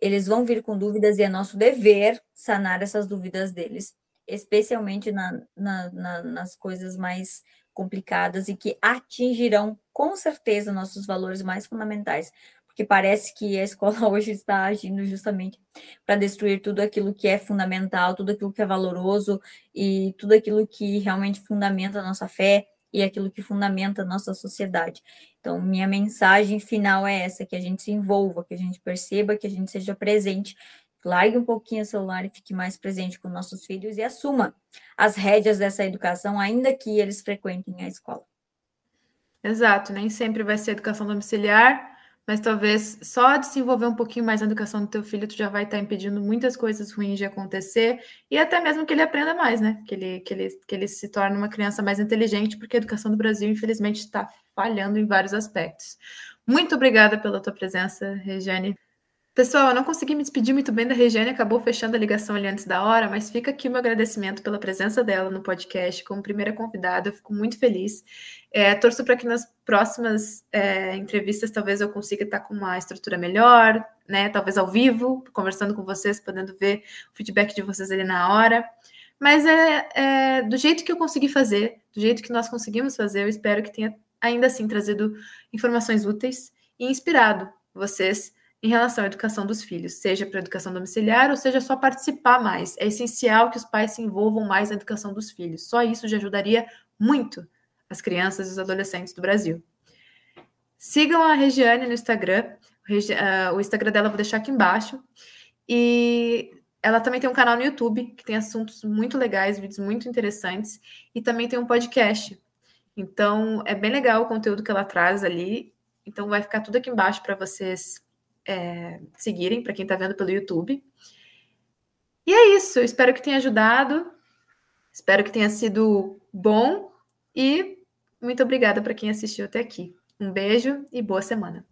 Eles vão vir com dúvidas e é nosso dever sanar essas dúvidas deles especialmente na, na, na, nas coisas mais complicadas e que atingirão com certeza nossos valores mais fundamentais, porque parece que a escola <laughs> hoje está agindo justamente para destruir tudo aquilo que é fundamental, tudo aquilo que é valoroso e tudo aquilo que realmente fundamenta a nossa fé e aquilo que fundamenta a nossa sociedade. Então, minha mensagem final é essa: que a gente se envolva, que a gente perceba, que a gente seja presente largue um pouquinho o celular e fique mais presente com nossos filhos e assuma as rédeas dessa educação, ainda que eles frequentem a escola. Exato, nem sempre vai ser educação domiciliar, mas talvez só desenvolver um pouquinho mais a educação do teu filho, tu já vai estar impedindo muitas coisas ruins de acontecer e até mesmo que ele aprenda mais, né? Que ele, que ele, que ele se torne uma criança mais inteligente, porque a educação do Brasil, infelizmente, está falhando em vários aspectos. Muito obrigada pela tua presença, Regiane. Pessoal, eu não consegui me despedir muito bem da Regiane, acabou fechando a ligação ali antes da hora, mas fica aqui o meu agradecimento pela presença dela no podcast como primeira convidada, eu fico muito feliz. É, torço para que nas próximas é, entrevistas talvez eu consiga estar com uma estrutura melhor, né? Talvez ao vivo, conversando com vocês, podendo ver o feedback de vocês ali na hora. Mas é, é do jeito que eu consegui fazer, do jeito que nós conseguimos fazer, eu espero que tenha ainda assim trazido informações úteis e inspirado vocês em relação à educação dos filhos, seja para educação domiciliar ou seja só participar mais. É essencial que os pais se envolvam mais na educação dos filhos. Só isso já ajudaria muito as crianças e os adolescentes do Brasil. Sigam a Regiane no Instagram. Ah, o Instagram dela eu vou deixar aqui embaixo. E ela também tem um canal no YouTube que tem assuntos muito legais, vídeos muito interessantes. E também tem um podcast. Então, é bem legal o conteúdo que ela traz ali. Então, vai ficar tudo aqui embaixo para vocês é, seguirem, para quem está vendo pelo YouTube. E é isso, espero que tenha ajudado, espero que tenha sido bom e muito obrigada para quem assistiu até aqui. Um beijo e boa semana.